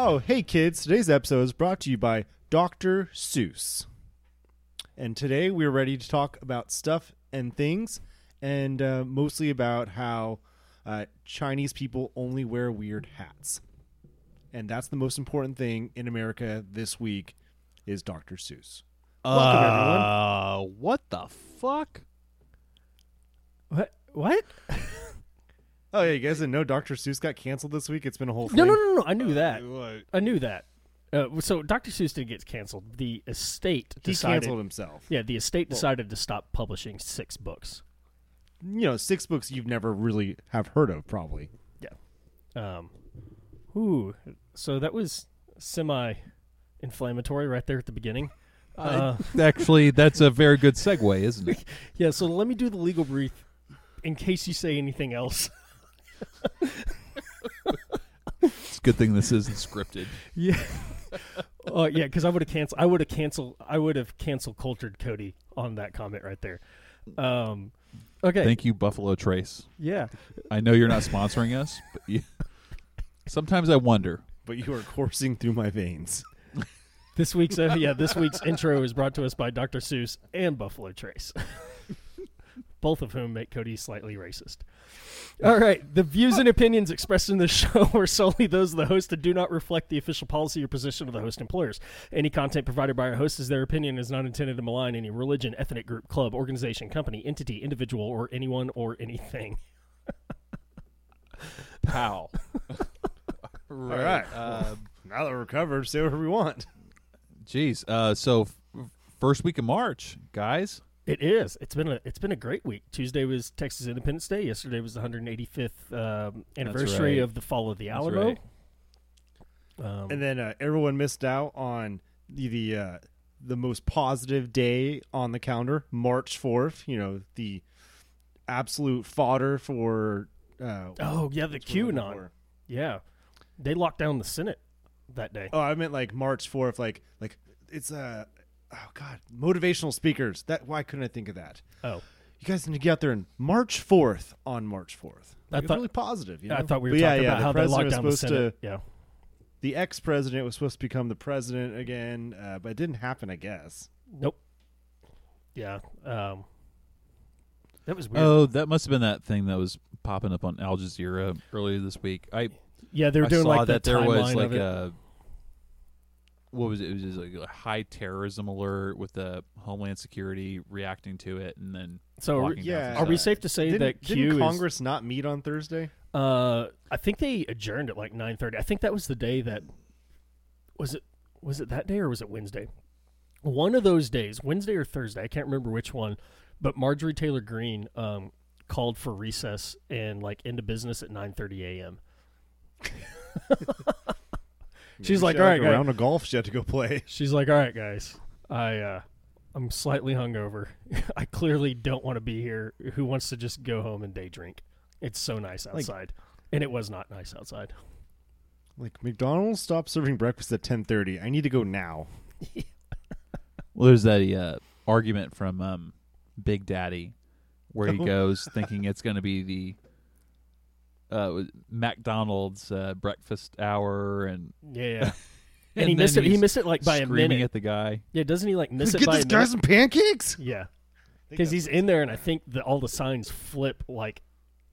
Oh, hey kids. Today's episode is brought to you by Dr. Seuss. And today we're ready to talk about stuff and things, and uh, mostly about how uh, Chinese people only wear weird hats. And that's the most important thing in America this week is Dr. Seuss. Welcome, everyone. Uh, what the fuck? What? What? Oh, yeah, you guys didn't know Dr. Seuss got canceled this week? It's been a whole thing. No, no, no, no. I knew that. What? I knew that. Uh, so Dr. Seuss didn't get canceled. The estate He decided. canceled himself. Yeah, the estate Well- decided to stop publishing six books. You know, six books you've never really have heard of, probably. Yeah. Um, ooh, so that was semi-inflammatory right there at the beginning. Uh, Actually, that's a very good segue, isn't it? yeah, so let me do the legal brief in case you say anything else. It's a good thing this isn't scripted. Yeah. Oh yeah, because I would have canceled. I would have canceled. I would have canceled cultured Cody on that comment right there. Um, okay. Thank you, Buffalo Trace. yeah. I know you're not sponsoring us, but you, sometimes I wonder. But you are coursing through my veins. This week's uh, yeah. This week's intro is brought to us by Dr. Seuss and Buffalo Trace, both of whom make Cody slightly racist. All right. The views and opinions expressed in this show are solely those of the host and do not reflect the official policy or position of the host employers. Any content provided by our host is their opinion and is not intended to malign any religion, ethnic group, club, organization, company, entity, individual, or anyone or anything. Pow. All right. Uh, Now that we're covered, say whatever we want. Jeez. Uh, so, f- first week of March, guys. It is. It's been a it's been a great week. Tuesday was Texas Independence Day. Yesterday was the 185th um, anniversary right. of the fall of the Alamo. right. Um, And then uh, everyone missed out on the the, uh, the most positive day on the calendar, March fourth. You know the absolute fodder for. Uh, oh yeah, the QAnon. for? Yeah, they locked down the Senate that day. Oh, I meant like March fourth. Like like it's uh, oh god, motivational speakers. That why couldn't I think of that? Oh, You guys need to get out there and March fourth on March fourth. I Like, it's thought- really positive. You know? I thought we were But talking yeah, about the how they president locked was down the supposed to- yeah, the ex president was supposed to become the president again, uh, but it didn't happen. I guess. nope. Yeah, um, that was weird. Oh, that must have been that thing that was popping up on Al Jazeera earlier this week. I yeah, they were I doing saw like that the there was like of it. a what was it? It was just like a high terrorism alert with the Homeland Security reacting to it, and then So are, yeah. are we safe to say Didn't, that didn't Q is? Congress not meet on Thursday? Uh, I think they adjourned at like nine thirty. I think that was the day that was it. Was it that day or was it Wednesday? One of those days, Wednesday or Thursday, I can't remember which one. But Marjorie Taylor Greene um, called for recess and like into business at nine thirty a.m. She's Maybe like, she "All had, right, a guys." round of golf she had to go play. She's like, "All right, guys, I uh, I'm slightly hungover. I clearly don't want to be here. Who wants to just go home and day drink? It's so nice outside, and it was not nice outside." Like McDonald's stopped serving breakfast at ten thirty. I need to go now. Well, there's that uh, argument from um, Big Daddy where he goes thinking it's going to be the uh, McDonald's uh, breakfast hour and Yeah, yeah. and, And he missed it. He missed it like by a screaming minute. at the guy. yeah, doesn't he like miss it Get this a guy minute? some pancakes. Yeah, because he's in there, and I think that all the signs flip. Like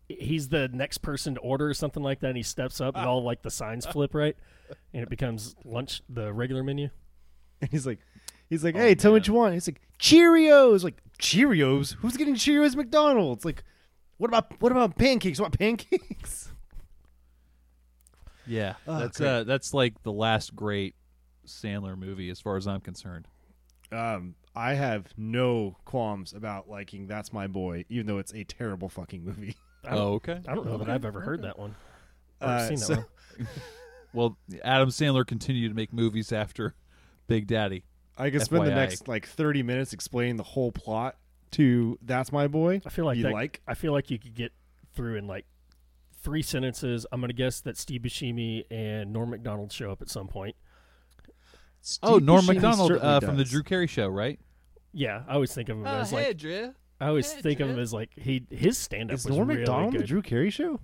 he's the next person to order or something like that. And he steps up, and all like the signs flip right, and it becomes lunch, the regular menu. And he's like, he's like, Oh, hey, tell me what man. you want. He's like, Cheerios. Like Cheerios. Who's getting Cheerios at McDonald's? Like, what about what about pancakes? What pancakes? Yeah, Oh, that's great. uh, that's like the last great Sandler movie as far as I'm concerned. Um, I have no qualms about liking That's My Boy, even though it's a terrible fucking movie. Oh, okay. I don't know that I've ever heard that one. Or Uh, seen that so- one. Well, Adam Sandler continued to make movies after Big Daddy. I could spend the next like thirty minutes explaining the whole plot to That's My Boy. I feel like you that, like? I feel like you could get through in like three sentences. I'm gonna guess that Steve Buscemi and Norm Macdonald show up at some point. oh, Norm Buscemi Macdonald uh, from the. Drew Carey Show, right? Yeah, I always think of him as like Drew. I always Hey, think of him as like he his stand up Is was Norm really Macdonald good. the Drew Carey show?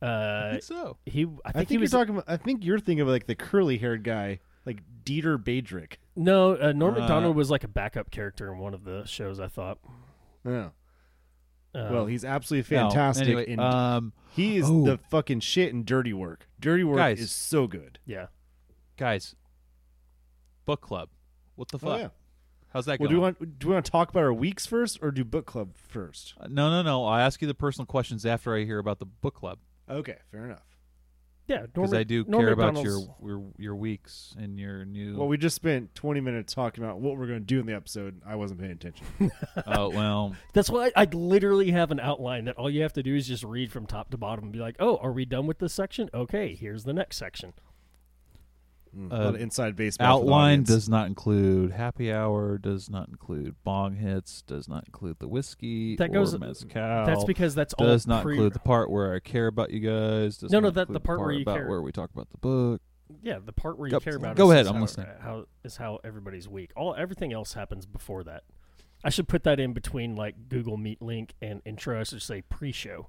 I Uh, think so. he. I I think, think, he you're was. talking about. I think you're thinking of like the curly haired guy, like Diedrich Bader. no, uh, Norm Uh, Macdonald was like a backup character in one of the shows. I thought. Yeah. Um, well, he's absolutely No, fantastic. anyway, and um, he is oh. the fucking shit in Dirty Work. Dirty Work Guys. is so good. yeah. guys, book club. What the fuck? Oh yeah. How's that Well, going? do we want do we want to talk about our weeks first, or do book club first? Uh, no, no, no. I'll ask you the personal questions after I hear about the book club Okay, fair enough. Yeah, because I do Norm care about your, your your weeks and your new. Well, we just spent 20 minutes talking about what we're going to do in the episode. I wasn't paying attention. oh well, That's why I, I literally have an outline that all you have to do is just read from top to bottom and be like, "Oh, are we done with this section? Okay, here's the next section." Mm, Uh, a lot of inside baseball. outline does not include happy hour. Does not include bong hits. Does not include the whiskey. That or goes- mezcal. That's because that's all does not pre- include the part where I care about you guys. Does No, no, not that- the include part where you about care. where we talk about the book. Yeah, the part where you Go- care about. go is- ahead, is I'm how, listening. How is how everybody's week. All everything else happens before that. I should put that in between like Google Meet link and intro. I should say pre-show.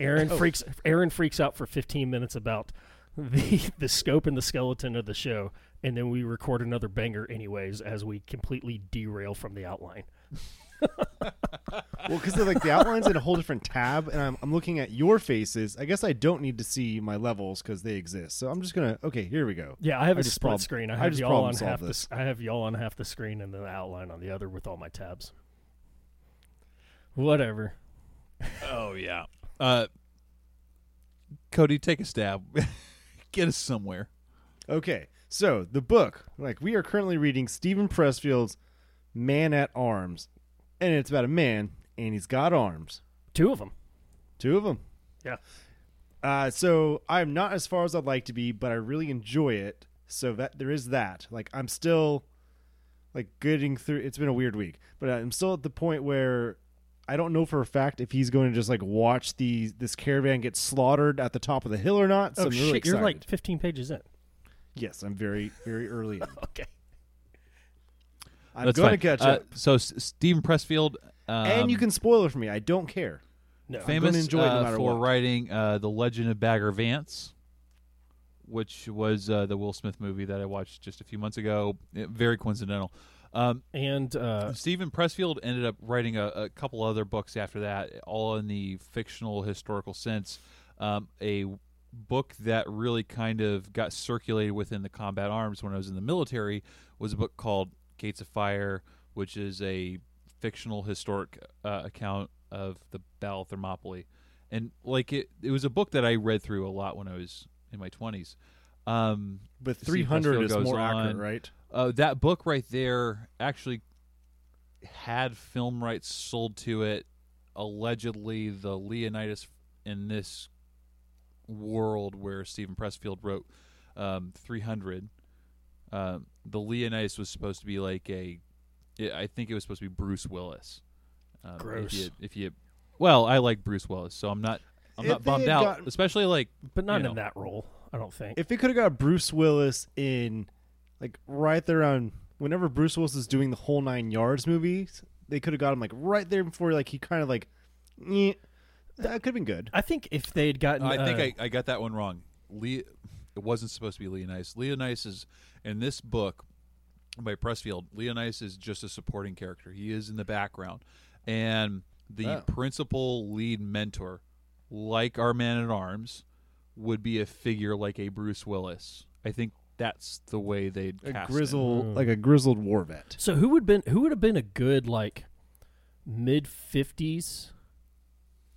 Aaron Oh. freaks. Aaron freaks out for 15 minutes about the the scope and the skeleton of the show, and then we record another banger anyways as we completely derail from the outline. Well, because like the outline's in a whole different tab, and I'm, I'm looking at your faces. I guess I don't need to see my levels because they exist. So I'm just gonna. Okay, here we go. Yeah, I have I a just split prob- screen. I I have just y'all on solved half the. this. s- I have y'all on half the screen and then the outline on the other with all my tabs. Whatever. Oh yeah. Uh, Cody, take a stab. Get us somewhere. Okay, so the book, like we are currently reading Steven Pressfield's Man at Arms, and it's about a man and he's got arms, Two of them. two of them. Yeah. Uh, so I'm not as far as I'd like to be, but I really enjoy it. So that there is that. Like I'm still like getting through. It's been a weird week, but I'm still at the point where I don't know for a fact if he's going to just like watch the this caravan get slaughtered at the top of the hill or not. So oh I'm really shit! excited. You're like 15 pages in. yes, I'm very very early. In. Okay. I'm That's going fine. to catch Uh, up. so S- Steven Pressfield, um, and you can spoil it for me. I don't care. No. gonna famous enjoy it no uh, for what. writing uh, the Legend of Bagger Vance, which was uh, the Will Smith movie that I watched just a few months ago. It- very coincidental. Um, And uh, Steven Pressfield ended up writing a, a couple other books after that, all in the fictional historical sense. Um, a book that really kind of got circulated within the combat arms when I was in the military was a book called Gates of Fire, which is a fictional historic uh, account of the Battle of Thermopylae. And like it, it was a book that I read through a lot when I was in my twenties. Um, But 300 is goes more accurate, right? uh, that book right there actually had film rights sold to it. Allegedly, the Leonidas in this world where Steven Pressfield wrote um, 300, um, the Leonidas was supposed to be like a, I I think it was supposed to be Bruce Willis. Um, Gross. If you, if you, well, I like Bruce Willis, so I'm not, I'm If not bummed out. gotten- especially like but not you in that role. I don't think. If they could have got Bruce Willis in, like, right there on whenever Bruce Willis is doing the whole nine yards movies, they could have got him, like, right there before, like, he kind of, like, eh, that could have been good. I think if they'd gotten, I think uh, I, I got that one wrong. Le- it wasn't supposed to be Leonidas. Leonidas is in this book by Pressfield. Leonidas is just a supporting character. He is in the background, and the Oh. principal lead mentor, like our man at arms, would be a figure like a Bruce Willis. I think that's the way they'd A cast grizzled, him. like a grizzled war vet. So who would been who would have been a good like mid fifties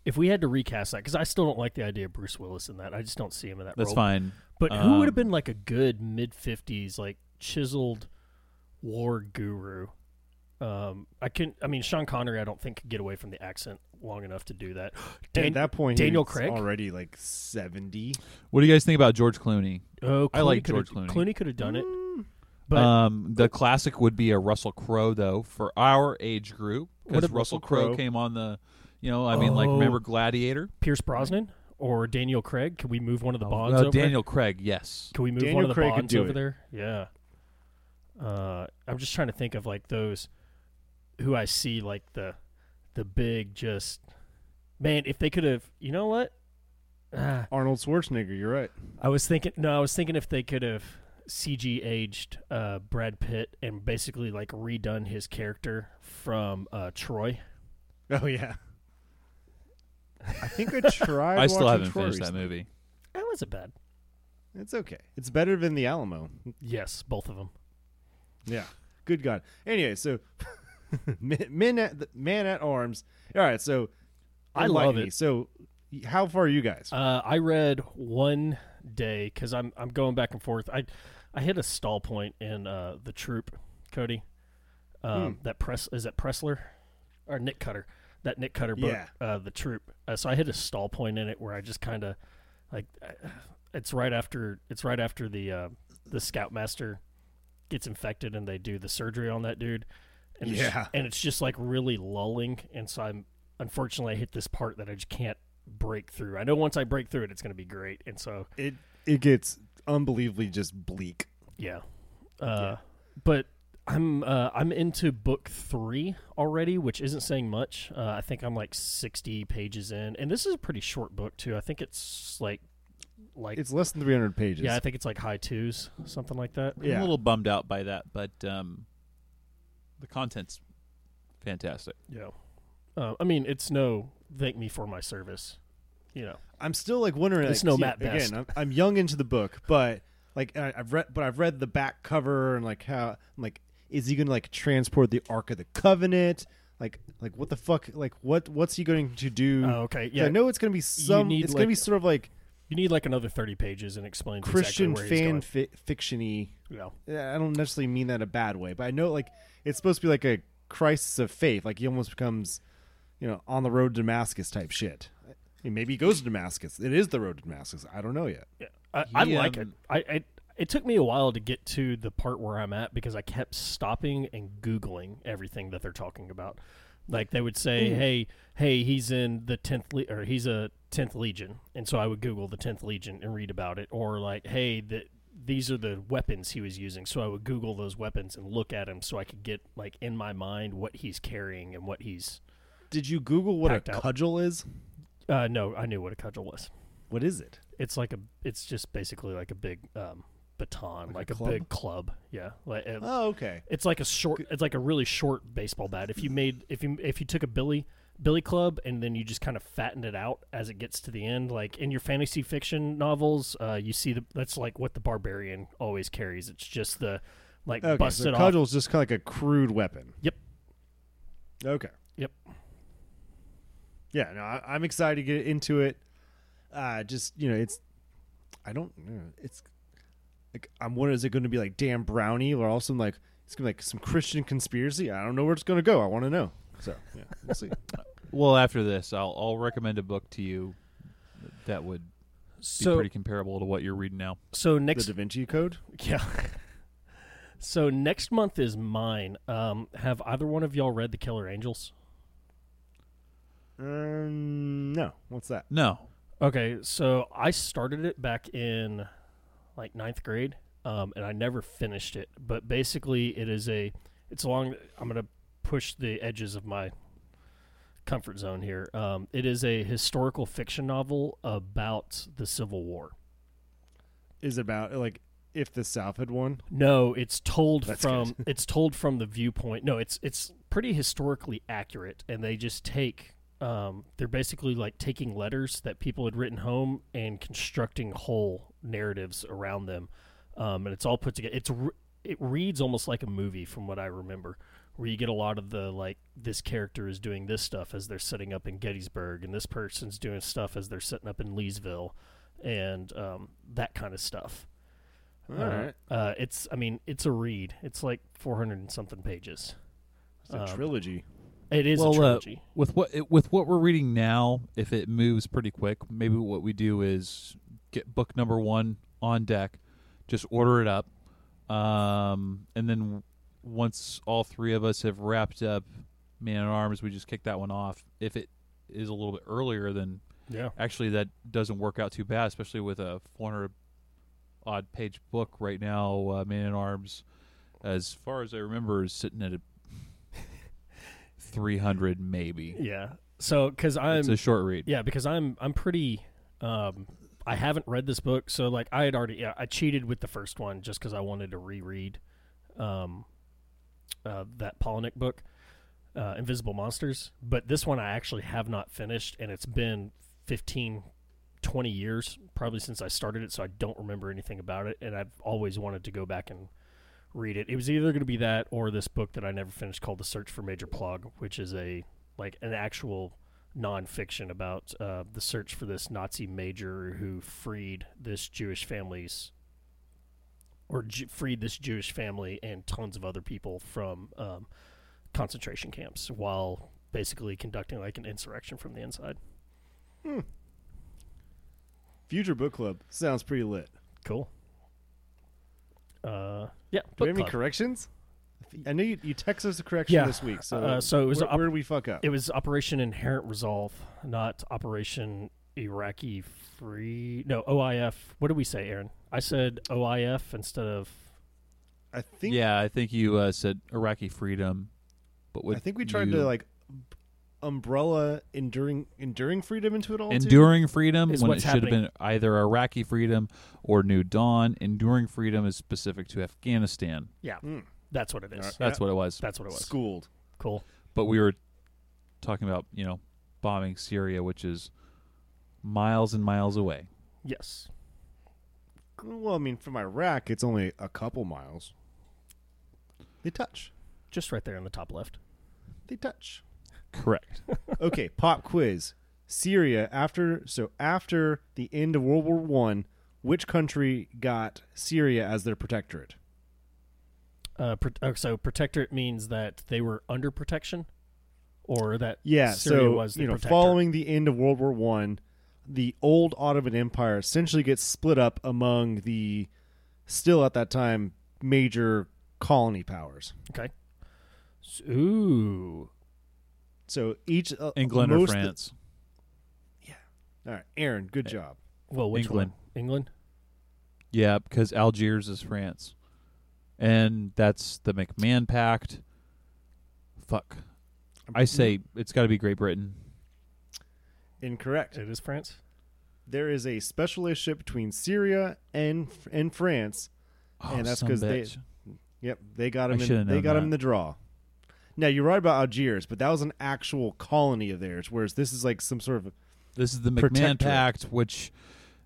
if we had to recast that? Because I still don't like the idea of Bruce Willis in that. I just don't see him in that. That's role. fine. But who would have Um, been like a good mid fifties like chiseled war guru? Um, I can. I mean, Sean Connery. I don't think could get away from the accent long enough to do that. Dan- At that point, Daniel he's Craig? already, like, 70. What do you guys think about George Clooney? oh, I like George Clooney. Clooney could have done it, Mm, but um, the classic would be a Russell Crowe, though, for our age group, because Russell Russell Crowe Crowe- came on the, you know, I mean, like Oh. remember Gladiator? Pierce Brosnan or Daniel Craig. Can we move one of the Oh, Bonds over? Daniel Craig, yes. Can we move Daniel one of the Craig bonds over it. there? Yeah. Uh, I'm just trying to think of like those who I see like the the big just man. If they could have, you know what? Ah, Arnold Schwarzenegger. You're right. I was thinking. No, I was thinking if they could have CG aged uh, Brad Pitt and basically like redone his character from uh, Troy. Oh yeah. I think I tried. I still haven't Troy finished that movie. That wasn't bad. It's okay. It's better than the Alamo. Yes, both of them. Yeah. Good God. Anyway, so men at the, man at arms. All right. So I love me. it. So how far are you guys? Uh, I read one day because I'm I'm going back and forth. I I hit a stall point in uh, the troop, Cody. Um, Hmm. That press is that Pressler or Nick Cutter. That Nick Cutter book, Yeah. uh, the troop. Uh, so I hit a stall point in it where I just kind of like it's right after it's right after the uh, the scoutmaster gets infected and they do the surgery on that dude. And it's- Yeah. and it's just like really lulling. And so I'm unfortunately I hit this part that I just can't break through. I know once I break through it, it's going to be great. And so it it gets unbelievably just bleak. yeah, uh, but I'm uh, I'm into book three already, which isn't saying much. Uh, I think I'm like 60 pages in, and this is a pretty short book too. I think it's like like It's less than 300 pages. yeah, I think it's like high twos, something like that. I'm Yeah. a little bummed out by that, but um, the content's fantastic. Yeah, uh, I mean it's no thank me for my service, you know. I'm still like wondering. It's like, no see, Mat Best. Again, I'm, I'm young into the book, but like I, I've read, but I've read the back cover and like how, I'm like, is he gonna like transport the Ark of the Covenant? Like, like what the fuck? Like, what what's he going to do? Oh, okay, 'Cause yeah. I know it's gonna be some. need, It's gonna be sort of like You need like another 30 pages and explain Christian exactly where fan he's fi- fictiony. going. Yeah. Yeah, I don't necessarily mean that in a bad way, but I know like it's supposed to be like a crisis of faith. Like he almost becomes, you know, on the road to Damascus type shit. I mean, maybe he goes to Damascus. It is the road to Damascus. I don't know yet. Yeah, I, I He, like it. um, I, I it took me a while to get to the part where I'm at because I kept stopping and googling everything that they're talking about. Like they would say, Mm. "Hey, hey, he's in the tenth le- or he's a tenth legion," and so I would Google the tenth legion and read about it. Or like, "Hey, the, these are the weapons he was using," so I would Google those weapons and look at them so I could get like in my mind what he's carrying and what he's. Did you Google what Packed a out. cudgel is? Uh, no, I knew what a cudgel was. What is it? It's like a. It's just basically like a big um, baton, Like a like, a, club? big club. Yeah, like uh, Oh, okay. it's like a short. It's like a really short baseball bat. If you made, if you if you took a billy billy club and then you just kind of fattened it out as it gets to the end, like in your fantasy fiction novels, uh, you see the that's like what the barbarian always carries. It's just the like Okay, busted so off. cudgel's just kind of like a crude weapon. Yep. Okay. Yep. Yeah, no, I, I'm excited to get into it. Uh, just you know, it's I don't know, it's like I'm wondering is it going to be like damn Brownie or also like it's gonna be like some Christian conspiracy? I don't know where it's going to go. I want to know. So yeah, we'll see. Well, after this, I'll I'll recommend a book to you that would be So pretty comparable to what you're reading now. so next, the next Da Vinci Code. yeah. So next month is mine. Um, have either one of y'all read The Killer Angels? Um, no. What's that? No, Okay, so I started it back in like ninth grade, um, and I never finished it. But basically, it is a it's along. I'm gonna push the edges of my comfort zone here. Um, it is a historical fiction novel about the Civil War. Is it about like if the South had won? No, it's told That's from it's told from the viewpoint. No, it's it's pretty historically accurate, and they just take um, they're basically like taking letters that people had written home and constructing whole narratives around them, um, and it's all put together. It's re- it reads almost like a movie from what I remember, where you get a lot of the like this character is doing this stuff as they're setting up in Gettysburg, and this person's doing stuff as they're setting up in Leesville, and um, that kind of stuff. All Uh, right, Uh, it's, I mean, it's a read. It's like 400 and something pages. it's a um, trilogy. It is Well, a uh, with what it, with what we're reading now, if it moves pretty quick, maybe what we do is get book number one on deck, just order it up, um, and then once all three of us have wrapped up Man at Arms, we just kick that one off. If it is a little bit earlier, then yeah. actually that doesn't work out too bad, especially with a 400 odd page book right now. Uh, Man at Arms, as far as I remember, is sitting at a 300 maybe. Yeah. So, because I'm, it's a short read. yeah, because I'm, I'm pretty, Um, I haven't read this book, so like I had already, yeah, I cheated with the first one just because I wanted to reread um, uh, that Palahniuk book, uh, Invisible Monsters. But this one I actually have not finished, and it's been 15, 20 years probably since I started it, so I don't remember anything about it. And I've always wanted to go back and read it. It was either going to be that or this book that I never finished called The Search for Major Plagge, which is a like an actual nonfiction about uh, the search for this Nazi major who freed this Jewish family's or Ju- freed this Jewish family and tons of other people from um, concentration camps while basically conducting like an insurrection from the inside. Hmm. Future book club sounds pretty lit. Cool. Uh, yeah. Do we book have any club. corrections? I know you, you texted us a correction Yeah, this week. So, uh, so it was where, op- where did we fuck up? It was Operation Inherent Resolve, not Operation Iraqi Free. No, OIF. What did we say, Aaron? I said OIF instead of. I think yeah, I think you uh, said Iraqi freedom, but what I think we tried you- to like umbrella enduring enduring freedom into it all. too. Enduring freedom Is when it what's should have been either Iraqi freedom or New Dawn. Enduring freedom is specific to Afghanistan. Yeah, Hmm. that's what it is. Alright. That's Yeah. what it was. That's what it was. schooled. Cool. But we were talking about you know bombing Syria, which is miles and miles away. Yes. Well, I mean, from Iraq, it's only a couple miles. They touch. Just right there in the top left. They touch. Correct. okay, pop quiz. Syria after so after the end of World War One, which country got Syria as their protectorate? Uh, pro- oh, so protectorate means that they were under protection, or that Yeah, Syria so was the you know, protector? following the end of World War One, the old Ottoman Empire essentially gets split up among the still at that time major colony powers. Okay. Ooh. So each uh, England or most- France. All right, Aaron, good job. Well, which England. one? England. Yeah, because Algiers is France, and that's the McMahon Pact. Fuck. I say it's got to be Great Britain. incorrect. It is France. There is a special relationship between Syria and and France. Oh, And that's because they- Yep, they got I him. In, they known got him in the draw. Now you're right about Algiers, but that was an actual colony of theirs, whereas this is like some sort of This is the McMahon. Pact, which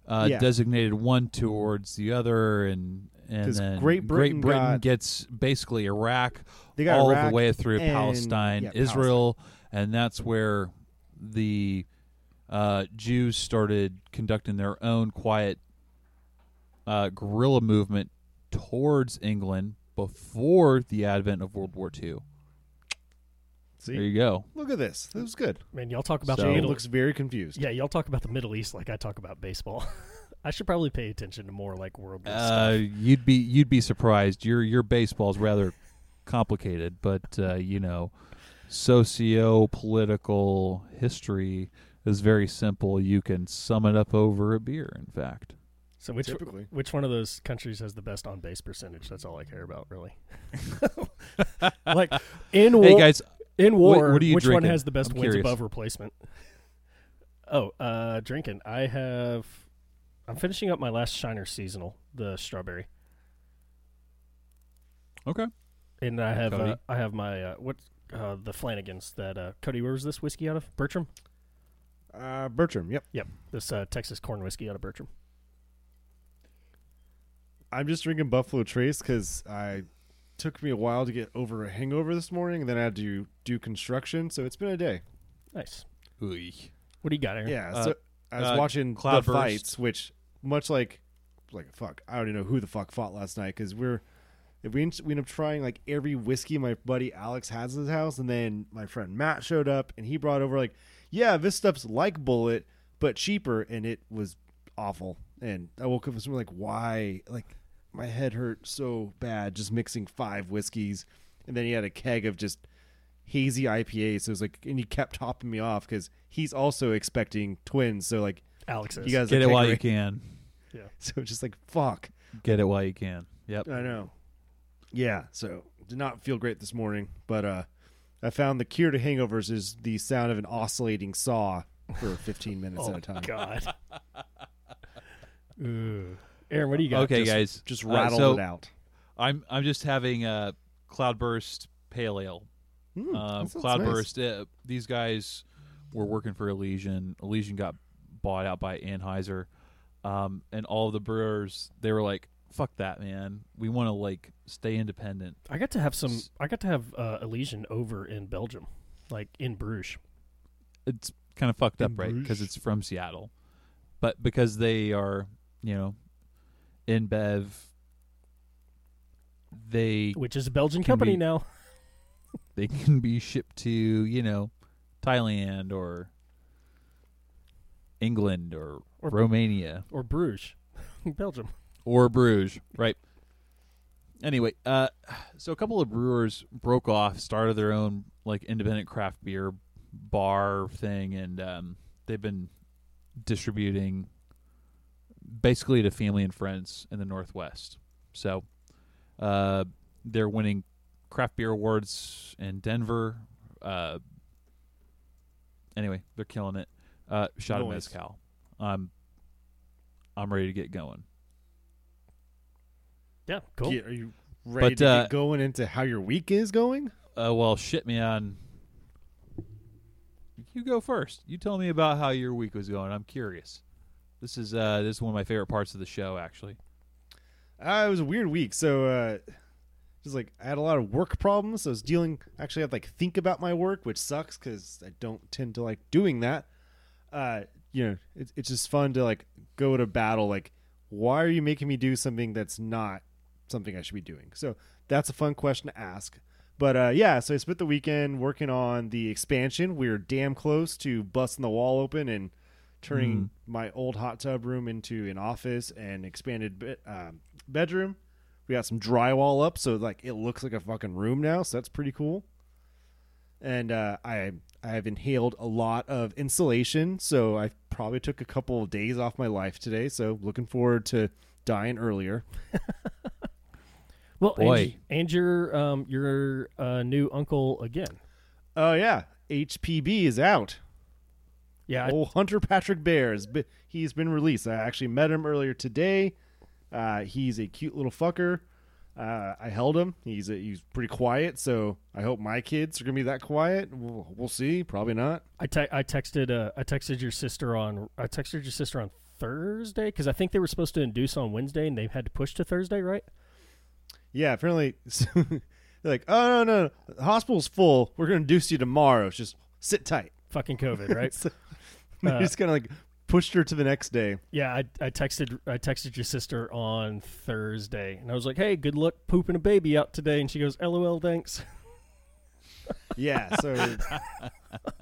uh, Yeah. designated one towards the other, and and then Great Britain got- gets basically Iraq they got all Iraq the way through and- Palestine, yeah, Israel, and that's where the uh, Jews started conducting their own quiet uh, guerrilla movement towards England before the advent of World War II. See, There you go. look at this. This was good. Man, y'all talk about So- the Jane Middle looks very confused. Yeah, y'all talk about the Middle East like I talk about baseball. I should probably pay attention to more like world Uh, stuff. you'd be you'd be surprised. Your your baseball's rather complicated, but uh, you know, socio political history is very simple. You can sum it up over a beer. In fact, So which Typically. which one of those countries has the best on base percentage? That's all I care about, really. like in war, hey guys, in war, what are you which one has the best I'm wins curious. above replacement? Oh, uh, drinking. I have. I'm finishing up my last Shiner seasonal, the strawberry, okay, and I have Cody? uh, I have my uh, what uh, the Flanagan's that uh, Cody. Where was this whiskey out of? Bertram. Uh, Bertram. Yep. Yep, this uh, Texas corn whiskey out of Bertram. I'm just drinking Buffalo Trace because I took me a while to get over a hangover this morning, and then I had to do construction, so it's been a day. Nice. Oy. What do you got, Aaron? Yeah. Uh, so I was uh, watching the Cloudburst. fights, which much like like fuck, I don't even know who the fuck fought last night because we're if we end, we end up trying like every whiskey my buddy Alex has at his house, and then my friend Matt showed up and he brought over like, yeah, this stuff's like Bulleit but cheaper, and it was awful. And I woke up this morning like, why? Like my head hurt so bad just mixing five whiskeys, and then he had a keg of just hazy IPA. So it was like, and he kept topping me off because he's also expecting twins. So like, Alex you guys get are it while you can. Yeah. So just like, fuck. Get it while you can. Yep. I know. Yeah. So did not feel great this morning, but uh, I found the cure to hangovers is the sound of an oscillating saw for 15 minutes oh at a time. God. Ooh. Aaron, what do you got? okay, just- guys. Just Uh, so it out. I'm I'm just having a cloudburst pale ale. That sounds Cloudburst. Uh, these guys were working for Elysian. Elysian got bought out by Anheuser, um, and all of the brewers they were like, "Fuck that, man. We want to like stay independent." I got to have some. I got to have uh, Elysian over in Belgium, like in Bruges. It's kind of fucked up, In right? Because it's from Seattle, but because they are, you know, InBev, they which is a Belgian company be- now. they can be shipped to you know Thailand or England or, Or- Romania or Bruges, Belgium. or Bruges, right? Anyway, uh, so a couple of brewers broke off, started their own like independent craft beer bar thing, and um, they've been distributing basically to family and friends in the Northwest. So uh, they're winning craft beer awards in Denver. Uh, anyway, they're killing it. Uh, shot of Nice. mezcal. I'm I'm ready to get going. Yeah, cool. Get- are you ready But, to uh, get going into how your week is going? Uh, well, shit, man. You go first. You tell me about how your week was going. I'm curious. This is uh, this is one of my favorite parts of the show, actually. Uh, it was a weird week. So, uh, just like I had a lot of work problems. I was dealing. Actually, I had to, like think about my work, which sucks because I don't tend to like doing that. Uh, you know, it's it's just fun to like go to battle. Like, why are you making me do something that's not something I should be doing? So that's a fun question to ask. But uh, yeah, so I spent the weekend working on the expansion. We were damn close to busting the wall open and turning my old hot tub room into an office and expanded be- um, bedroom. We got some drywall up, so like it looks like a fucking room now. So that's pretty cool. And uh, I I have inhaled a lot of insulation, so I probably took a couple of days off my life today. So looking forward to dying earlier. Well, Boy. and, and your um your uh, new uncle again. Oh yeah, HPB is out. Yeah, Old Hunter Patrick Bears. he's been released. I actually met him earlier today. Uh, he's a cute little fucker. Uh, I held him. He's a, he's pretty quiet, so I hope my kids are gonna be that quiet. We'll, we'll see. Probably not. I te- I texted uh, I texted your sister on I texted your sister on Thursday because I think they were supposed to induce on Wednesday and they had to push to Thursday, right? Yeah, apparently they're like, oh no no, no. the hospital's full. We're gonna induce you tomorrow. Just sit tight. Fucking COVID, right? So Uh, just kind of like pushed her to the next day. yeah, I, I texted I texted your sister on Thursday and I was like, hey, good luck pooping a baby out today, and she goes, LOL, thanks. Yeah, so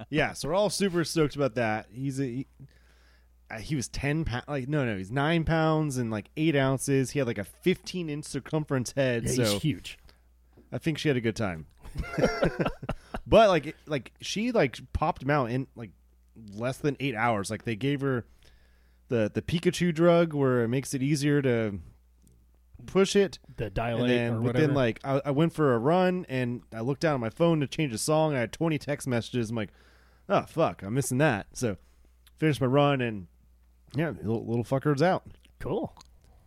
yeah, so we're all super stoked about that. He's a he, uh, he was ten pounds, like no no, he's nine pounds and like eight ounces. He had like a fifteen inch circumference head, Yeah, so he's huge. I think she had a good time. but like like she like popped him out in like less than eight hours. Like they gave her the the Pikachu drug where it makes it easier to push it The and dilate then or within whatever. like I, I went for a run and I looked down at my phone to change a song. I had 20 text messages. I'm like, oh fuck, I'm missing that. So finished my run and yeah, little, little fucker's out. cool.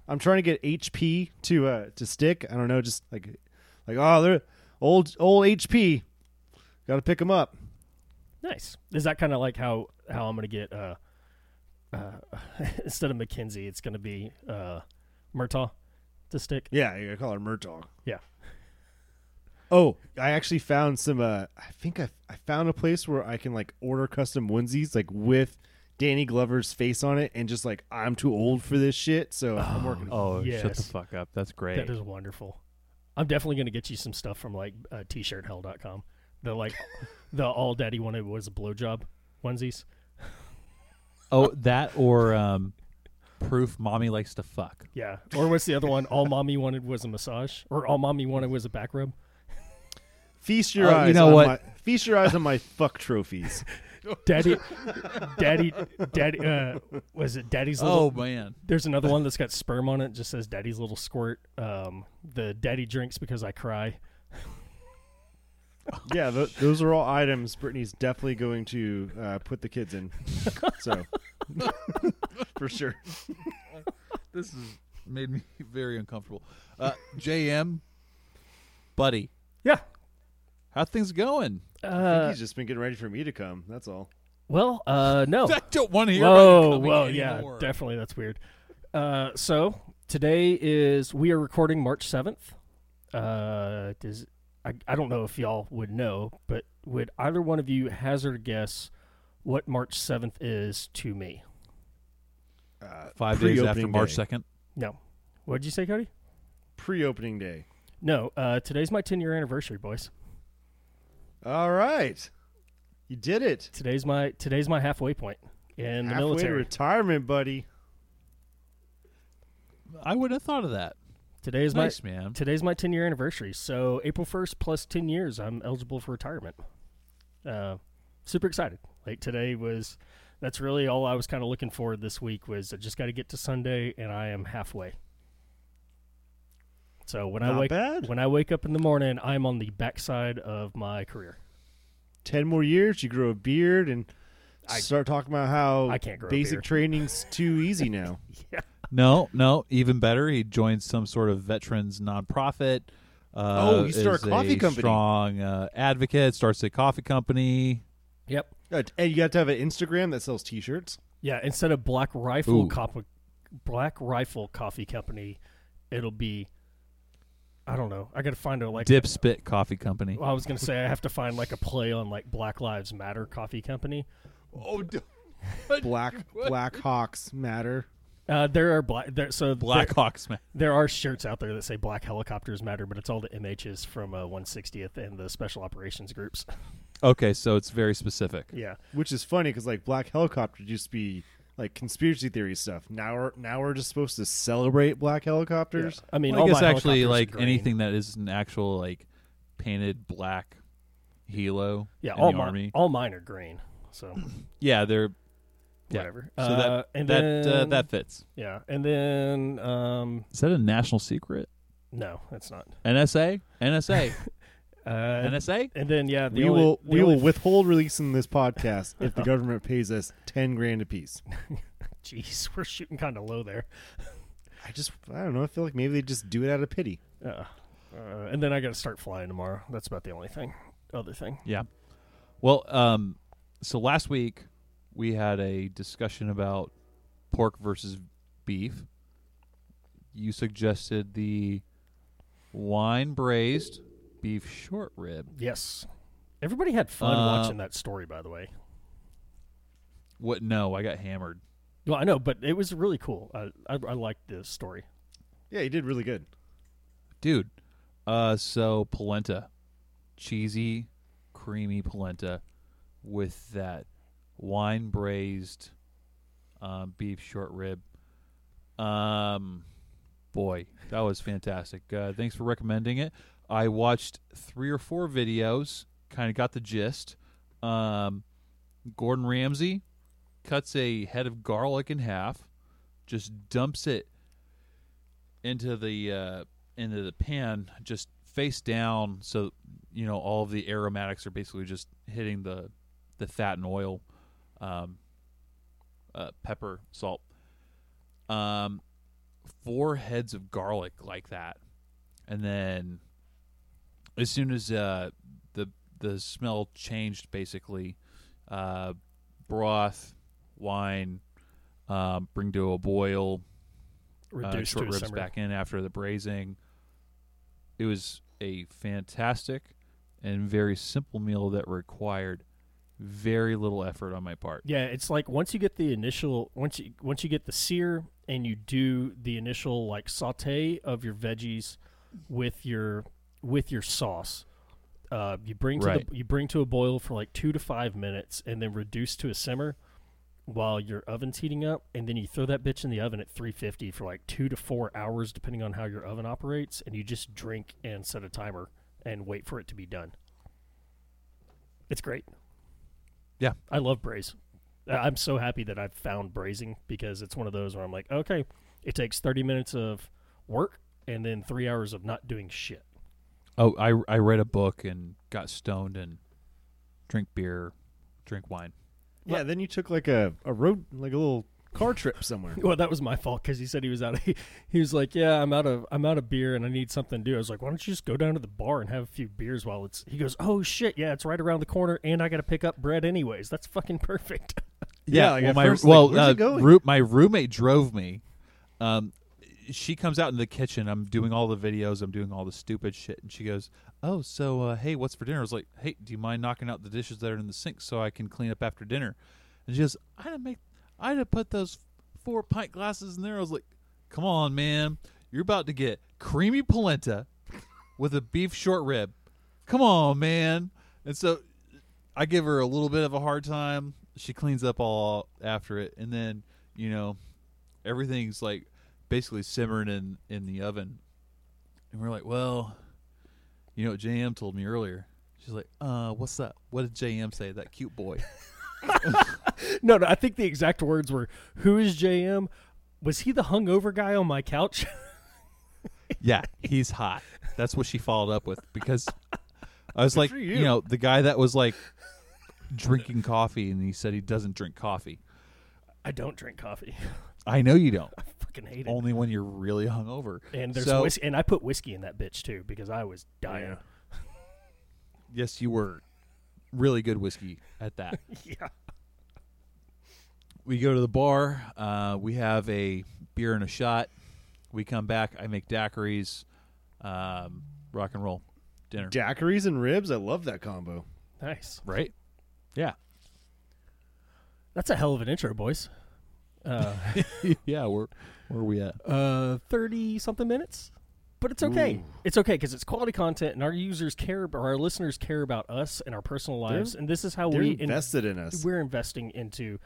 I'm trying to get HP to uh to stick. I don't know, just like like oh they're old old HP. Got to pick them up. Nice. Is that kind of like how how I'm gonna get uh uh instead of McKenzie, it's gonna be uh Murtaugh to stick. Yeah, I call her Murtaugh. Yeah. Oh, I actually found some. Uh, I think I I found a place where I can like order custom onesies like with Danny Glover's face on it, and just like I'm too old for this shit, so I'm working. Oh, shut the fuck up. That's great. That is wonderful. I'm definitely gonna get you some stuff from like uh, t-shirthell.com. The like the all daddy wanted was a blowjob onesies. oh, that or um, proof mommy likes to fuck. Yeah. Or what's the other one? All mommy wanted was a massage, or all mommy wanted was a back rub. Feast your Oh, you eyes. know on what? My, feast your eyes on my fuck trophies. Daddy, daddy, daddy. Uh, was it daddy's Little, Oh man. There's another one that's got sperm on it. Just says daddy's little squirt. Um, the daddy drinks because I cry. Yeah, th- those are all items Brittany's definitely going to uh, put the kids in. So, for sure. this has made me very uncomfortable. Uh, JM, buddy, Yeah. how things going? I think Uh, he's just been getting ready for me to come. That's all. well, uh, no. I don't want to hear Whoa, about you whoa, yeah, anymore. definitely. That's weird. Uh, so today is we are recording March seventh. Uh, does I, I don't know if y'all would know, but would either one of you hazard a guess what March seventh is to me? Uh, Five days after pre-opening March day. second. No. What did you say, Cody? Pre-opening day. No. Uh, today's my ten year anniversary, boys. All right, you did it. Today's my today's my halfway point in the Halfway to military. retirement, buddy. I would have thought of that. Today is nice my man. today's my 10 year anniversary. So April 1st plus 10 years, I'm eligible for retirement. Uh, super excited. Like today was, that's really all I was kind of looking for this week was I just got to get to Sunday and I am halfway. So when I wake bad. when I wake up in the morning, I'm on the backside of my career. Ten more years, you grow a beard and I- start talking about how I can't grow basic training's too easy now. Yeah. No, no, even better. He joins some sort of veterans nonprofit. Uh, Oh, he started is a coffee company. Strong uh, advocate. Starts a coffee company. Yep. Uh, and you got to have an Instagram that sells T-shirts. Yeah. Instead of Black Rifle Ooh. Cop- Black Rifle Coffee Company, it'll be. I don't know. I got to find a like Dip Spit Coffee Company. Well, I was gonna say I have to find like a play on like Black Lives Matter Coffee Company. Oh, Black Black Hawks matter. Uh, there are black there so Black there, Hawks, man. there are shirts out there that say Black Helicopters Matter, but it's all the MHs from uh, 160th and the Special Operations groups. Okay, so it's very specific. yeah, Which is funny because like Black Helicopters used to be like conspiracy theory stuff. Now we're now we're just supposed to celebrate Black helicopters. I mean, Well, I guess actually, like anything that is an actual like painted black helo. Yeah, in all the mine, army. all mine are green. So Yeah, they're yeah. whatever. So Uh, that and that then uh, that fits. yeah, and then um, Is that a national secret? no, that's not. NSA, NSA, Uh, NSA. and then yeah, the we only, will the we only will withhold releasing this podcast if the government pays us ten grand a piece. Jeez, we're shooting kind of low there. I just I don't know. I feel like maybe they just do it out of pity. Uh, uh, and then I got to start flying tomorrow. That's about the only thing. Other thing. Yeah. Well, um, so last week we had a discussion about pork versus beef. You suggested the wine braised beef short rib. Yes. Everybody had fun Uh, watching that story, by the way. What? No, I got hammered. Well, I know, but it was really cool. I I, I liked the story. Yeah, you did really good. dude. Uh, so polenta, cheesy, creamy polenta, with that wine braised um, beef short rib. Um, boy, that was fantastic. Uh, thanks for recommending it. I watched three or four videos, kind of got the gist. Um, Gordon Ramsay cuts a head of garlic in half, just dumps it into the uh, into the pan, just face down, so you know all of the aromatics are basically just hitting the the fat and oil, um, uh, pepper, salt. Um, four heads of garlic like that, and then as soon as uh, the the smell changed, basically, uh, broth, wine, um, bring to a boil, uh, short ribs back in after the braising. It was a fantastic and very simple meal that required very little effort on my part. Yeah, it's like once you get the initial once you once you get the sear and you do the initial like saute of your veggies with your with your sauce. Uh, you bring to Right. the, you bring to a boil for like two to five minutes, and then reduce to a simmer while your oven's heating up, and then you throw that bitch in the oven at 350 for like two to four hours, depending on how your oven operates, and you just drink and set a timer and wait for it to be done. It's great. Yeah. I love braise. I- I'm so happy that I've found braising because it's one of those where I'm like, okay, it takes 30 minutes of work and then three hours of not doing shit. Oh, I I read a book and got stoned and drink beer, drink wine. Yeah, then you took like a, a road like a little car trip somewhere. Well, that was my fault because he said he was out. Of, he was like, "Yeah, I'm out of I'm out of beer and I need something to do." I was like, "Why don't you just go down to the bar and have a few beers while it's?" He goes, "Oh shit, yeah, it's right around the corner, and I got to pick up bread anyways. That's fucking perfect." Yeah, like well, my first, well, where's it uh, going? roo- my roommate drove me. Um, she comes out in the kitchen. I'm doing all the videos. I'm doing all the stupid shit, and she goes, "Oh, so uh, hey, what's for dinner?" I was like, "Hey, do you mind knocking out the dishes that are in the sink so I can clean up after dinner?" And she goes, "I didn't make. I didn't put those four pint glasses in there." I was like, "Come on, man, you're about to get creamy polenta with a beef short rib. Come on, man." And so I give her a little bit of a hard time. She cleans up all after it, and then you know everything's like basically simmering in in the oven. And we're like, well, you know what JM told me earlier. She's like, uh, what's that? What did JM say? That cute boy. no, no, I think the exact words were, "Who is JM? Was he the hungover guy on my couch?" yeah, he's hot. That's what she followed up with because I was like, you. you. know, the guy that was like drinking coffee, and he said he doesn't drink coffee. I don't drink coffee. I know you don't. I fucking hate it. Only when you're really hungover. and there's so, whiskey, and I put whiskey in that bitch too because I was dying. yes, you were really good whiskey at that. Yeah. We go to the bar. Uh, we have a beer and a shot. We come back. I make daiquiris. Um, rock and roll dinner. Daiquiris and ribs. I love that combo. Nice. right? Yeah. That's a hell of an intro, boys. Uh, yeah. Where where are we at? uh, thirty something minutes, but it's okay. Ooh. It's okay because it's quality content, and our users care, or our listeners care about us and our personal lives, and this is how They're we in- invested in us. we're investing into.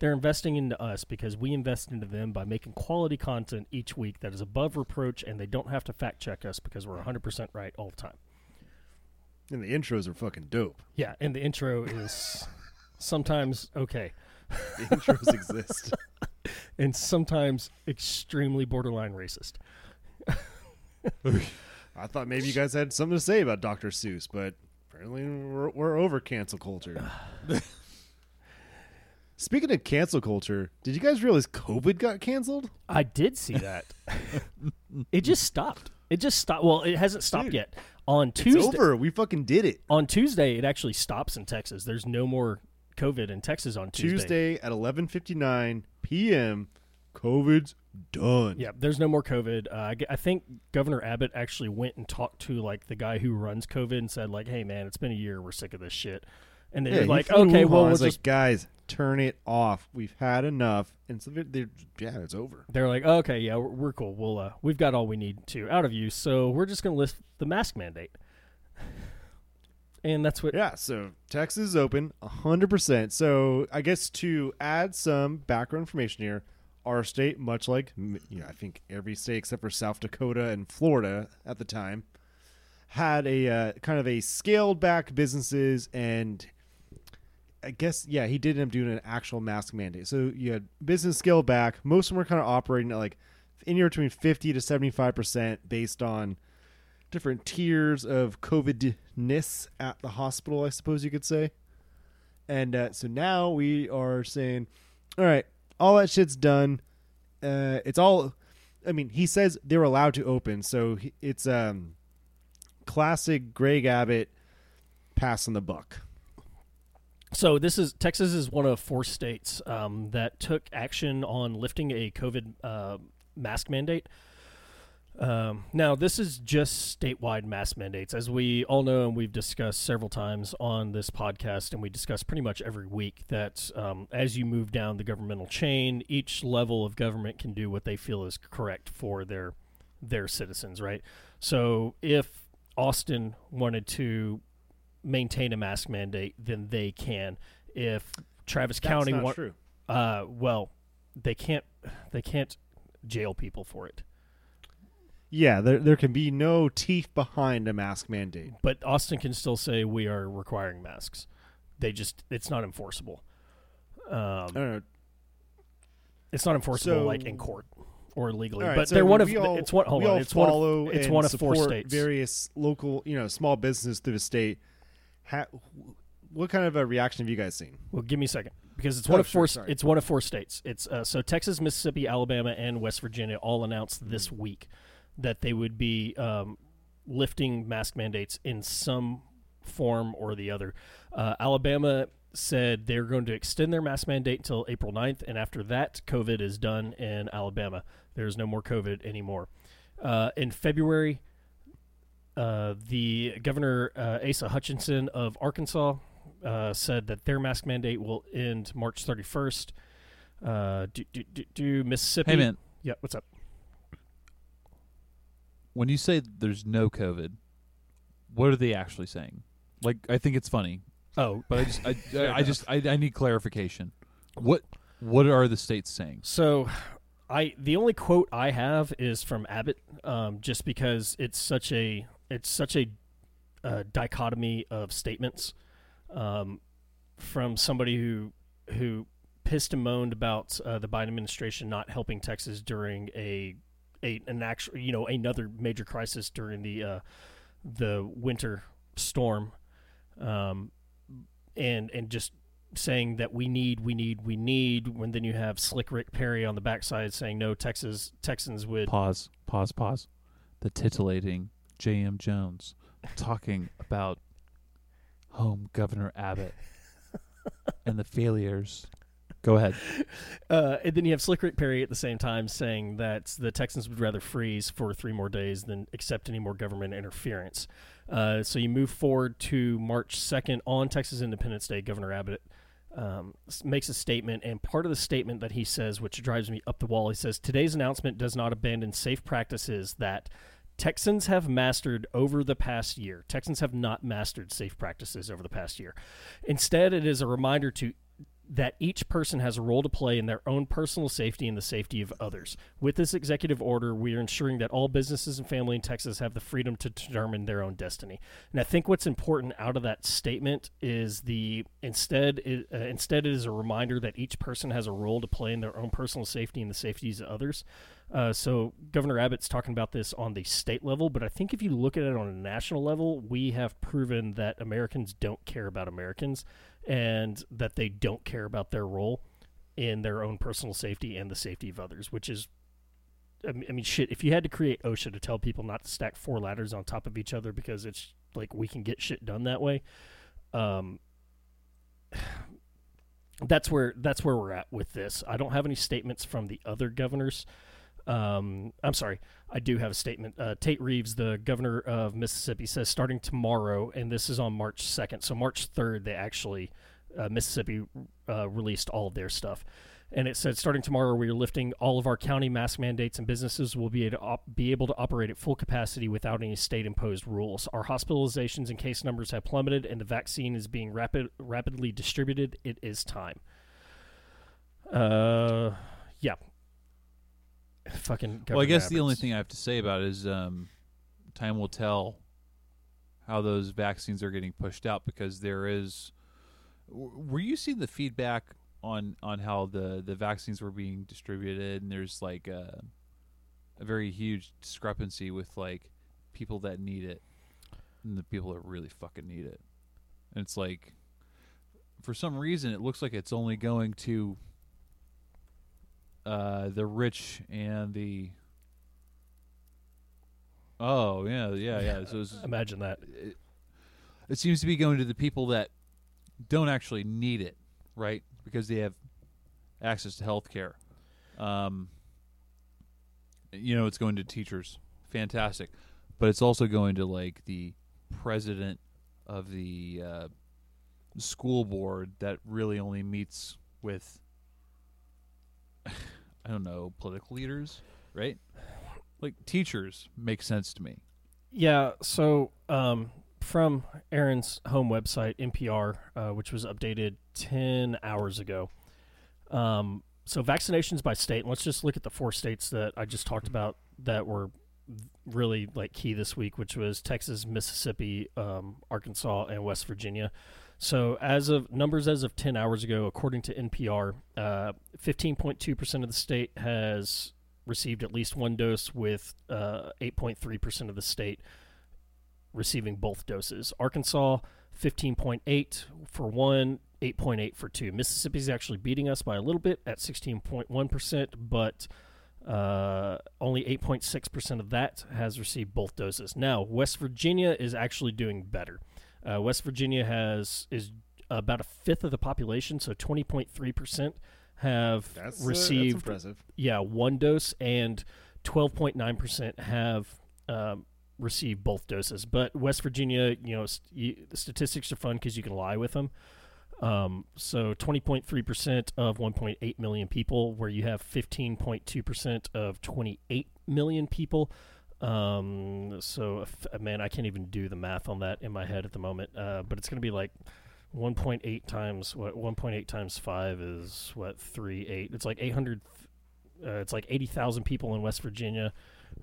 They're investing into us because we invest into them by making quality content each week that is above reproach, and they don't have to fact check us because we're 100% right all the time. And the intros are fucking dope. Yeah, and the intro is sometimes okay, The intros exist. and sometimes extremely borderline racist. I thought maybe you guys had something to say about Dr. Seuss, but apparently we're, we're over cancel culture. Speaking of cancel culture, did you guys realize COVID got canceled? I did see that. it just stopped. It just stopped. Well, it hasn't stopped Dude, yet. On Tuesday, It's over. We fucking did it. on Tuesday, it actually stops in Texas. There's no more COVID in Texas on Tuesday. Tuesday at 11:59 p.m. COVID's done. Yeah, there's no more COVID. Uh, I think Governor Abbott actually went and talked to like the guy who runs COVID and said like, "Hey man, it's been a year. We're sick of this shit." And they're Yeah, like, "Okay, Wuhan. well, we'll just." like, guys, turn it off. We've had enough. And so they're, yeah, it's over. They're like, "Okay, yeah, we're, we're cool. We'll uh, we've got all we need to out of you, so we're just gonna lift the mask mandate." And that's what. Yeah, so Texas is open 100%. So I guess to add some background information here, our state, much like you know, I think every state except for South Dakota and Florida at the time, had a uh, kind of a scaled back businesses and I guess yeah, he did end up doing an actual mask mandate. So you had business scaled back. Most of them were kind of operating at like anywhere between 50 to 75% based on different tiers of COVID-ness at the hospital, I suppose you could say. And uh, so now we are saying, all right, all that shit's done. Uh, it's all. I mean, he says they're allowed to open, so it's um, classic Greg Abbott passing the buck. So this is Texas is one of four states um, that took action on lifting a COVID uh, mask mandate. Um, now this is just statewide mask mandates, as we all know, and we've discussed several times on this podcast, and we discuss pretty much every week that um, as you move down the governmental chain, each level of government can do what they feel is correct for their their citizens, right? So if Austin wanted to maintain a mask mandate, than they can. If Travis That's County true. uh, well, they can't. They can't jail people for it. Yeah, there there can be no teeth behind a mask mandate. But Austin can still say we are requiring masks. They just it's not enforceable. I Um, don't know. it's not enforceable So- like in court. or legally, All right, but so they're one of all, it's one. Hold on, it's one. follow Of, it's one of four states. Various local, you know, small business through the state. Ha- what kind of a reaction have you guys seen? Well, give me a second because it's Oh, one of sure, four. sorry. It's one of four states. It's uh, so Texas, Mississippi, Alabama, and West Virginia all announced Hmm. this week that they would be um, lifting mask mandates in some form or the other. Uh, Alabama said they're going to extend their mask mandate until April 9th, and after that, COVID is done in Alabama. There's no more COVID anymore. Uh, in February, uh, the governor uh, Asa Hutchinson of Arkansas uh, said that their mask mandate will end March 31st. Uh, do, do, do, do Mississippi? Hey man, Yeah, what's up? when you say there's no COVID, what are they actually saying? Like, I think it's funny, Oh, but I just, I, I, I just, I, I need clarification. What, what are the states saying? So, I the only quote I have is from Abbott, um, just because it's such a it's such a uh, dichotomy of statements um, from somebody who who pissed and moaned about uh, the Biden administration not helping Texas during a a an actual you know another major crisis during the uh, the winter storm, um, and and just saying that we need, we need, we need. When then you have Slick Rick Perry on the backside saying no, Texas Texans would. Pause, pause, pause. The titillating J.M. Jones talking about home Governor Abbott and the failures. Go ahead. Uh, and then you have Slick Rick Perry at the same time saying that the Texans would rather freeze for three more days than accept any more government interference. Uh, so you move forward to March 2nd on Texas Independence Day. Governor Abbott um, makes a statement, and part of the statement that he says, which drives me up the wall, he says, Today's announcement does not abandon safe practices that Texans have mastered over the past year. Texans have not mastered safe practices over the past year. Instead, it is a reminder to that each person has a role to play in their own personal safety and the safety of others. With this executive order, we are ensuring that all businesses and family in Texas have the freedom to determine their own destiny. And I think what's important out of that statement is the instead it, uh, instead it is a reminder that each person has a role to play in their own personal safety and the safeties of others. Uh, so Governor Abbott's talking about this on the state level, but I think if you look at it on a national level, we have proven that Americans don't care about Americans and that they don't care about their role in their own personal safety and the safety of others, which is, I mean, shit. If you had to create OSHA to tell people not to stack four ladders on top of each other because it's like we can get shit done that way, um, that's where that's where we're at with this. I don't have any statements from the other governors. Um, I'm sorry, I do have a statement. Uh, Tate Reeves, the governor of Mississippi, says starting tomorrow, and this is on March 2nd. So March 3rd, they actually uh, Mississippi uh, released all of their stuff, and it said starting tomorrow, we are lifting all of our county mask mandates, and businesses will be able to op- be able to operate at full capacity without any state-imposed rules. Our hospitalizations and case numbers have plummeted, and the vaccine is being rapid rapidly distributed. It is time. Uh, yeah. Fucking. Well, I guess the only thing I have to say about it is um, time will tell how those vaccines are getting pushed out because there is. Were you seeing the feedback on on how the the vaccines were being distributed? And there's like a, a very huge discrepancy with like people that need it and the people that really fucking need it. And it's like, for some reason, it looks like it's only going to uh, the rich and the. Oh yeah, yeah, yeah. So it's, Imagine that. it, it seems to be going to the people that don't actually need it, right? Because they have access to health care. Um, you know, it's going to teachers. Fantastic. But it's also going to like the president of the uh, school board that really only meets with I don't know, political leaders, right? Like teachers make sense to me. Yeah. So, um, from Aaron's home website, NPR, uh, which was updated 10 hours ago. Um, so, vaccinations by state, and let's just look at the four states that I just talked about that were really like key this week, which was Texas, Mississippi, um, Arkansas, and West Virginia. So, as of numbers as of 10 hours ago, according to NPR, uh, 15.2% of the state has received at least one dose, with uh, 8.3% of the state receiving both doses. Arkansas, 15.8 for one, 8.8 for two. Mississippi's actually beating us by a little bit at 16.1%, but uh, only 8.6% of that has received both doses. Now, West Virginia is actually doing better. Uh, West Virginia has is about a fifth of the population, so 20.3% have That's, uh, received impressive. yeah one dose, and 12.9% have um, received both doses. But West Virginia, you know, st- you, the statistics are fun because you can lie with them. Um, so 20.3% of 1.8 million people, where you have 15.2% of 28 million people. Um, so, if, uh, man, I can't even do the math on that in my head at the moment. Uh, but it's going to be like 1.8 times what? 1.8 times five is what? Three eight. It's like 800. Uh, it's like 80,000 people in West Virginia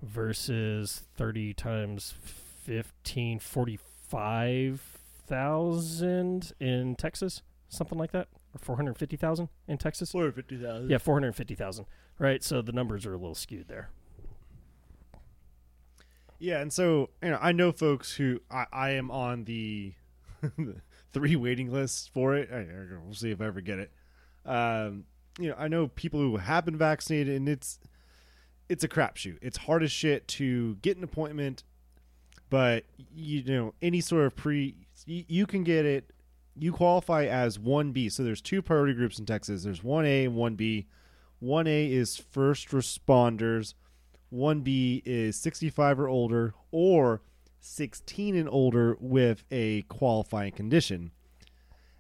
versus 30 times 15, 45,000 in Texas, something like that, or 450,000 in Texas. Four fifty thousand. Yeah, 450,000. Right, so the numbers are a little skewed there. Yeah, and so you know, I know folks who I, I am on the three waiting lists for it. I, we'll see if I ever get it. Um, you know, I know people who have been vaccinated, and it's it's a crapshoot. It's hard as shit to get an appointment, but you know, any sort of pre, you, you can get it. You qualify as one B. So there's two priority groups in Texas. There's one A and one B. One A is first responders. 1B is 65 or older or 16 and older with a qualifying condition.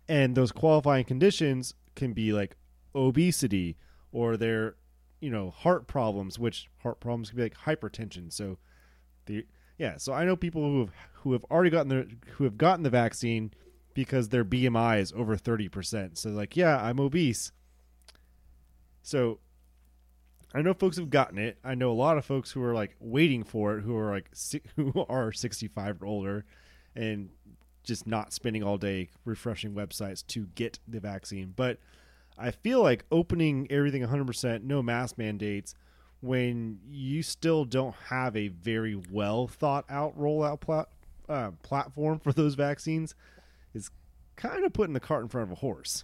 And those qualifying conditions can be like obesity or their, you know, heart problems, which heart problems can be like hypertension. So the yeah, so I know people who have who have already gotten the who have gotten the vaccine because their BMI is over 30%. So like, yeah, I'm obese. So I know folks have gotten it. I know a lot of folks who are like waiting for it, who are like who are 65 or older, and just not spending all day refreshing websites to get the vaccine. But I feel like opening everything 100%, no mask mandates, when you still don't have a very well thought out rollout plat- uh, platform for those vaccines, is kind of putting the cart in front of a horse.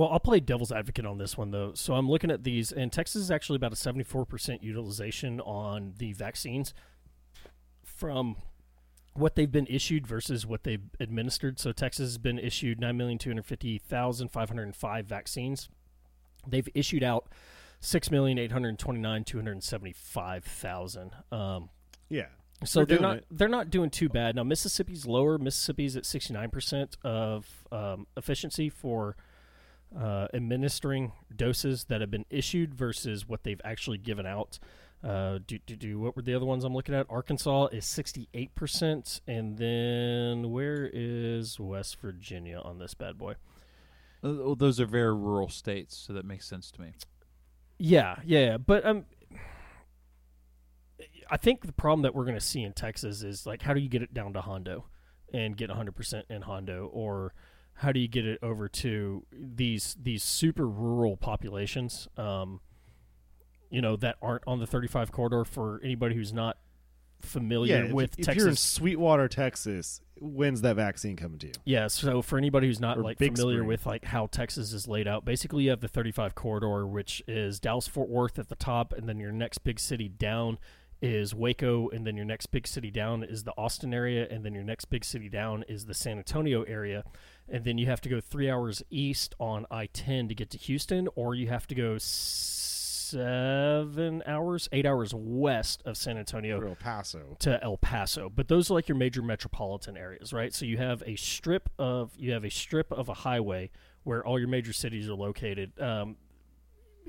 Well, I'll play devil's advocate on this one though. So I'm looking at these, and Texas is actually about a 74% utilization on the vaccines from what they've been issued versus what they've administered. So Texas has been issued 9,250,505 vaccines. They've issued out 6,829,275,000. Um, Yeah. so They're they're, not it. they're not doing too bad now. Mississippi's lower. Mississippi's at sixty nine percent of um, efficiency for uh, administering doses that have been issued versus what they've actually given out. Uh, do, do, do what were the other ones I'm looking at? Arkansas is sixty eight percent, and then where is West Virginia on this bad boy? Uh, well, those are very rural states, so that makes sense to me. Yeah, yeah, yeah. but um, I think the problem that we're going to see in Texas is like, how do you get it down to Hondo and get 100% in Hondo, or how do you get it over to these these super rural populations, um, you know, that aren't on the 35 corridor? For anybody who's not familiar if- with if, Texas, If you're in Sweetwater, Texas, when's that vaccine coming to you? Yeah, so for anybody who's not Or like familiar Spring. with like how Texas is laid out, basically you have the 35 corridor, which is Dallas Fort Worth at the top, and then your next big city down is Waco, and then your next big city down is the Austin area, and then your next big city down is the San Antonio area, and then you have to go three hours east on I-10 to get to Houston, or you have to go seven hours, eight hours west of San Antonio El Paso. to El Paso. But those are like your major metropolitan areas, right? So you have a strip of you have a strip of a highway where all your major cities are located. Um,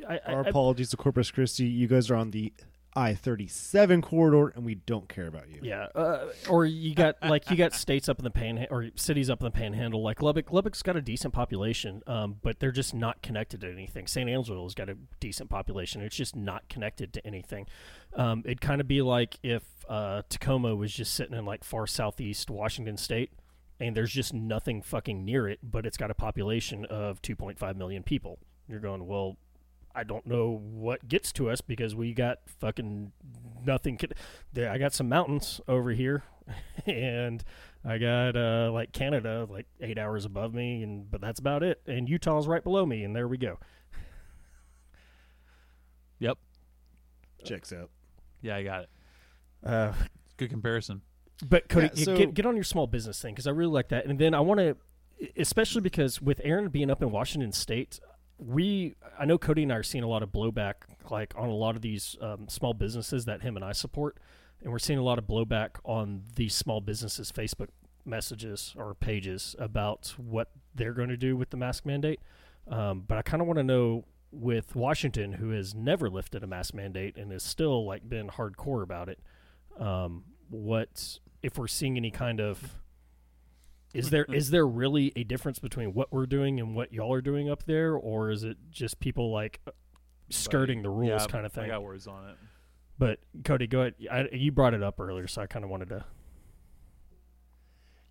I, I, Our I- apologies to Corpus Christi. You guys are on the I 37 corridor, and we don't care about you. yeah, uh, or you got like you got states up in the pan or cities up in the panhandle. Like Lubbock, Lubbock's got a decent population, um, but they're just not connected to anything. San Angelo's got a decent population. It's just not connected to anything. Um, it'd kind of be like if uh, Tacoma was just sitting in like far southeast Washington State, and there's just nothing fucking near it, but it's got a population of 2.5 million people. You're going, well, I don't know what gets to us because we got fucking nothing. Can, I got some mountains over here, and I got uh, like Canada like eight hours above me, and but that's about it. And Utah's right below me, and there we go. Yep. Checks out. Yeah, I got it. Uh, Good comparison. But Cody, Yeah, so- get get on your small business thing because I really like that. And then I want to, especially because with Aaron being up in Washington State, we I know Cody and I are seeing a lot of blowback like on a lot of these um, small businesses that him and I support, and we're seeing a lot of blowback on these small businesses Facebook messages or pages about what they're going to do with the mask mandate. Um, but I kind of want to know with Washington, who has never lifted a mask mandate and is still like been hardcore about it. Um, what if we're seeing any kind of is hmm. there hmm. is there really a difference between what we're doing and what y'all are doing up there, or is it just people like uh, skirting the rules Yeah, kind of I thing? got words on it. But Cody, go ahead. I, you brought it up earlier, so I kind of wanted to.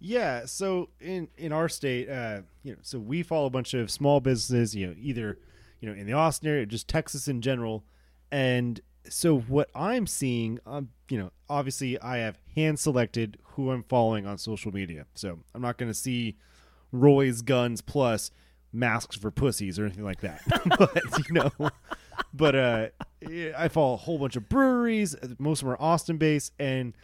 Yeah, so in in our state, uh, you know, so we follow a bunch of small businesses, you know, either you know in the Austin area, just Texas in general, and so what I'm seeing, um, you know, obviously I have hand selected who I'm following on social media, so I'm not going to see Roy's Guns plus masks for pussies or anything like that, but you know, but uh, I follow a whole bunch of breweries. Most of them are Austin based, and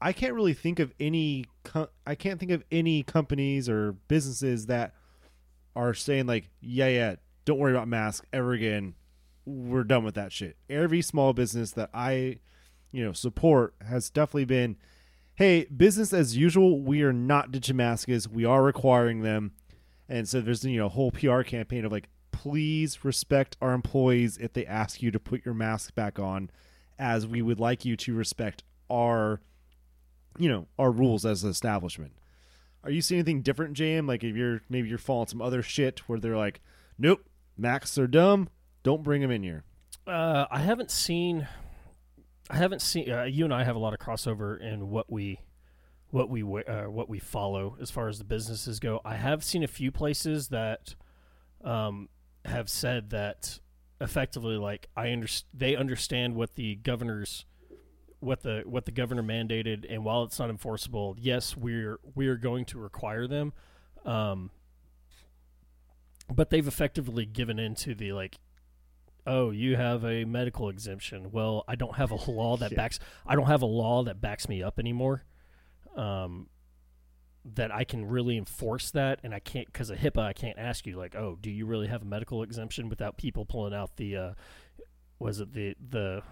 I can't really think of any. Co- I can't think of any companies or businesses that are saying like, "Yeah, yeah, don't worry about masks ever again. We're done with that shit." Every small business that I, you know, support has definitely been, "Hey, business as usual. We are not masks. We are requiring them." And so there's you know a whole PR campaign of like, please respect our employees if they ask you to put your mask back on, as we would like you to respect our you know our rules as an establishment. Are you seeing anything different, JM? Like if you're maybe you're following some other shit where they're like, nope, masks are dumb, don't bring them in here. Uh, I haven't seen. I haven't seen. Uh, you and I have a lot of crossover in what we, what we uh, what we follow as far as the businesses go. I have seen a few places that, um, have said that effectively, like I underst- they understand what the governor's, what the what the governor mandated, and while it's not enforceable, yes, we're we're going to require them. Um, but they've effectively given into the like oh you have a medical exemption well i don't have a law that Yeah. backs i don't have a law that backs me up anymore um that i can really enforce that and i can't because of hipaa i can't ask you like oh do you really have a medical exemption without people pulling out the uh was it the the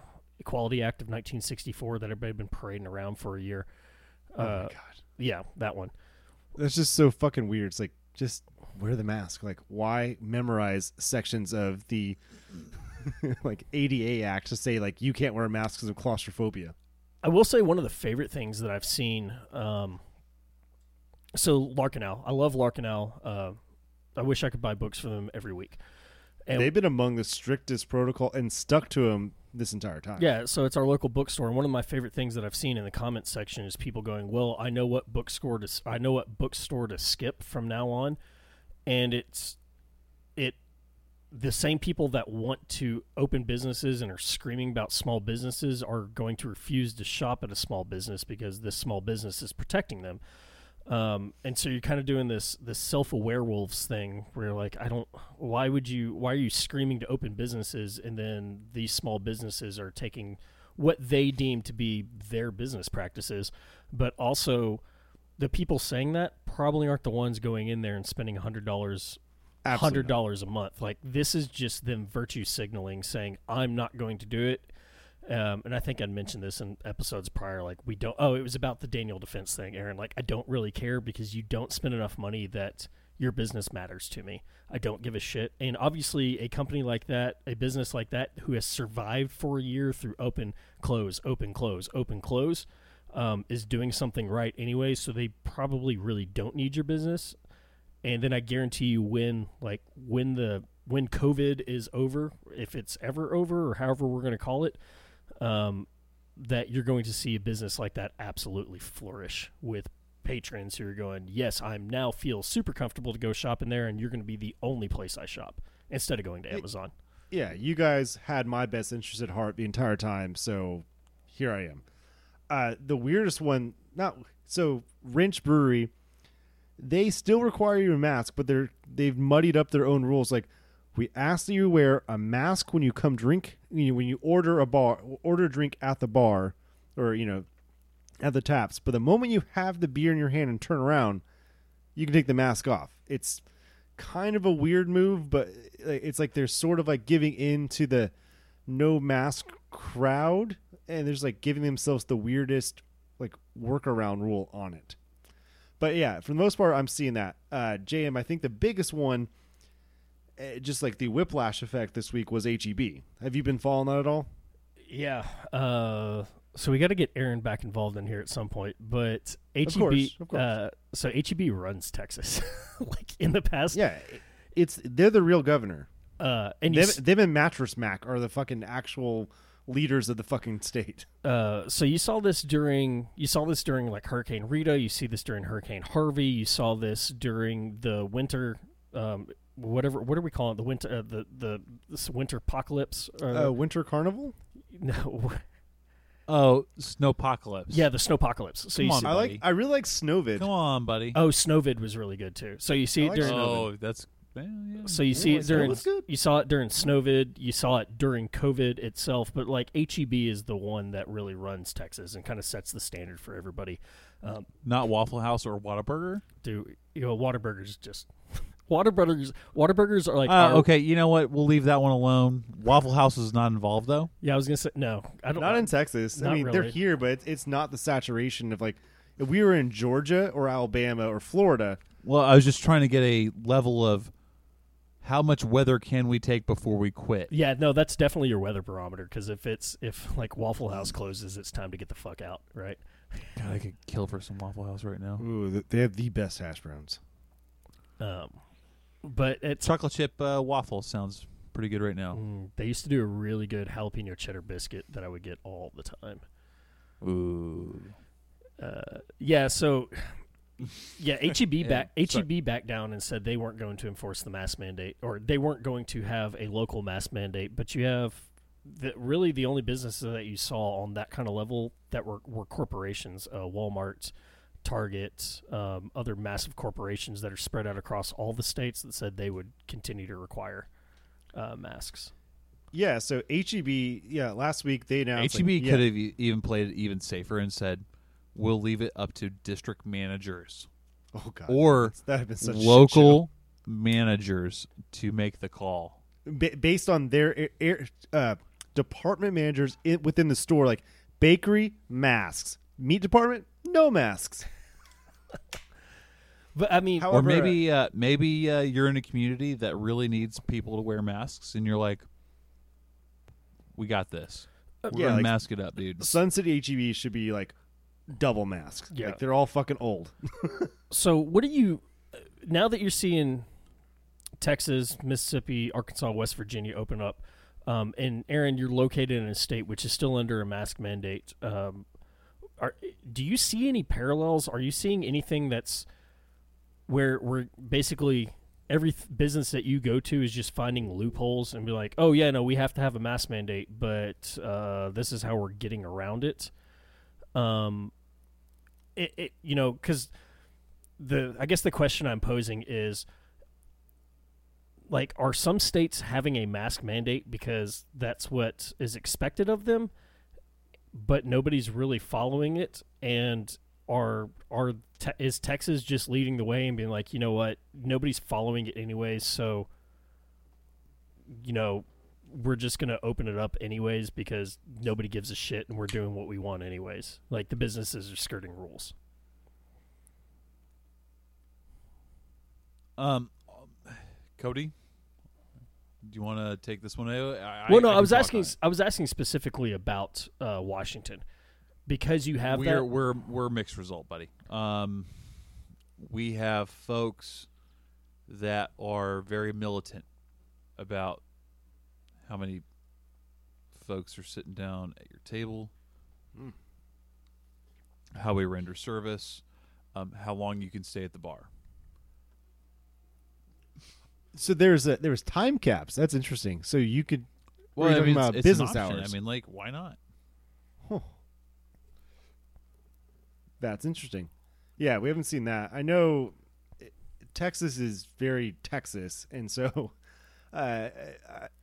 equality act of 1964 that everybody had been parading around for a year Oh uh my god, yeah that one that's just so fucking weird. It's like just wear the mask. Like why memorize sections of the like ADA Act to say like you can't wear a mask because of claustrophobia? I will say one of the favorite things that I've seen. Um, so Larkinell, I love Larkinell. Uh, I wish I could buy books for them every week. And They've been among the strictest protocol and stuck to them this entire time. yeah, so it's our local bookstore, and one of my favorite things that I've seen in the comments section is people going, "Well, I know what bookstore to, I know what bookstore to skip from now on," and it's it the same people that want to open businesses and are screaming about small businesses are going to refuse to shop at a small business because this small business is protecting them. Um, and so you're kind of doing this this self aware wolves thing where you're like, I don't. Why would you? Why are you screaming to open businesses and then these small businesses are taking what they deem to be their business practices, but also the people saying that probably aren't the ones going in there and spending hundred dollars hundred dollars a month. Like this is just them virtue signaling, saying I'm not going to do it. Um, and I think I'd mentioned this in episodes prior. Like we don't. Oh, it was about the Daniel defense thing, Aaron. Like I don't really care because you don't spend enough money that your business matters to me. I don't give a shit. And obviously, a company like that, a business like that, who has survived for a year through open, close, open, close, open, close, um, is doing something right anyway. So they probably really don't need your business and then I guarantee you when like when the when COVID is over, if it's ever over or however we're going to call it, um, that you're going to see a business like that absolutely flourish with patrons who are going, yes, I'm now feel super comfortable to go shop in there, and you're going to be the only place I shop instead of going to Amazon. yeah, you guys had my best interest at heart the entire time, so here I am. Uh, the weirdest one, not so Wrench Brewery, they still require you a mask, but they're they've muddied up their own rules. Like we ask that you wear a mask when you come drink, you know, when you order a bar, order a drink at the bar, or you know, at the taps. But the moment you have the beer in your hand and turn around, you can take the mask off. It's kind of a weird move, but it's like they're sort of like giving in to the no mask crowd, and there's like giving themselves the weirdest like workaround rule on it. But yeah, for the most part, I'm seeing that. Uh, JM, I think the biggest one, uh, just like the whiplash effect this week, was HEB. Have you been following that at all? Yeah. Uh, so we got to get Aaron back involved in here at some point. But HEB, Of course, of course. Uh, so HEB runs Texas, like in the past. Yeah, it's they're the real governor. Uh, and Them, s- them and Mattress Mac are the fucking actual leaders of the fucking state. uh, so you saw this during you saw this during like Hurricane Rita. You see this during Hurricane Harvey. You saw this during the winter. Um, whatever. What do we call it? The winter. Uh, the the this winter apocalypse. Uh, Uh, Winter Carnival. no. Oh, snowpocalypse. Yeah, the snowpocalypse. So Come you on, see, I like. I really like Snowvid. Come on, buddy. oh, Snowvid was really good too. So you see I it like during. Snowvid. oh, that's well, yeah. So you see it it during you saw it during Snowvid, you saw it during COVID itself, but like HEB is the one that really runs Texas and kind of sets the standard for everybody. Um, not Waffle House or Whataburger. do you know Waterburgers just Waterburgers Waterburgers are like Uh, our- okay, you know what? We'll leave that one alone. Waffle House is not involved though. Yeah, I was gonna say no. I don't. Not in Texas. I Not mean, they're here, but it's, it's not the saturation of like if we were in Georgia or Alabama or Florida. Well, I was just trying to get a level of how much weather can we take before we quit. yeah, no, that's definitely your weather barometer. Because if it's if like Waffle House closes, it's time to get the fuck out, right? God, I could kill for some Waffle House right now. Ooh, they have the best hash browns. Um, but it's Chocolate chip uh, waffle sounds pretty good right now. mm, they used to do a really good jalapeno cheddar biscuit that I would get all the time. Ooh. uh, yeah, so yeah, HEB Yeah, back sorry. HEB backed down and said they weren't going to enforce the mask mandate, or they weren't going to have a local mask mandate. But you have the, really the only businesses that you saw on that kind of level that were were corporations, uh, Walmart, Target, um, other massive corporations that are spread out across all the states that said they would continue to require uh, masks. Yeah, so HEB. Yeah, last week they announced HEB like, yeah, could have e- even played it even safer and said, "We'll leave it up to district managers Oh god, or that been such local managers to make the call." show. Ba- based on their air, air, uh, department managers in, within the store, like bakery masks, meat department no masks. But I mean, How- or However, maybe uh, maybe uh, you're in a community that really needs people to wear masks, and you're like, "We got this. We're Yeah, gonna like- mask it up, dude." Sun City HEB should be like double masks. Yeah. like they're all fucking old. So, what do you now that you're seeing Texas, Mississippi, Arkansas, West Virginia open up, um, and Aaron, you're located in a state which is still under a mask mandate. Um, are, do you see any parallels? Are you seeing anything that's where where basically every th- business that you go to is just finding loopholes and be like, oh yeah, no, we have to have a mask mandate, but uh, this is how we're getting around it. Um, it, it you know because the I guess the question I'm posing is like are some states having a mask mandate because that's what is expected of them but nobody's really following it? And are are te- is Texas just leading the way and being like you know what? Nobody's following it anyways so you know we're just going to open it up anyways because nobody gives a shit and we're doing what we want anyways like the businesses are skirting rules Um, Cody, do you want to take this one? I, I, well, no, I, can was asking. I was asking specifically about uh, Washington because you have we're that. we're we're mixed result, buddy. Um, we have folks that are very militant about how many folks are sitting down at your table, Hmm. how we render service, um, how long you can stay at the bar. So there's a there's time caps. That's interesting. So you could Well, you're I talking mean, about it's, it's business an hours. I mean, like, why not? That's interesting. Yeah, we haven't seen that. I know eh, Texas is very Texas, and so uh,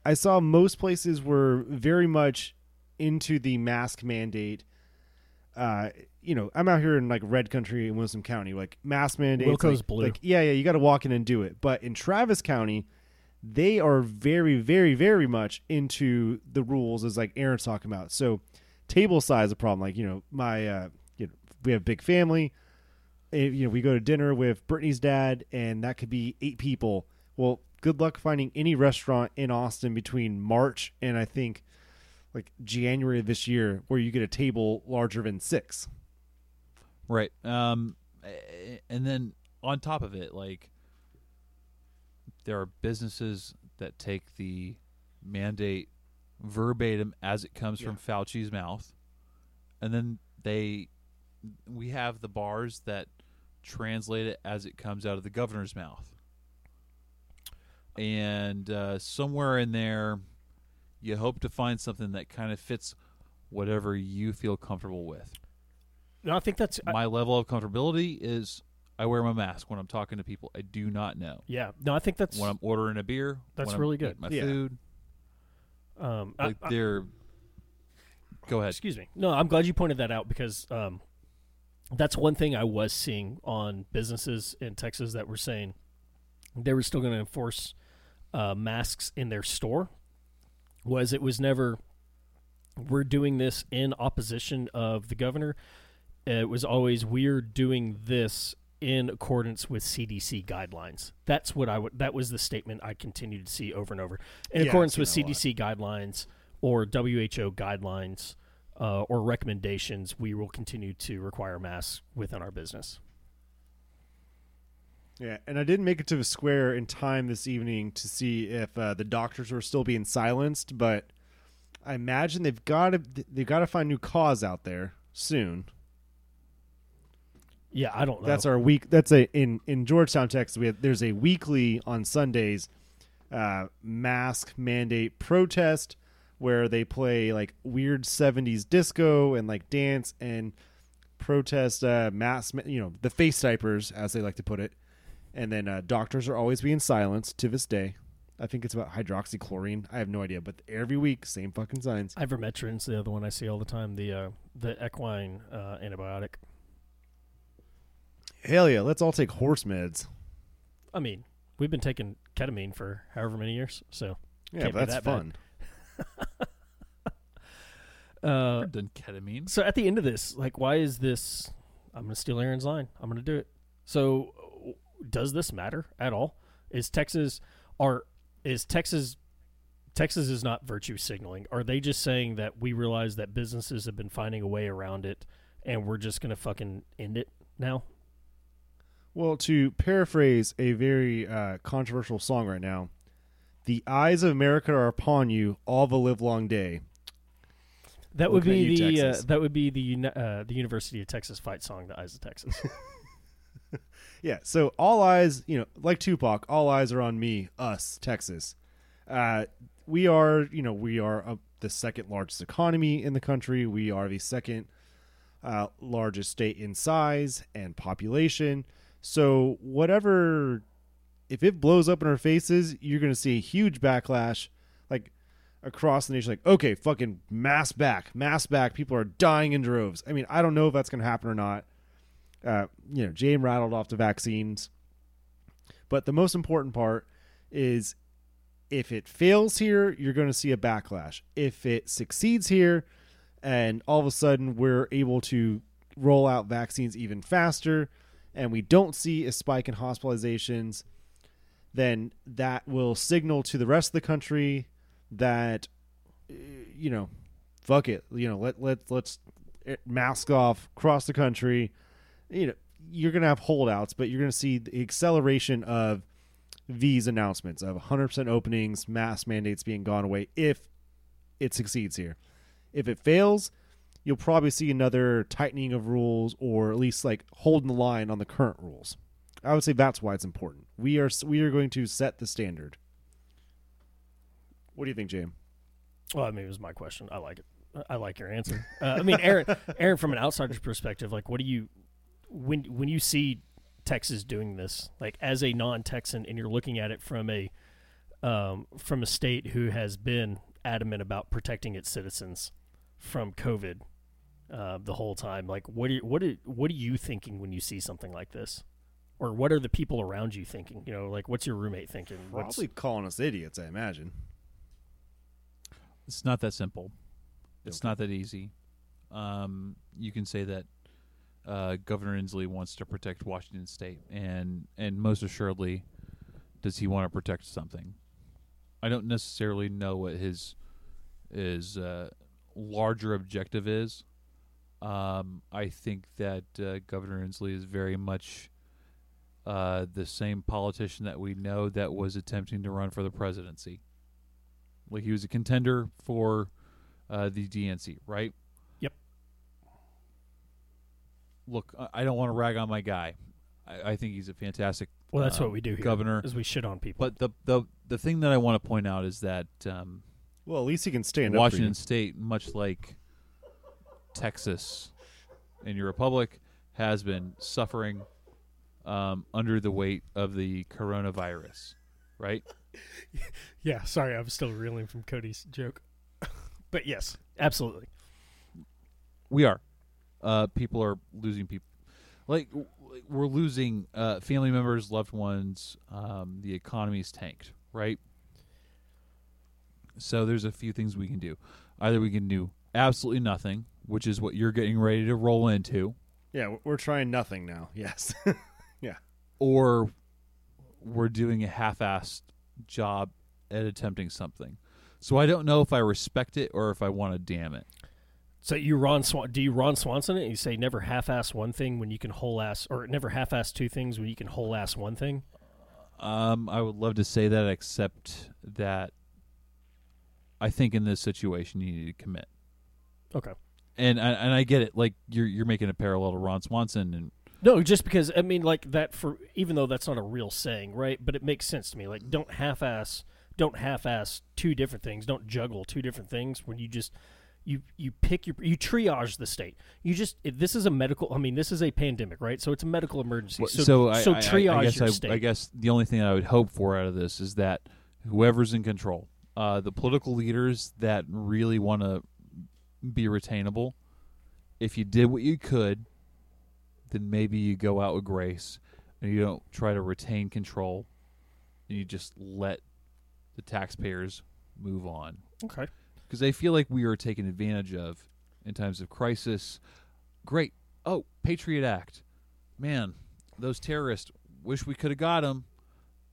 I- saw most places were very much into the mask mandate. Uh, you know, I'm out here in like red country in Wilson County, like mask mandate. Wilco's like, blue. Like, yeah, yeah, you got to walk in and do it. But in Travis County, they are very, very, very much into the rules, as like Aaron's talking about. So, table size a problem. Like, you know, my, uh, you know, we have a big family. If, you know, we go to dinner with Brittany's dad, and that could be eight people. Well, good luck finding any restaurant in Austin between March and I think like January of this year where you get a table larger than six. Right. Um, and then on top of it, like there are businesses that take the mandate verbatim as it comes from Fauci's mouth, and then they we have the bars that translate it as it comes out of the governor's mouth. And uh, somewhere in there, you hope to find something that kind of fits whatever you feel comfortable with No, I think that's I- my level of comfortability is I wear my mask when I'm talking to people I do not know. yeah. No, I think that's When I'm ordering a beer, That's when I'm really good. My Yeah. food, um. Like I- they're. Go ahead. Excuse me. No, I'm glad you pointed that out because um, that's one thing I was seeing on businesses in Texas that were saying they were still going to enforce uh, masks in their store. Was it was never we're doing this in opposition of the governor. It was always we're doing this in accordance with CDC guidelines. That's what I would. That was the statement I continued to see over and over. In Yeah, accordance with. CDC guidelines or WHO guidelines uh, or recommendations, we will continue to require masks within our business. Yeah, and I didn't make it to the square in time this evening to see if uh, the doctors were still being silenced, but I imagine they've got to they've got to find new cause out there soon. Yeah, I don't know. That's our week. That's a in in Georgetown, Texas. We have there's a weekly on Sundays uh, mask mandate protest where they play like weird '70s disco and like dance and protest uh, mask. You know the face diapers, as they like to put it. And then uh, doctors are always being silenced to this day. I think it's about hydroxychloroquine. I have no idea, but every week, same fucking signs. Ivermectin's the other one I see all the time. The uh, the equine uh, antibiotic. Hell yeah, let's all take horse meds. I mean, we've been taking ketamine for however many years, so Yeah, Can't but that's that fun. uh, I've done ketamine. So at the end of this, like, why is this? I'm going to steal Aaron's line. I'm going to do it. So, does this matter at all? Is Texas are is Texas Texas is not virtue signaling? Are they just saying that we realize that businesses have been finding a way around it, and we're just going to fucking end it now? Well, to paraphrase a very uh, controversial song right now, the eyes of America are upon you all the livelong day. That would be you, the uh, that would be the uni- uh, the University of Texas fight song, "The Eyes of Texas." Yeah, so all eyes, you know, like Tupac, all eyes are on me, us, Texas. Uh, we are, you know, we are uh, the second largest economy in the country. We are the second uh, largest state in size and population. So whatever, if it blows up in our faces, you're going to see a huge backlash, like across the nation. Like, okay, fucking mass back, mass back. People are dying in droves. I mean, I don't know if that's going to happen or not uh, you know, Jane rattled off the vaccines. But the most important part is if it fails here, you're going to see a backlash. If it succeeds here, and all of a sudden we're able to roll out vaccines even faster, and we don't see a spike in hospitalizations, then that will signal to the rest of the country that, you know, fuck it. You know, let let let's eh, mask off across the country you know you're going to have holdouts, but you're going to see the acceleration of these announcements of 100% openings, mass mandates being gone away if it succeeds here. If it fails, you'll probably see another tightening of rules or at least like holding the line on the current rules I would say that's why it's important. We are we are going to set the standard. What do you think, James? Well, I mean, it was my question. I like it. I like your answer. Uh, I mean, Aaron, Aaron, from an outsider's perspective, like, what do you when when you see Texas doing this, like as a non-Texan, and you're looking at it from a um, from a state who has been adamant about protecting its citizens from COVID uh, the whole time. Like, what are you, what are, what are you thinking when you see something like this, or what are the people around you thinking? You know, like what's your roommate thinking? What's, Probably calling us idiots, I imagine. It's not that simple. It's not that easy. Um, you can say that uh, Governor Inslee wants to protect Washington State, and and most assuredly, does he want to protect something? I don't necessarily know what his his uh, larger objective is. Um, I think that uh, Governor Inslee is very much uh, the same politician that we know that was attempting to run for the presidency. Like he was a contender for uh, the DNC, right? Yep. Look, I- I don't want to rag on my guy. I, I think he's a fantastic well, that's uh, what we do here, governor. is we shit on people. But the the the thing that I want to point out is that um, Well, at least he can stand Washington up State, much like Texas and your republic, has been suffering um, under the weight of the coronavirus, right? Yeah, sorry, I'm still reeling from Cody's joke. but yes, absolutely. We are. Uh, people are losing people. Like we're losing uh, family members, loved ones. Um, the economy's tanked, right? So there's a few things we can do. Either we can do absolutely nothing, which is what you're getting ready to roll into, Yeah, we're- we're trying nothing now. Yes. Yeah. Or we're doing a half-assed job at attempting something. So I don't know if I respect it or if I want to damn it. So you Ron Swan, do you Ron Swanson it? You say never half-ass one thing when you can whole-ass, or never half-ass two things when you can whole-ass one thing. Um, I would love to say that, except that I think in this situation you need to commit. Okay. And I, and I get it. Like you're you're making a parallel to Ron Swanson, and No, just because I mean, like that for even though that's not a real saying, right? But it makes sense to me. Like, don't half-ass, don't half-ass two different things. Don't juggle two different things when you just you you pick your you triage the state. You just if this is a medical. I mean, this is a pandemic, right? So it's a medical emergency. So so I, so I- I- triage I, guess your I, state. I guess the only thing I would hope for out of this is that whoever's in control, uh, the political leaders that really want to be retainable, if you did what you could, then maybe you go out with grace and you don't try to retain control, and you just let the taxpayers move on okay. Because they feel like we are taken advantage of in times of crisis. Great. Oh, Patriot Act. Man, those terrorists wish we could have got them.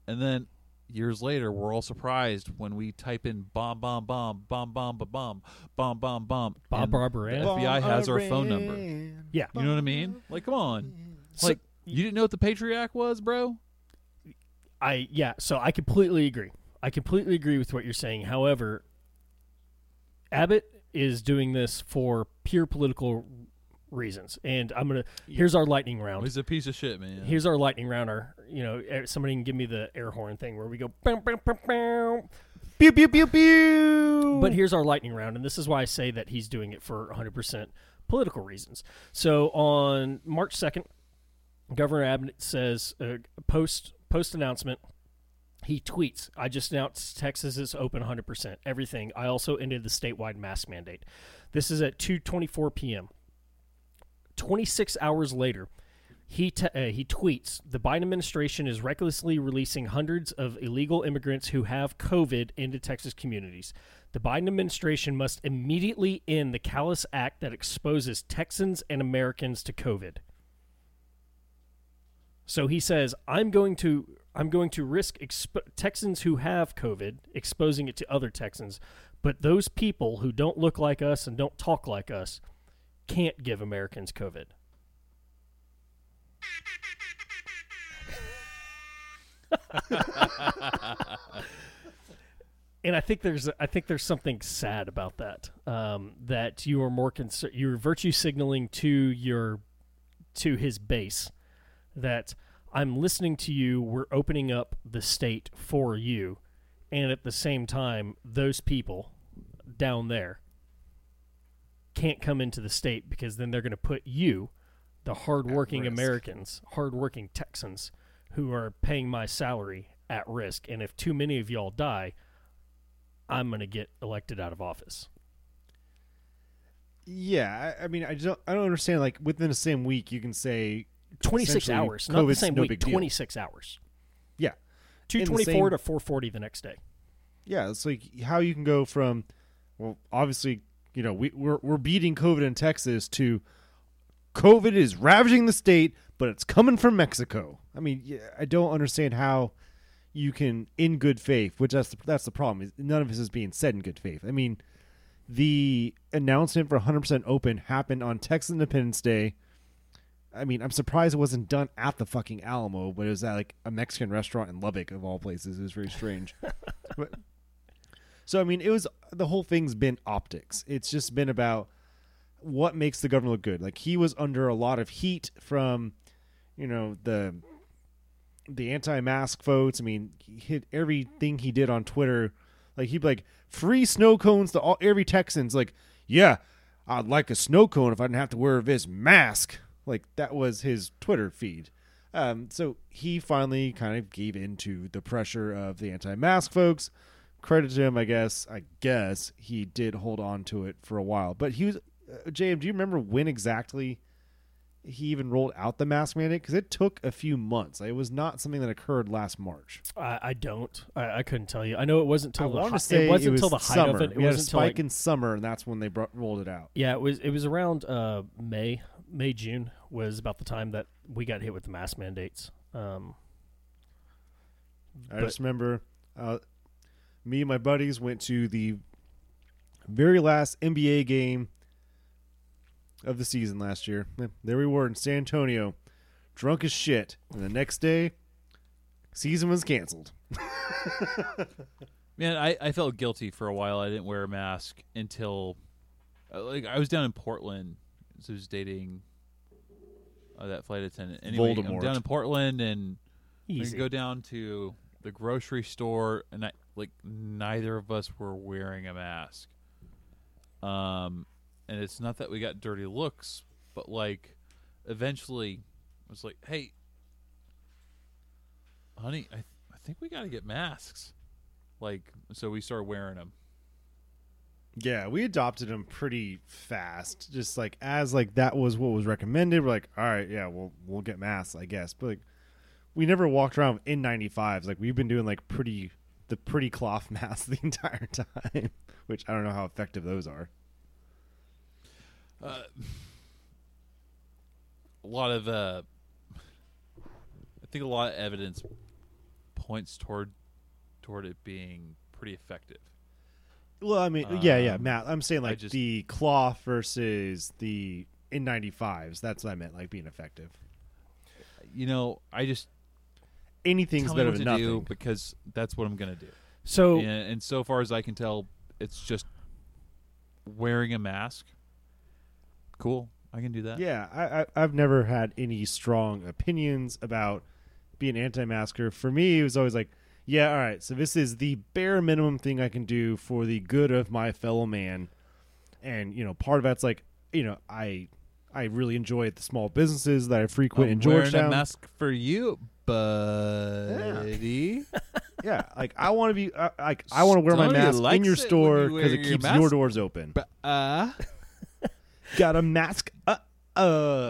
And then years later, we're all surprised when we type in bomb, bomb, bomb, bomb, bomb, ba bomb, bomb, bomb, bomb. Bob Barber, The? FBI has our phone number. Yeah. You know what I mean? Like, come on. So- Like, you didn't know what the Patriot Act was, bro? I yeah, so I completely agree. I completely agree with what you're saying. However, Abbott is doing this for pure political reasons, and I'm gonna. Here's our lightning round. He's a piece of shit, man. Here's our lightning round. Our you know eh, somebody can give me the air horn thing where we go. "Bow, bow, bow, bow." Pew pew pew pew. But here's our lightning round, and this is why I say that he's doing it for 100% political reasons. So on March 2nd, Governor Abbott says uh, post post announcement. He tweets, "I just announced Texas is open 100%. Everything. I also ended the statewide mask mandate. This is at 2:24 p.m. 26 hours later, he t- uh, he tweets the Biden administration is recklessly releasing hundreds of illegal immigrants who have COVID into Texas communities. The Biden administration must immediately end the callous act that exposes Texans and Americans to COVID. So he says, "I'm going to I'm going to risk expo- Texans who have COVID exposing it to other Texans, but those people who don't look like us and don't talk like us can't give Americans COVID." and I think there's I think there's something sad about that. Um, that you are more concerned. You're virtue signaling to your to his base that I'm listening to you. We're opening up the state for you, and at the same time, those people down there can't come into the state because then they're going to put you, the hardworking. Americans, hardworking Texans, who are paying my salary, at risk. And if too many of y'all die, I'm going to get elected out of office. Yeah, I, I mean, I don't, I don't understand. Like within the same week, you can say 26 essentially, hours, not the same no week. big deal. 26 hours. Yeah, 224 same- to 440 the next day. yeah. It's like how you can go from, well, obviously, you know, we, we're we're beating COVID in Texas to, COVID is ravaging the state, but it's coming from Mexico. I mean, yeah, I don't understand how you can, in good faith, which that's the, that's the problem. Is none of this is being said in good faith. I mean, the announcement for 100% open happened on Texas Independence Day. I mean, I'm surprised it wasn't done at the fucking Alamo, but it was at like a Mexican restaurant in Lubbock of all places. It was very strange. but, so I mean, it was the whole thing's been optics. It's just been about what makes the government look good. Like he was under a lot of heat from, you know, the the anti-mask votes. I mean, he hit everything he did on Twitter. Like he'd be like, "Free snow cones to all every Texan's." Like, yeah, I'd like a snow cone if I didn't have to wear this mask. Like that was his Twitter feed. Um, so he finally kind of gave in to the pressure of the anti-mask folks. Credit to him, I guess. I guess he did hold on to it for a while, but he was. Uh, JM, do you remember when exactly he even rolled out the mask mandate? Because it took a few months. It was not something that occurred last March. I, I don't. I, I couldn't tell you. I know it wasn't I until the hi- say it wasn't was until the height summer. of it. It we a wasn't until spike like, in summer, and that's when they brought, rolled it out. yeah, it was it was around uh, May May June was about the time that we got hit with the mask mandates. Um, I just remember uh, me and my buddies went to the very last NBA game of the season last year. There we were in San Antonio, drunk as shit. And the next day, season was canceled. Man, I, I felt guilty for a while. I didn't wear a mask until, uh, like, I was down in Portland. So I was dating uh, that flight attendant. Anyway, I'm down in Portland, and we go down to the grocery store, and I like neither of us were wearing a mask. Um, and it's not that we got dirty looks, but like, eventually, I was like, "Hey, honey, I I think we got to get masks." Like, so we started wearing them. Yeah, we adopted them pretty fast. Just like as like that was what was recommended. We're like, all right, yeah, we'll we'll get masks, I guess. But like, we never walked around in 95s. Like we've been doing like pretty the pretty cloth masks the entire time, which I don't know how effective those are. Uh, a lot of, uh, I think a lot of evidence points toward toward it being pretty effective. Well, I mean, yeah, yeah, Um, Matt. I'm saying I like just- the cloth versus the N95s. That's what I meant, like being effective. You know, I just Anything's tell me better what than to nothing. do because that's what I'm gonna do. so and, and so far as I can tell, it's just wearing a mask. Cool, I can do that. Yeah, I, I I've never had any strong opinions about being anti-masker. For me, it was always like, yeah, all right. So this is the bare minimum thing I can do for the good of my fellow man, and you know, part of that's like, you know, I I really enjoy the small businesses that I frequent I'm in wearing Georgetown. a mask for you, buddy. yeah, like I want to be uh, like I want to wear my mask in your store because it keeps mask. your doors open. But, uh, Got a mask up.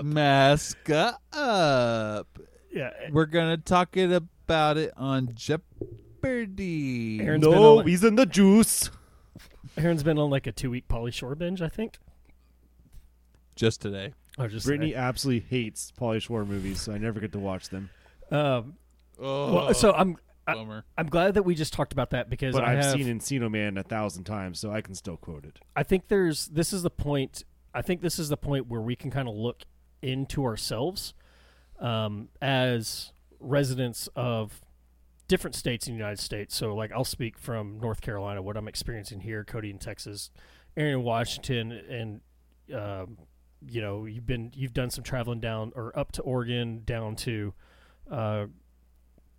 mask up. yeah, We're gonna talk it about it on Jeopardy. Aaron's been No, on- he's in the juice. Aaron's been on like a two week Pauly Shore binge, I think. Just today. Or just Brittany absolutely hates Pauly Shore movies, so I never get to watch them. Um, Oh, well, so I'm I- bummer. I'm glad that we just talked about that because But I I've have, seen Encino Man a thousand times, so I can still quote it. I think there's this is the point. I think this is the point where we can kind of look into ourselves um, as residents of different states in the United States. So, like, I'll speak from North Carolina, what I'm experiencing here, Cody in Texas, Aaron in Washington, and um, you know, you've been you've done some traveling down or up to Oregon, down to uh,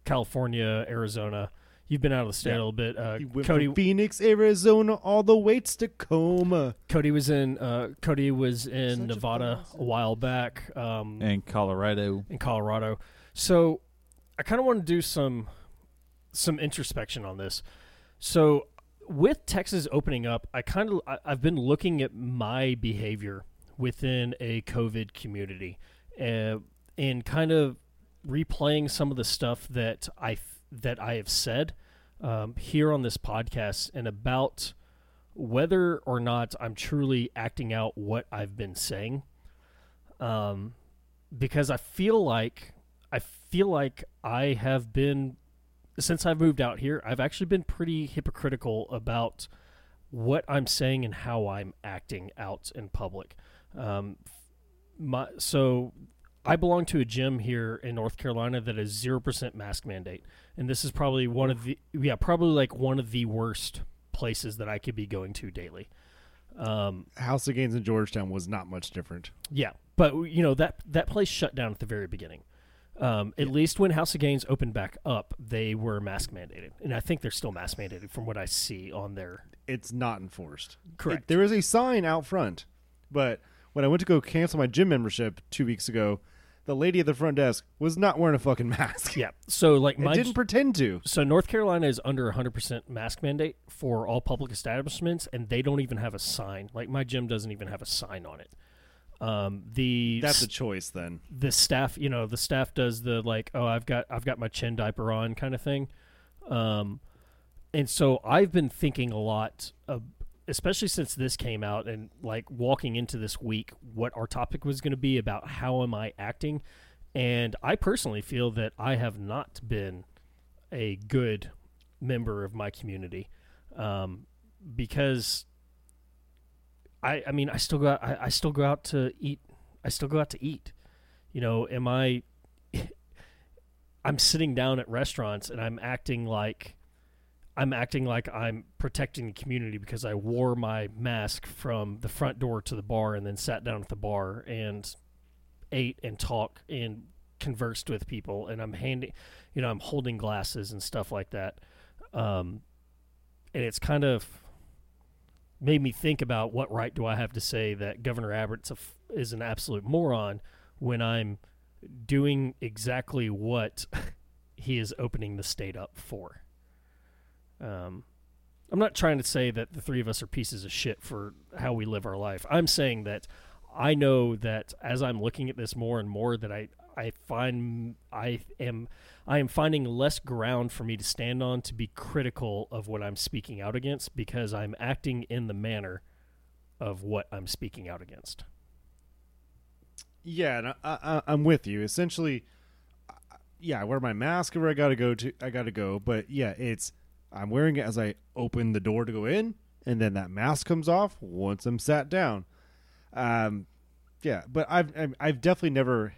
California, Arizona. You've been out of the state Yeah. a little bit. Uh, went Cody from Phoenix, Arizona, all the way to Tacoma. Cody was in uh, Cody was in Such Nevada fun a while back. Um, And Colorado. in Colorado. So I kind of want to do some some introspection on this. So with Texas opening up, I kind of I've been looking at my behavior within a COVID community, uh, and kind of replaying some of the stuff that I that I have said um, here on this podcast and about whether or not I'm truly acting out what I've been saying. Um, because I feel like I feel like I have been since I've moved out here, I've actually been pretty hypocritical about what I'm saying and how I'm acting out in public. Um, my so I belong to a gym here in North Carolina that is zero percent mask mandate, and this is probably one of the yeah probably like one of the worst places that I could be going to daily. Um, House of Gains in Georgetown was not much different. yeah, but you know that that place shut down at the very beginning. Um, at least when House of Gains opened back up, they were mask mandated, and I think they're still mask mandated from what I see on their. It's not enforced. Correct. It- there is a sign out front, but when I went to go cancel my gym membership two weeks ago, the lady at the front desk was not wearing a fucking mask. Yeah, so like my didn't pretend to. so North Carolina is under 100% mask mandate for all public establishments, and they don't even have a sign. Like my gym doesn't even have a sign on it. Um, the That's a choice then. the staff you know the staff does the like oh i've got i've got my chin diaper on kind of thing um and so i've been thinking a lot of especially since this came out and like walking into this week what our topic was going to be about how am i acting and i personally feel that i have not been a good member of my community um, because I I mean I still go out, I, I still go out to eat I still go out to eat. You know, am I I'm sitting down at restaurants and I'm acting like I'm acting like I'm protecting the community because I wore my mask from the front door to the bar and then sat down at the bar and ate and talked and conversed with people and I'm handing you know I'm holding glasses and stuff like that. Um and it's kind of made me think about what right do I have to say that Governor Abbott's a f- is an absolute moron when I'm doing exactly what he is opening the state up for. Um, I'm not trying to say that the three of us are pieces of shit for how we live our life. I'm saying that I know that as I'm looking at this more and more, that I I find I am I am finding less ground for me to stand on to be critical of what I'm speaking out against because I'm acting in the manner of what I'm speaking out against. Yeah, and I, I, I'm with you. Essentially, yeah, I wear my mask where I gotta go to. I gotta go, but yeah, it's I'm wearing it as I open the door to go in, and then that mask comes off once I'm sat down. Um, yeah, but I've I've- I've definitely never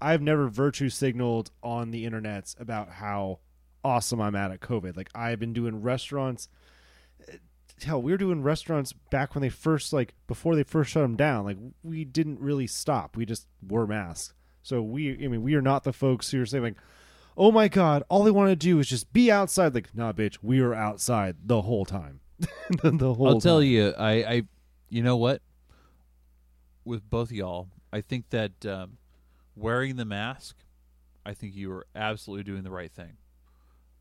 I've never virtue signaled on the internets about how awesome I'm at at COVID. Like I've been doing restaurants. Eh, hell, we were doing restaurants back when they first like before they first shut them down. Like we didn't really stop. We just wore masks. So we, I mean, we are not the folks who are saying like, "Oh my god, all they want to do is just be outside." Like, nah, bitch, we were outside the whole time. the, the whole. I'll tell time. you, I, I, you know what? With both of y'all, I think that um, wearing the mask, I think you are absolutely doing the right thing.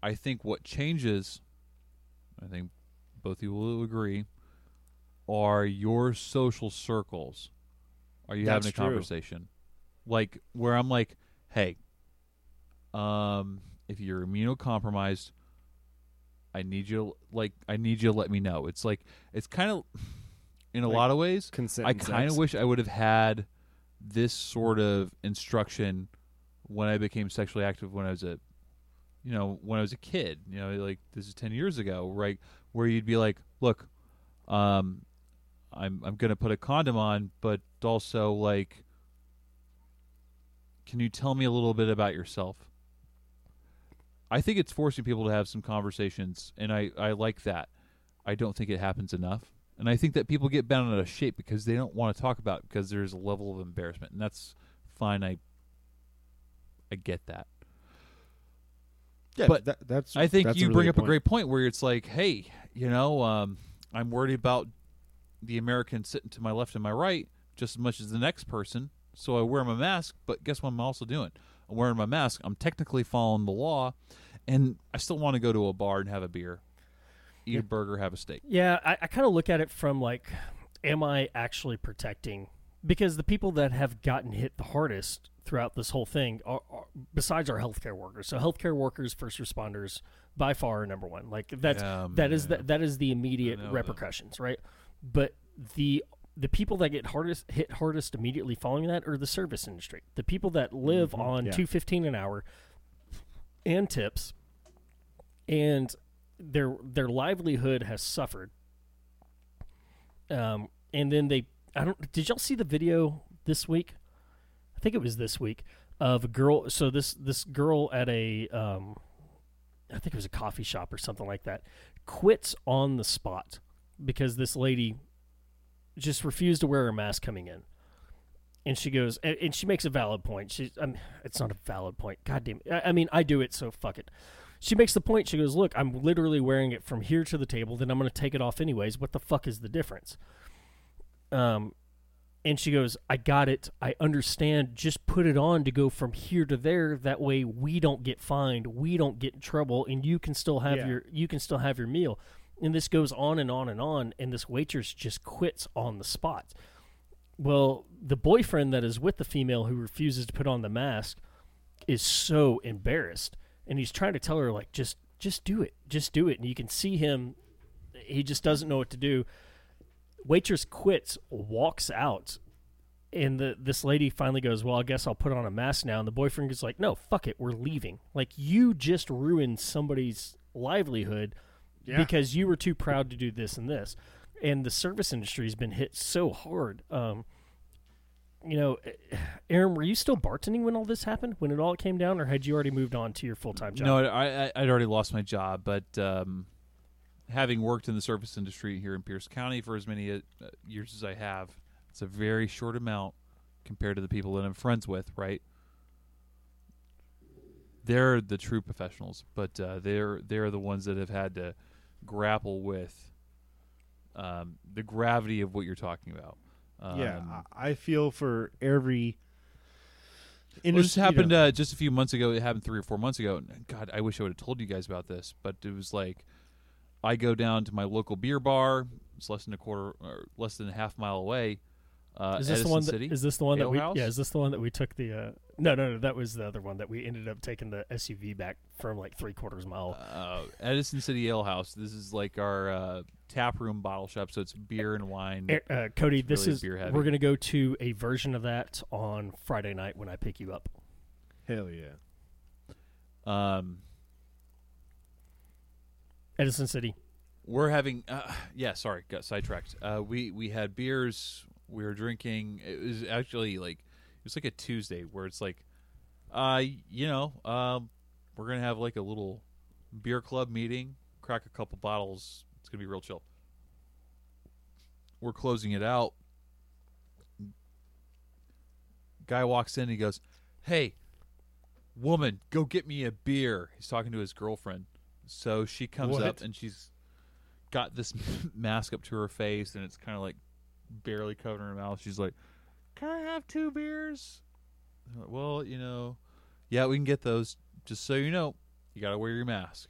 I think what changes, I think both of you will agree, are your social circles. Are you That's having a true. conversation? Like where I'm like, hey, um, if you're immunocompromised, I need you like I need you to let me know. It's like it's kind of in a Like lot of ways. I kind of wish I would have had this sort of instruction when I became sexually active when I was a you know, when I was a kid, you know, like this is 10 years ago, right? Where you'd be like, "Look, um I'm I'm going to put a condom on, but also like can you tell me a little bit about yourself?" I think it's forcing people to have some conversations and I I like that. I don't think it happens enough. And I think that people get bent out of shape because they don't want to talk about it because there's a level of embarrassment, and that's fine. I I get that. Yeah, But that, that's. I think that's you really bring up a great point where it's like, hey, you know, um, I'm worried about the American sitting to my left and my right just as much as the next person. So I wear my mask, but guess what I'm also doing? I'm wearing my mask. I'm technically following the law, and I still want to go to a bar and have a beer, eat a burger, have a steak. Yeah, I, I kind of look at it from like, am I actually protecting? Because the people that have gotten hit the hardest throughout this whole thing, are, are, besides our healthcare workers, so healthcare workers, first responders, by far are number one. Like that's Yeah, that is man. the, that is the immediate I know, repercussions, right? But the the people that get hardest hit hardest immediately following that are the service industry. The people that live Mm-hmm. on yeah. two fifteen an hour and tips, and their their livelihood has suffered. Um, and then they, I don't. Did y'all see the video this week? I think it was this week of a girl. So this this girl at a, um, I think it was a coffee shop or something like that, quits on the spot because this lady just refused to wear her mask coming in. And she goes, and, she makes a valid point. She, I mean, it's not a valid point. God damn it. I, I mean, I do it, so fuck it. She makes the point. She goes, "Look, I'm literally wearing it from here to the table. Then I'm going to take it off anyways. What the fuck is the difference?" Um, and she goes, "I got it. I understand. Just put it on to go from here to there. That way, we don't get fined. We don't get in trouble, and you can still have Yeah. your you can still have your meal." And this goes on and on and on. And this waitress just quits on the spot. Well, the boyfriend that is with the female who refuses to put on the mask is so embarrassed and he's trying to tell her like just just do it just do it. And you can see him he just doesn't know what to do. Waitress quits walks out and the this lady finally goes well i guess i'll put on a mask now. And the boyfriend is like no fuck it we're leaving. Like you just ruined somebody's livelihood Yeah. because you were too proud to do this and this. And the service industry has been hit so hard. Um you know, Aaron, were you still bartending when all this happened? When it all came down, or had you already moved on to your full time job? No, I, I'd already lost my job, but um, having worked in the service industry here in Pierce County for as many uh, years as I have, it's a very short amount compared to the people that I'm friends with. Right? They're the true professionals, but uh, they're they're the ones that have had to grapple with um, the gravity of what you're talking about. Um, yeah, I I feel for every. Well, this industry- you happened know, uh, just a few months ago. It happened three or four months ago. And God, I wish I would have told you guys about this. But it was like, I go down to my local beer bar. It's less than a quarter, or less than a half mile away. Uh, is this Edison the one? That, City. is this the one that we? House? Yeah, is this the one that we took the? Uh, no, no, no. That was the other one that we ended up taking the SUV back from like three quarters mile. uh, Edison City Ale House. This is like our uh, tap room bottle shop. So it's beer and wine. Eh, uh, Cody, it's this really is beer heavy. we're gonna go to a version of that on Friday night when I pick you up. Hell yeah. Um, Edison City. we're having uh, yeah sorry got sidetracked uh, we we had beers we were drinking it was actually like it was like a tuesday where it's like uh you know um we're gonna have like a little beer club meeting crack a couple bottles it's gonna be real chill. We're closing it out. Guy walks in he goes hey woman go get me a beer. He's talking to his girlfriend. So she comes What? up and she's got this mask up to her face and it's kind of like barely covering her mouth. She's like can i have two beers? Well you know yeah we can get those. Just so you know you gotta wear your mask.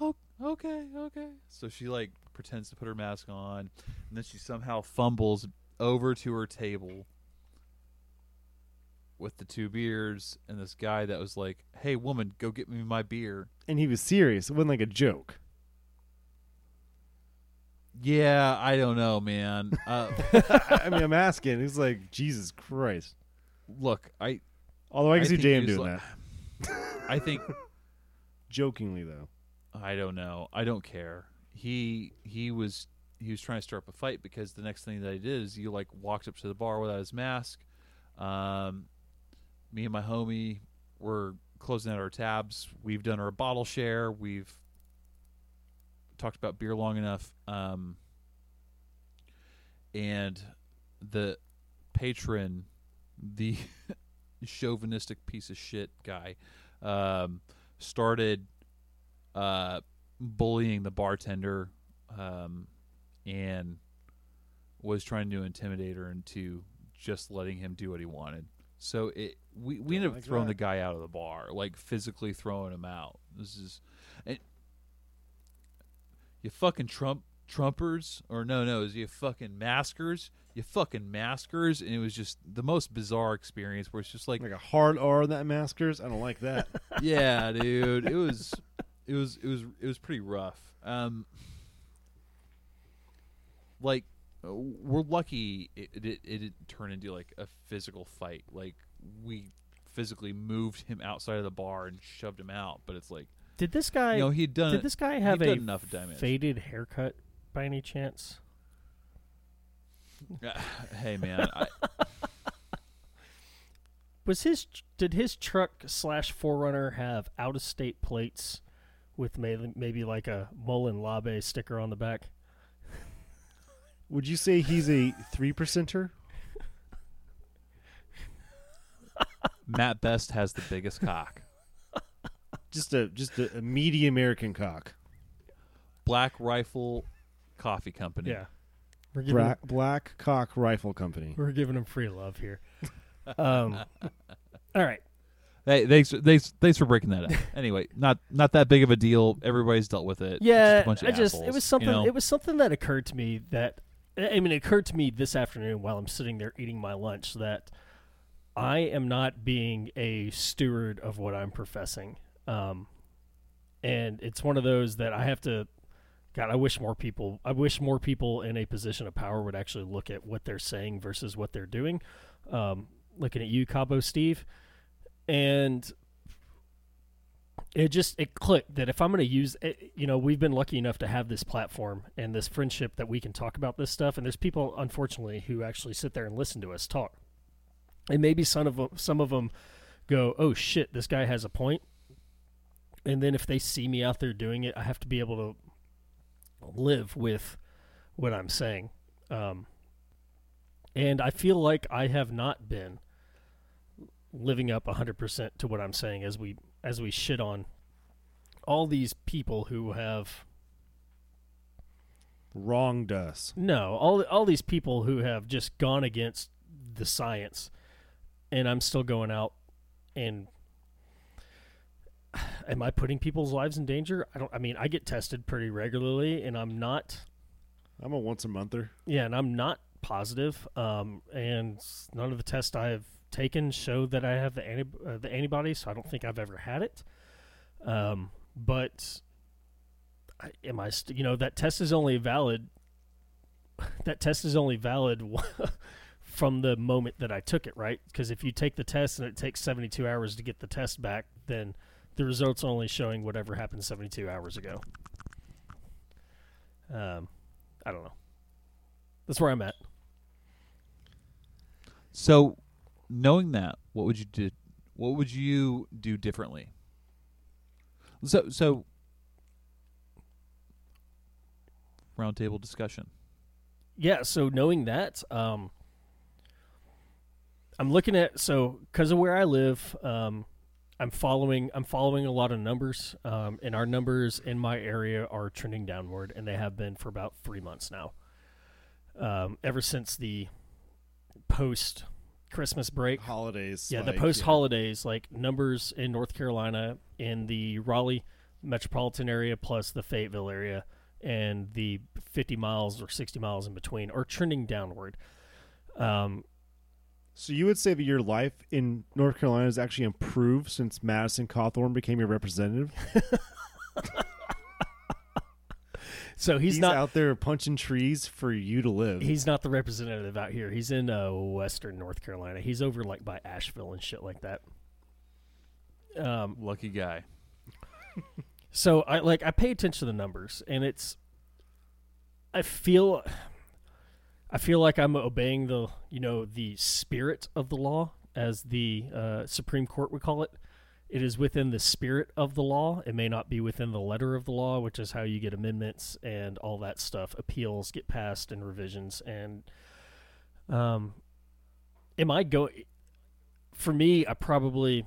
Oh okay okay. So she like pretends to put her mask on and then she somehow fumbles over to her table with the two beers and this guy that was like hey woman go get me my beer. And he was serious. It wasn't like a joke. Yeah i don't know man uh, I mean, I'm asking. He's like, Jesus Christ. look i Although I can I see JM doing like- that. i think Jokingly, though. I don't know. I don't care. He he was he was trying to stir up a fight because the next thing that I did is he like walked up to the bar without his mask. Um, me and my homie were closing out our tabs. We've done our bottle share. We've talked about beer long enough. Um, and the patron, the chauvinistic piece of shit guy, um, started uh, bullying the bartender, um, and was trying to intimidate her into just letting him do what he wanted. So it we, we ended up like throwing that. the guy out of the bar, like physically throwing him out. This is, you fucking Trump Trumpers or no no, is you fucking maskers, you fucking maskers, and it was just the most bizarre experience where it's just like Like a hard R on that maskers. I don't like that. yeah, dude. It was, it was, it was, it was pretty rough. Um, like we're lucky it, it it didn't turn into like a physical fight. Like we physically moved him outside of the bar and shoved him out. But it's like Did this guy? you know he'd done. did this guy have a enough damage. faded haircut by any chance? Uh, hey man, I, Was his did his truck slash 4Runner have out of state plates with maybe maybe like a Molon Labe sticker on the back? Would you say he's a three percenter? Mat Best has the biggest cock. Just a just a, a meaty American cock. Black Rifle Coffee Company. Yeah, we're giving Black, Black Cock Rifle Company. we're giving them free love here. Um, all right, Hey, thanks, thanks, thanks for breaking that up. anyway, not not that big of a deal. Everybody's dealt with it. It's yeah, just a bunch of I just it assholes, was something You know? it was something that occurred to me that I mean it occurred to me this afternoon while I'm sitting there eating my lunch that I am not being a steward of what I'm professing. Um, and it's one of those that I have to God, I wish more people I wish more people in a position of power would actually look at what they're saying versus what they're doing. Um, looking at you, Cabo Steve. And it just it clicked that if I'm going to use it, you know, we've been lucky enough to have this platform and this friendship that we can talk about this stuff and there's people unfortunately who actually sit there and listen to us talk. And maybe some of them, some of them go, "Oh shit, this guy has a point." And then if they see me out there doing it, I have to be able to live with what I'm saying. Um, and I feel like I have not been living up 100% to what I'm saying as we as we shit on all these people who have Wronged us. no all all these people who have just gone against the science and I'm still going out and am I putting people's lives in danger? I don't I mean I get tested pretty regularly and I'm not I'm a once a monther. Yeah, and I'm not positive. Um, and none of the tests I have taken show that I have the anti- uh, the antibodies, so I don't think I've ever had it. Um, but I, am I? St- you know, that test is only valid. That test is only valid from the moment that I took it, right? Because if you take the test and it takes 72 hours to get the test back, then the results only showing whatever happened 72 hours ago. Um, I don't know. That's where I'm at. So, knowing that, what would you do? What would you do differently? So, so roundtable discussion. Yeah, so knowing that, um, I'm looking at so because of where I live, um, I'm following I'm following a lot of numbers, um, and our numbers in my area are trending downward, and they have been for about three months now. Um, ever since the post Christmas break, Holidays. yeah, the post holidays, like numbers in North Carolina, in the Raleigh metropolitan area, plus the Fayetteville area, and the 50 miles or 60 miles in between, are trending downward. Um, So you would say that your life in North Carolina has actually improved since Madison Cawthorn became your representative? so he's, He's, not out there punching trees for you to live. he's not the representative out here. He's in uh, Western North Carolina. He's over like by Asheville and shit like that. Um, Lucky guy. So I like I pay attention to the numbers, and it's I feel I feel like I'm obeying the you know the spirit of the law, as the uh, Supreme Court would call it. It is within the spirit of the law. It may not be within the letter of the law, which is how you get amendments and all that stuff. Appeals get passed and revisions. And um, am I going? For me, I probably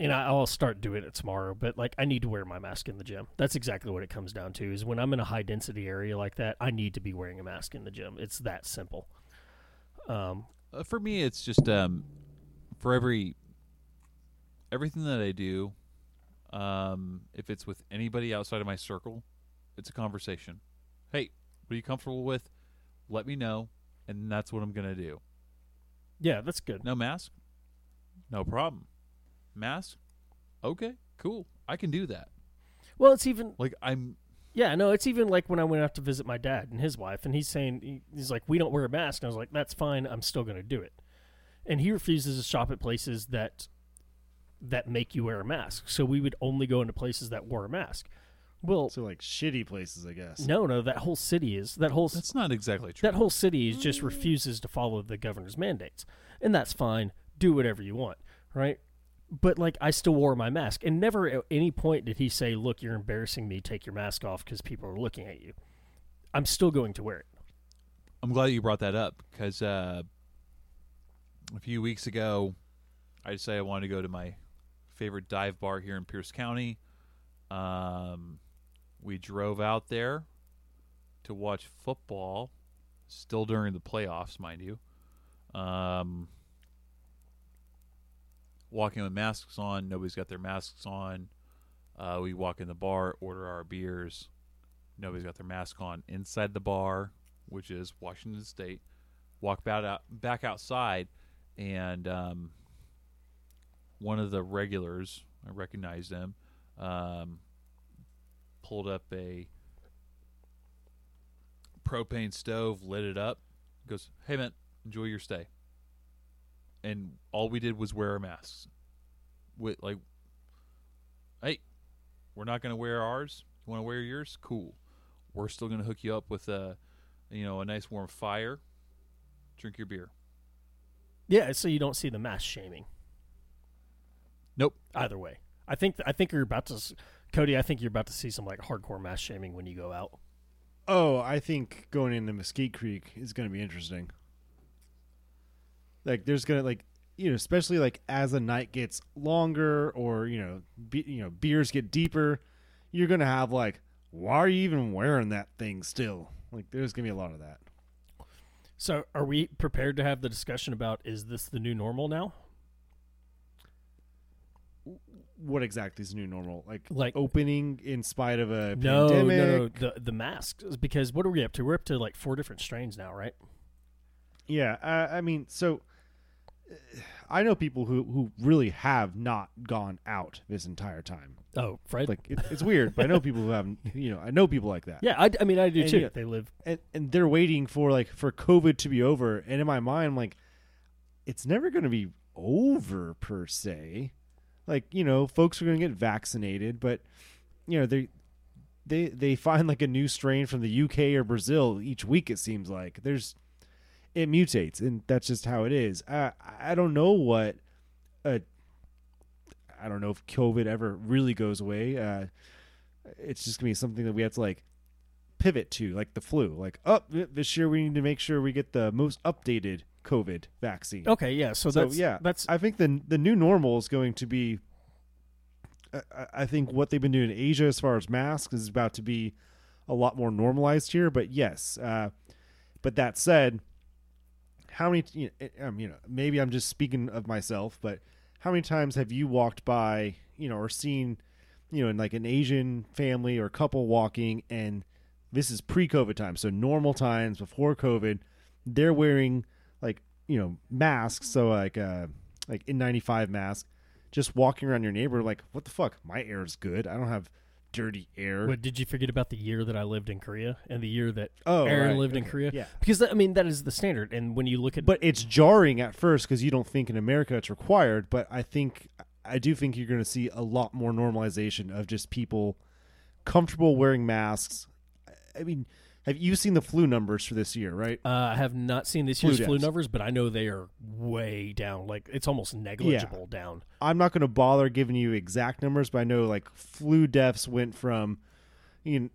and I- I'll start doing it tomorrow. But like, I need to wear my mask in the gym. That's exactly what it comes down to. Is when I'm in a high density area like that, I need to be wearing a mask in the gym. It's that simple. Um, Uh, for me, it's just um, for every everything that I do, um, if it's with anybody outside of my circle, it's a conversation. Hey, what are you comfortable with? Let me know, and that's what I'm gonna do. yeah, that's good. No mask, no problem. Mask, okay, cool. I can do that. Well, it's even Like I'm Yeah, no, it's even like when I went out to visit my dad and his wife, and he's saying he- he's like, "We don't wear a mask." And I was like, "That's fine. I'm still going to do it." And he refuses to shop at places that that make you wear a mask. So we would only go into places that wore a mask. Well, So like shitty places, I guess. no, no, that whole city is that whole that's not exactly true. that whole city is just refuses to follow the governor's mandates, and that's fine. Do whatever you want, right? But like, I still wore my mask, and never at any point did he say, "Look, you're embarrassing me. Take your mask off because people are looking at you." I'm still going to wear it. I'm glad you brought that up because uh, a few weeks ago, I decided I wanted to go to my favorite dive bar here in Pierce County. Um, we drove out there to watch football, still during the playoffs, mind you. Um, walking with masks on, nobody's got their masks on. Uh, we walk in the bar, order our beers. Nobody's got their mask on inside the bar, which is Washington State. Walk back out, back outside, and um, one of the regulars, I recognized him, um, pulled up a propane stove, lit it up, goes, "Hey man, enjoy your stay." And all we did was wear our masks. With like, hey, we're not going to wear ours. You want to wear yours? Cool. We're still going to hook you up with a, you know, a nice warm fire. Drink your beer. Yeah, so you don't see the mask shaming Nope. either way. I think I think you're about to, Cody. I think you're about to see some like hardcore mask shaming when you go out. Oh, I think going into Mesquite Creek is going to be interesting. Like, there's gonna like you know, especially like as the night gets longer, or you know, be, you know, beers get deeper, you're gonna have like, why are you even wearing that thing still? Like, there's gonna be a lot of that. So, are we prepared to have the discussion about is this the new normal now? What exactly is new normal? Like, Like- opening in spite of a No, pandemic? no, no, the the masks because what are we up to? We're up to like four different strains now, right? Yeah, uh, I mean, so I know people who who really have not gone out this entire time. Oh, right. Like it, it's weird, but I know people who haven't. You know, I know people like that. yeah, I, I mean, I do And too. yeah. They live. and and they're waiting for like for COVID to be over. And in my mind, I'm like, it's never going to be over per se. Like you know, folks are going to get vaccinated, but you know they they they find like a new strain from the UK or Brazil each week. It seems like there's it mutates, and that's just how it is. I I don't know what a I don't know if COVID ever really goes away. Uh, it's just gonna be something that we have to like pivot to, like the flu. Like, oh, this year we need to make sure we get the most updated COVID vaccine. Okay, yeah. So, So, that's yeah, That's I think the the new normal is going to be. I- I, I think what they've been doing in Asia as far as masks is about to be a lot more normalized here. But yes, uh, but that said, how many? You know, um, you know, maybe I'm just speaking of myself, but how many times have you walked by, you know, or seen, you know, in like an Asian family or couple walking, and this is pre-COVID time, so normal times before COVID, they're wearing like you know masks, so like uh like N95 mask, just walking around your neighbor like what the fuck, my air is good, I don't have dirty air. What did you forget about the year that I lived in Korea and the year that oh, Aaron right, lived in Korea? yeah. Because I mean that is the standard. And when you look at But it's jarring at first because you don't think in America it's required. But I think I do think you're going to see a lot more normalization of just people comfortable wearing masks. I mean, have you seen the flu numbers for this year? Right? uh, I have not seen this Flu year's flu numbers, but I know they are way down. Like it's almost negligible down. I'm not going to bother giving you exact numbers, but I know like flu deaths went from you know,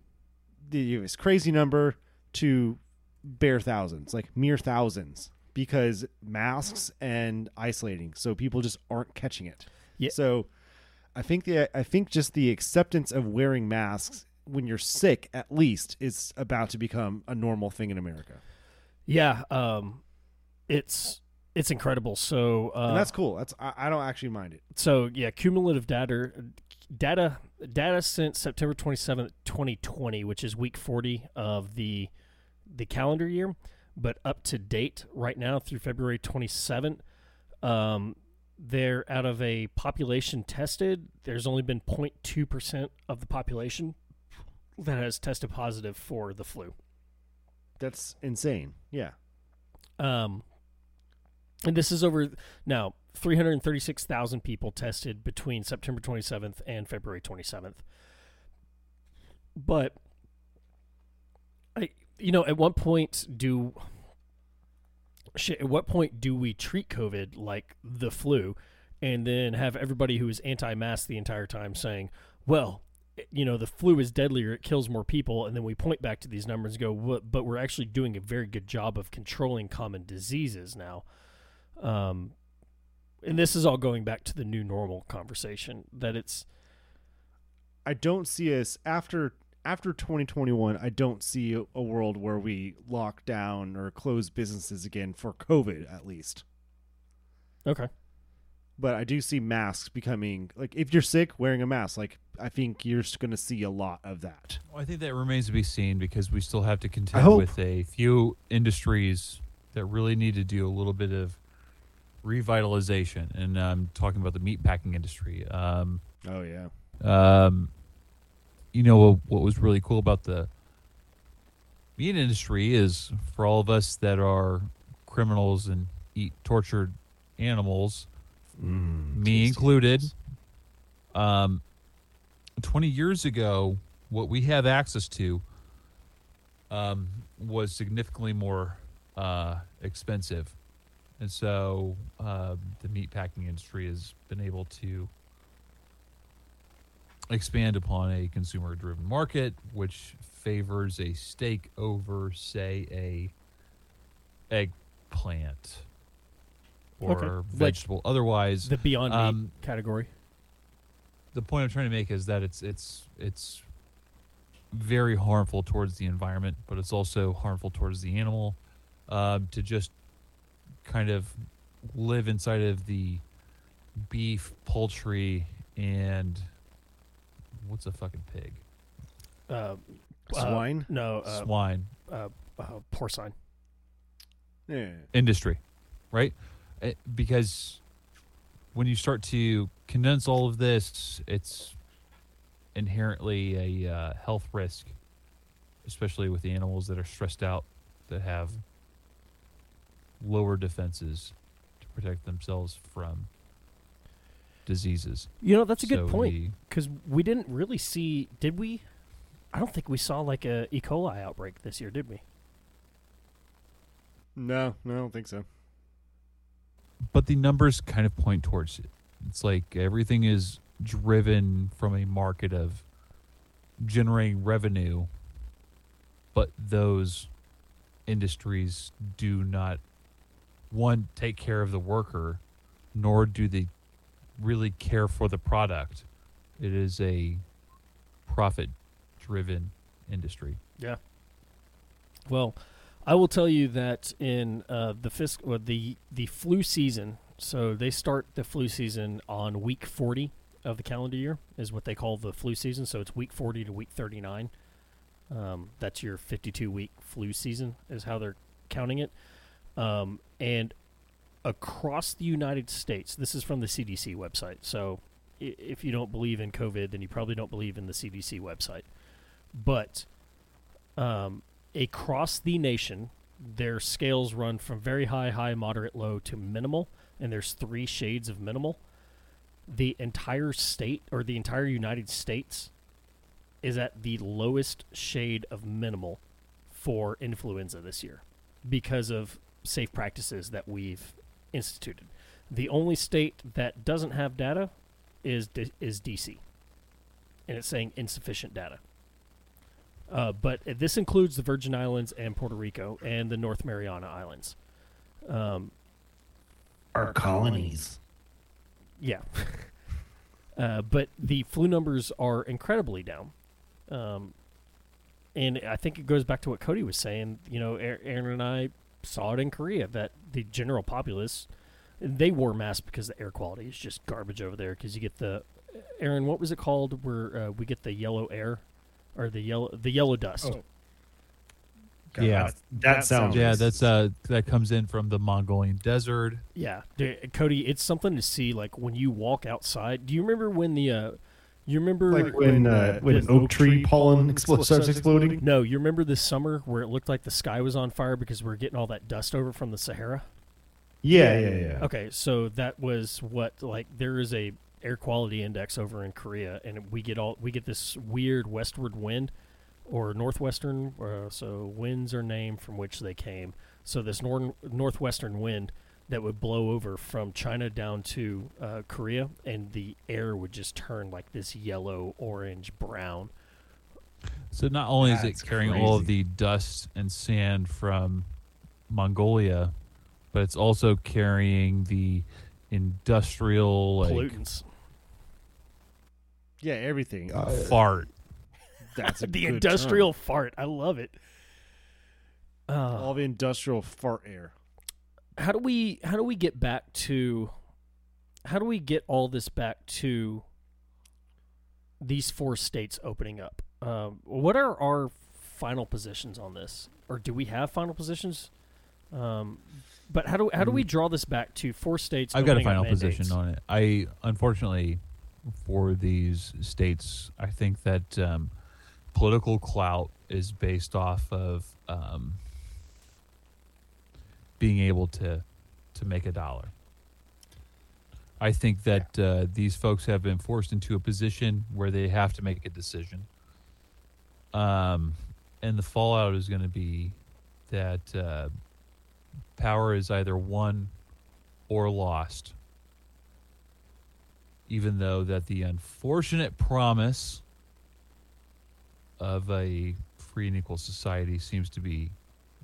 this crazy number to bare thousands, like mere thousands, because masks and isolating, so people just aren't catching it. Yeah. So I think the I think just the acceptance of wearing masks when you're sick, at least, is about to become a normal thing in America, Yeah, um, it's it's incredible. So uh, and that's cool. That's I, I don't actually mind it. so yeah, cumulative data data data since September twenty seventh, twenty twenty, which is week forty of the the calendar year, but up to date right now through February twenty seventh. Um, they're out of a population tested. There's only been 0.2 percent of the population that has tested positive for the flu. That's insane. Yeah. Um, and this is over now 336,000 people tested between September 27th and February 27th. But I you know, at what point do shit, at what point do we treat COVID like the flu and then have everybody who is anti-mask the entire time saying, "Well, you know, the flu is deadlier, it kills more people," and then we point back to these numbers and go, but we're actually doing a very good job of controlling common diseases now." Um and this is all going back to the new normal conversation that it's I don't see us after after 2021. I don't see a, a world where we lock down or close businesses again for COVID, at least. okay. But I do see masks becoming like if you're sick, wearing a mask. Like I think you're just going to see a lot of that. Well, I think that remains to be seen because we still have to contend with a few industries that really need to do a little bit of revitalization. And I'm talking about the meatpacking industry. Um, Oh yeah. um, you know what was really cool about the meat industry is for all of us that are criminals and eat tortured animals, me included. Um, 20 years ago, what we have access to um, was significantly more uh, expensive. And so uh, the meatpacking industry has been able to expand upon a consumer driven market, which favors a steak over, say, a eggplant or Okay. Like vegetable. Otherwise, The beyond meat Um, category. the point I'm trying to make is that it's it's it's very harmful towards the environment, but it's also harmful towards the animal. Um, to just kind of live inside of the beef, poultry, and what's a fucking pig? Uh, uh, Swine. no, uh, Swine uh, uh, porcine. yeah. industry, right? Eh, because when you start to condense all of this, it's inherently a uh, health risk, especially with the animals that are stressed out, that have lower defenses to protect themselves from diseases. You know, that's a good So point the- because we didn't really see. Did we? I don't think we saw like a E. coli outbreak this year, did we? No, no, I don't think so. But the numbers kind of point towards it. It's like everything is driven from a market of generating revenue, but those industries do not one take care of the worker, nor do they really care for the product. It is a profit-driven industry. Yeah. Well, I will tell you that in uh, the fisc- or the the flu season. So they start the flu season on week forty of the calendar year, is what they call the flu season. So it's week forty to week thirty nine. Um, that's your fifty two week flu season, is how they're counting it. Um, and across the United States, this is from the CDC website. So if you don't believe in COVID, then you probably don't believe in the CDC website. But um, across the nation, their scales run from very high, high, moderate, low to minimal, and there's three shades of minimal. The entire state or the entire United States is at the lowest shade of minimal for influenza this year because of safe practices that we've instituted. The only state that doesn't have data is D- is DC, and it's saying insufficient data. Uh, but this includes the Virgin Islands and Puerto Rico and the North Mariana Islands. Um, Our colonies. yeah. Uh, but the flu numbers are incredibly down. Um, and I think it goes back to what Cody was saying. You know, Aaron and I saw it in Korea that the general populace they wore masks because the air quality is just garbage over there. Because you get the Aaron, what was it called? Where uh, we get the yellow air or the yellow the yellow dust. Oh. God, Yeah. that, that sounds Yeah, that's uh that comes in from the Mongolian desert. Yeah, dude, Cody, it's something to see. Like when you walk outside. Do you remember when the? uh You remember like when uh, when an oak tree pollen expl- starts exploding. No, you remember this summer where it looked like the sky was on fire because we are getting all that dust over from the Sahara. Yeah, yeah, yeah. Okay, so that was what like there is a air quality index over in Korea, and we get all we get this weird westward wind or northwestern. Uh, so winds are named from which they came. So this nor- northwestern wind that would blow over from China down to uh, Korea, and the air would just turn like this yellow, orange, brown. So not only is it carrying all of the dust and sand from Mongolia, but it's also carrying the industrial like pollutants. Yeah, everything. Uh, fart. That's a the good industrial term. fart. I love it. Uh, all the industrial fart air. how do we how do we get back to how do we get all this back to these four states opening up? Um, what are our final positions on this, or do we have final positions? Um, but how do how do we draw this back to four states? I've got a final position on it. I unfortunately for these states, I think that um, political clout is based off of um, being able to to make a dollar. I think that uh, these folks have been forced into a position where they have to make a decision. Um, and the fallout is going to be that uh, power is either won or lost. Even though that the unfortunate promise of a free and equal society seems to be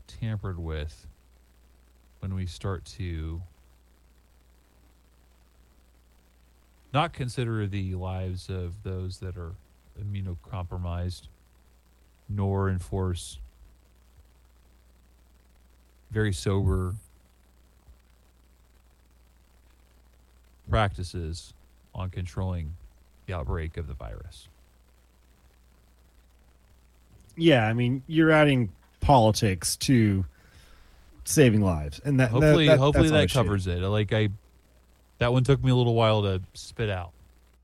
tampered with when we start to not consider the lives of those that are immunocompromised, nor enforce very sober practices on controlling the outbreak of the virus. Yeah, I mean, you're adding politics to saving lives, and that Hopefully, that, that, hopefully that's all that shit. covers it. Like I, that one took me a little while to spit out.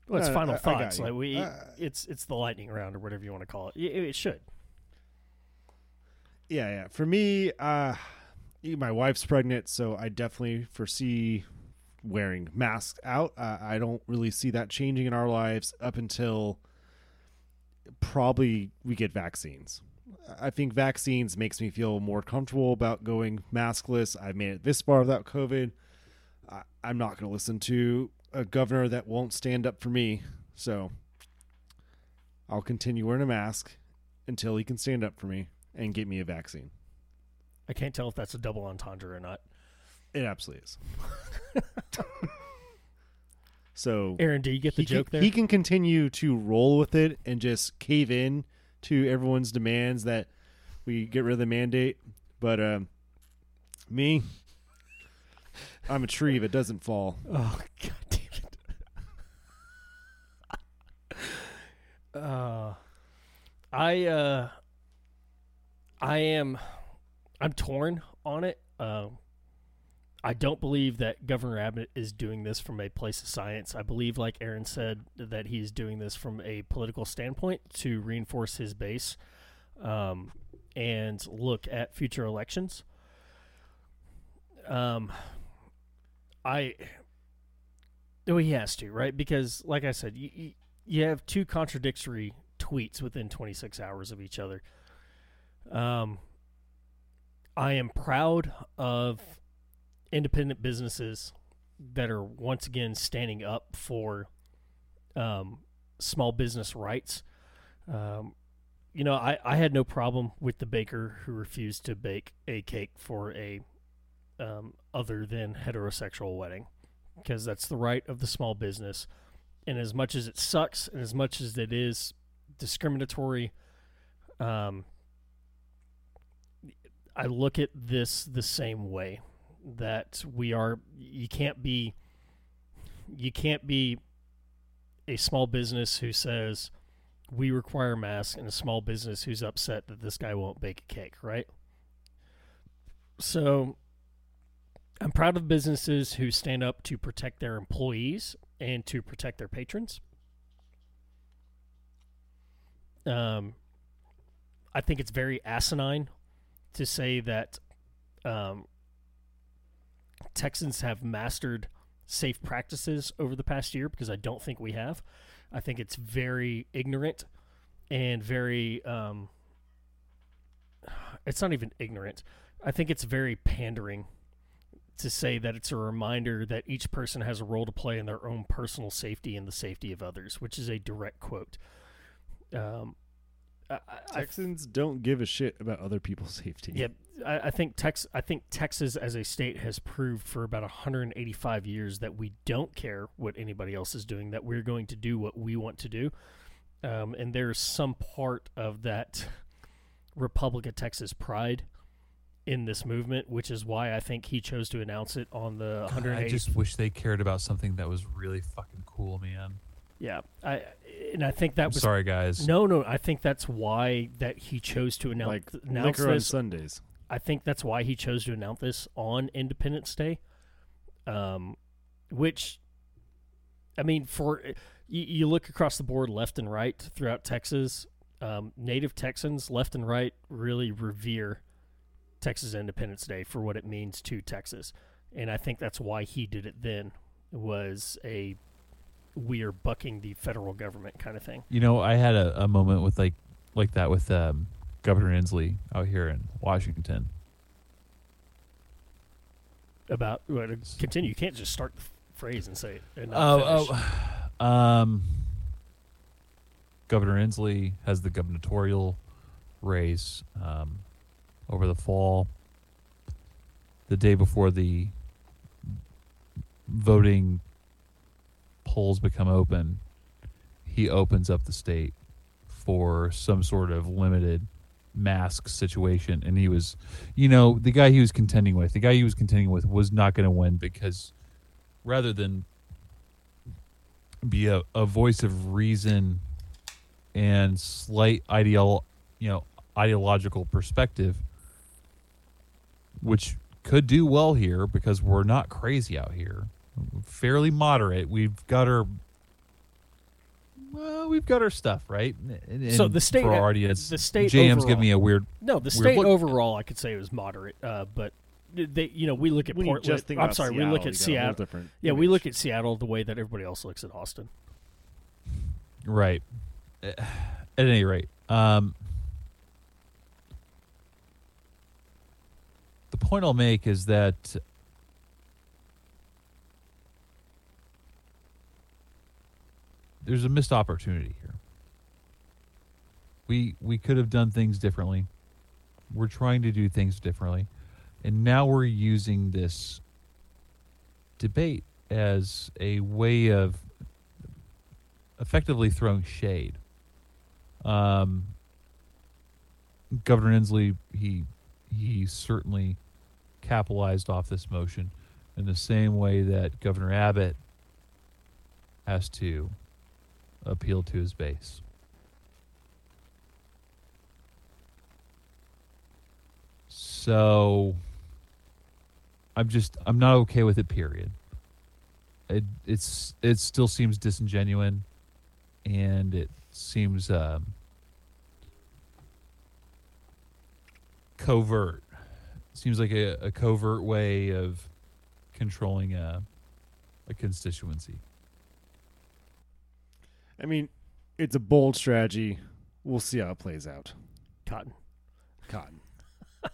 Well, it's No, final I- I thoughts. you. Like we, Uh, it's it's the lightning round or whatever you want to call it. It, it should. Yeah, yeah. For me, uh, my wife's pregnant, so I definitely foresee wearing masks out. Uh, I don't really see that changing in our lives up until probably we get vaccines. I think vaccines makes me feel more comfortable about going maskless. I've made it this far without COVID. I, I'm not going to listen to a governor that won't stand up for me. So I'll continue wearing a mask until he can stand up for me and get me a vaccine. I can't tell if that's a double entendre or not. It absolutely is. so Aaron, do you get the he joke can, there? He can continue to roll with it and just cave in to everyone's demands that we get rid of the mandate. But um, me, I'm a tree that doesn't fall. Oh god damn it. uh I uh I am I'm torn on it. Um I don't believe that Governor Abbott is doing this from a place of science. I believe, like Aaron said, that he's doing this from a political standpoint to reinforce his base um, and look at future elections. Um, I no, he has to, right? Because, like I said, you, you you have two contradictory tweets within 26 hours of each other. Um, I am proud of independent businesses that are once again standing up for um, small business rights. Um, you know, I, I had no problem with the baker who refused to bake a cake for a um, other than heterosexual wedding because that's the right of the small business. and as much as it sucks, and as much as it is discriminatory, um, I look at this the same way that we are. You can't be. You can't be a small business who says we require masks and a small business who's upset that this guy won't bake a cake, right? So I'm proud of businesses who stand up to protect their employees and to protect their patrons. Um, I think it's very asinine to say that um, Texans have mastered safe practices over the past year because I don't think we have. I think it's very ignorant and very. Um, it's not even ignorant. I think it's very pandering to say that it's a reminder that each person has a role to play in their own personal safety and the safety of others, which is a direct quote. Um, I, I, Texans don't give a shit about other people's safety. yeah, I, I think Tex. I think Texas as a state has proved for about 185 years that we don't care what anybody else is doing. That we're going to do what we want to do, um, and there's some part of that Republic of Texas pride in this movement, which is why I think he chose to announce it on the God, 180th. I just wish they cared about something that was really fucking cool, man. yeah, I and I think that I'm was sorry, guys. no, no. I think that's why that he chose to announce like announce liquor on Sundays. I think that's why he chose to announce this on Independence Day. Um, which, I mean, for you, you look across the board, left and right throughout Texas, um, Native Texans, left and right, really revere Texas Independence Day for what it means to Texas, and I think that's why he did it then. Was a we are bucking the federal government kind of thing. You know, I had a, a moment with like like that with um, Governor Inslee out here in Washington. About well, continue, you can't just start the phrase and say it. Oh, finish. oh, um, Governor Inslee has the gubernatorial race um, over the fall. The day before the voting polls become open, he opens up the state for some sort of limited mask situation. And he was, you know, the guy he was contending with, the guy he was contending with was not going to win because rather than be a, a voice of reason and slight ideal you know ideological perspective which could do well here because we're not crazy out here fairly moderate we've got our well we've got our stuff right and, So the state- for our audience the state jm's overall- give me a weird No, the state look. overall, I could say it was moderate, uh, but they, you know, we look at When Portland. just think I'm sorry, Seattle, we look at got a whole Seattle. different Yeah, we look at Seattle the way that everybody else looks at Austin. Right. At any rate, um, the point I'll make is that there's a missed opportunity here. We we could have done things differently. We're trying to do things differently, and now we're using this debate as a way of effectively throwing shade. Um, Governor Inslee, he he certainly capitalized off this motion in the same way that Governor Abbott has to appeal to his base. So I'm just I'm not okay with it period. It it's it still seems disingenuous and it seems um, covert. Seems like a, a covert way of controlling a a constituency. I mean, it's a bold strategy. We'll see how it plays out. Cotton. Cotton.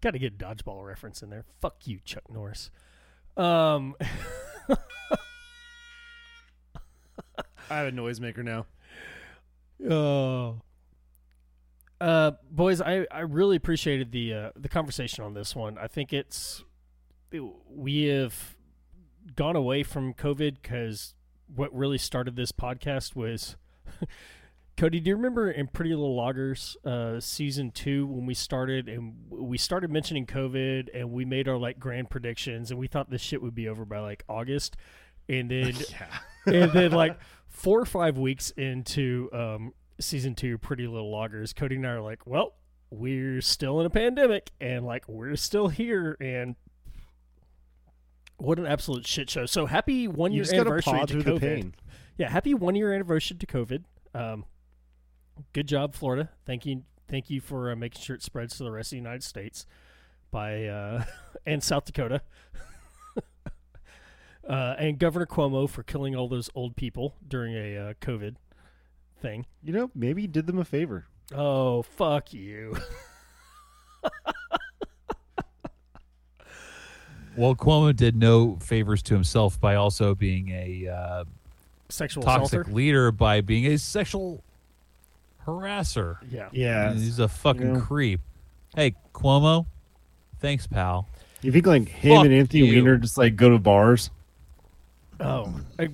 Got to get a dodgeball reference in there. Fuck you, Chuck Norris. Um, I have a noisemaker now. oh. Uh, boys, I, I really appreciated the uh, the conversation on this one. I think it's we have gone away from COVID because what really started this podcast was Cody. Do you remember in Pretty Little Loggers uh, season two when we started and we started mentioning COVID and we made our like grand predictions and we thought this shit would be over by like August, and then and then like four or five weeks into um, season two, Pretty Little Loggers, Cody and I are like, well, we're still in a pandemic and like we're still here and what an absolute shit show. So happy one year anniversary to COVID. the pain. Yeah, happy one year anniversary to COVID. Um, good job, Florida. Thank you, thank you for uh, making sure it spreads to the rest of the United States by uh, and South Dakota. uh, and Governor Cuomo for killing all those old people during a uh, COVID thing. You know, maybe he did them a favor. Oh, fuck you. Well, Cuomo did no favors to himself by also being a uh, Sexual toxic assaulter. leader by being a sexual harasser. Yeah. Yeah. He's a fucking Yeah. creep. Hey, Cuomo, thanks, pal. You think like him Fuck and Anthony you. Weiner just like go to bars? Oh, I-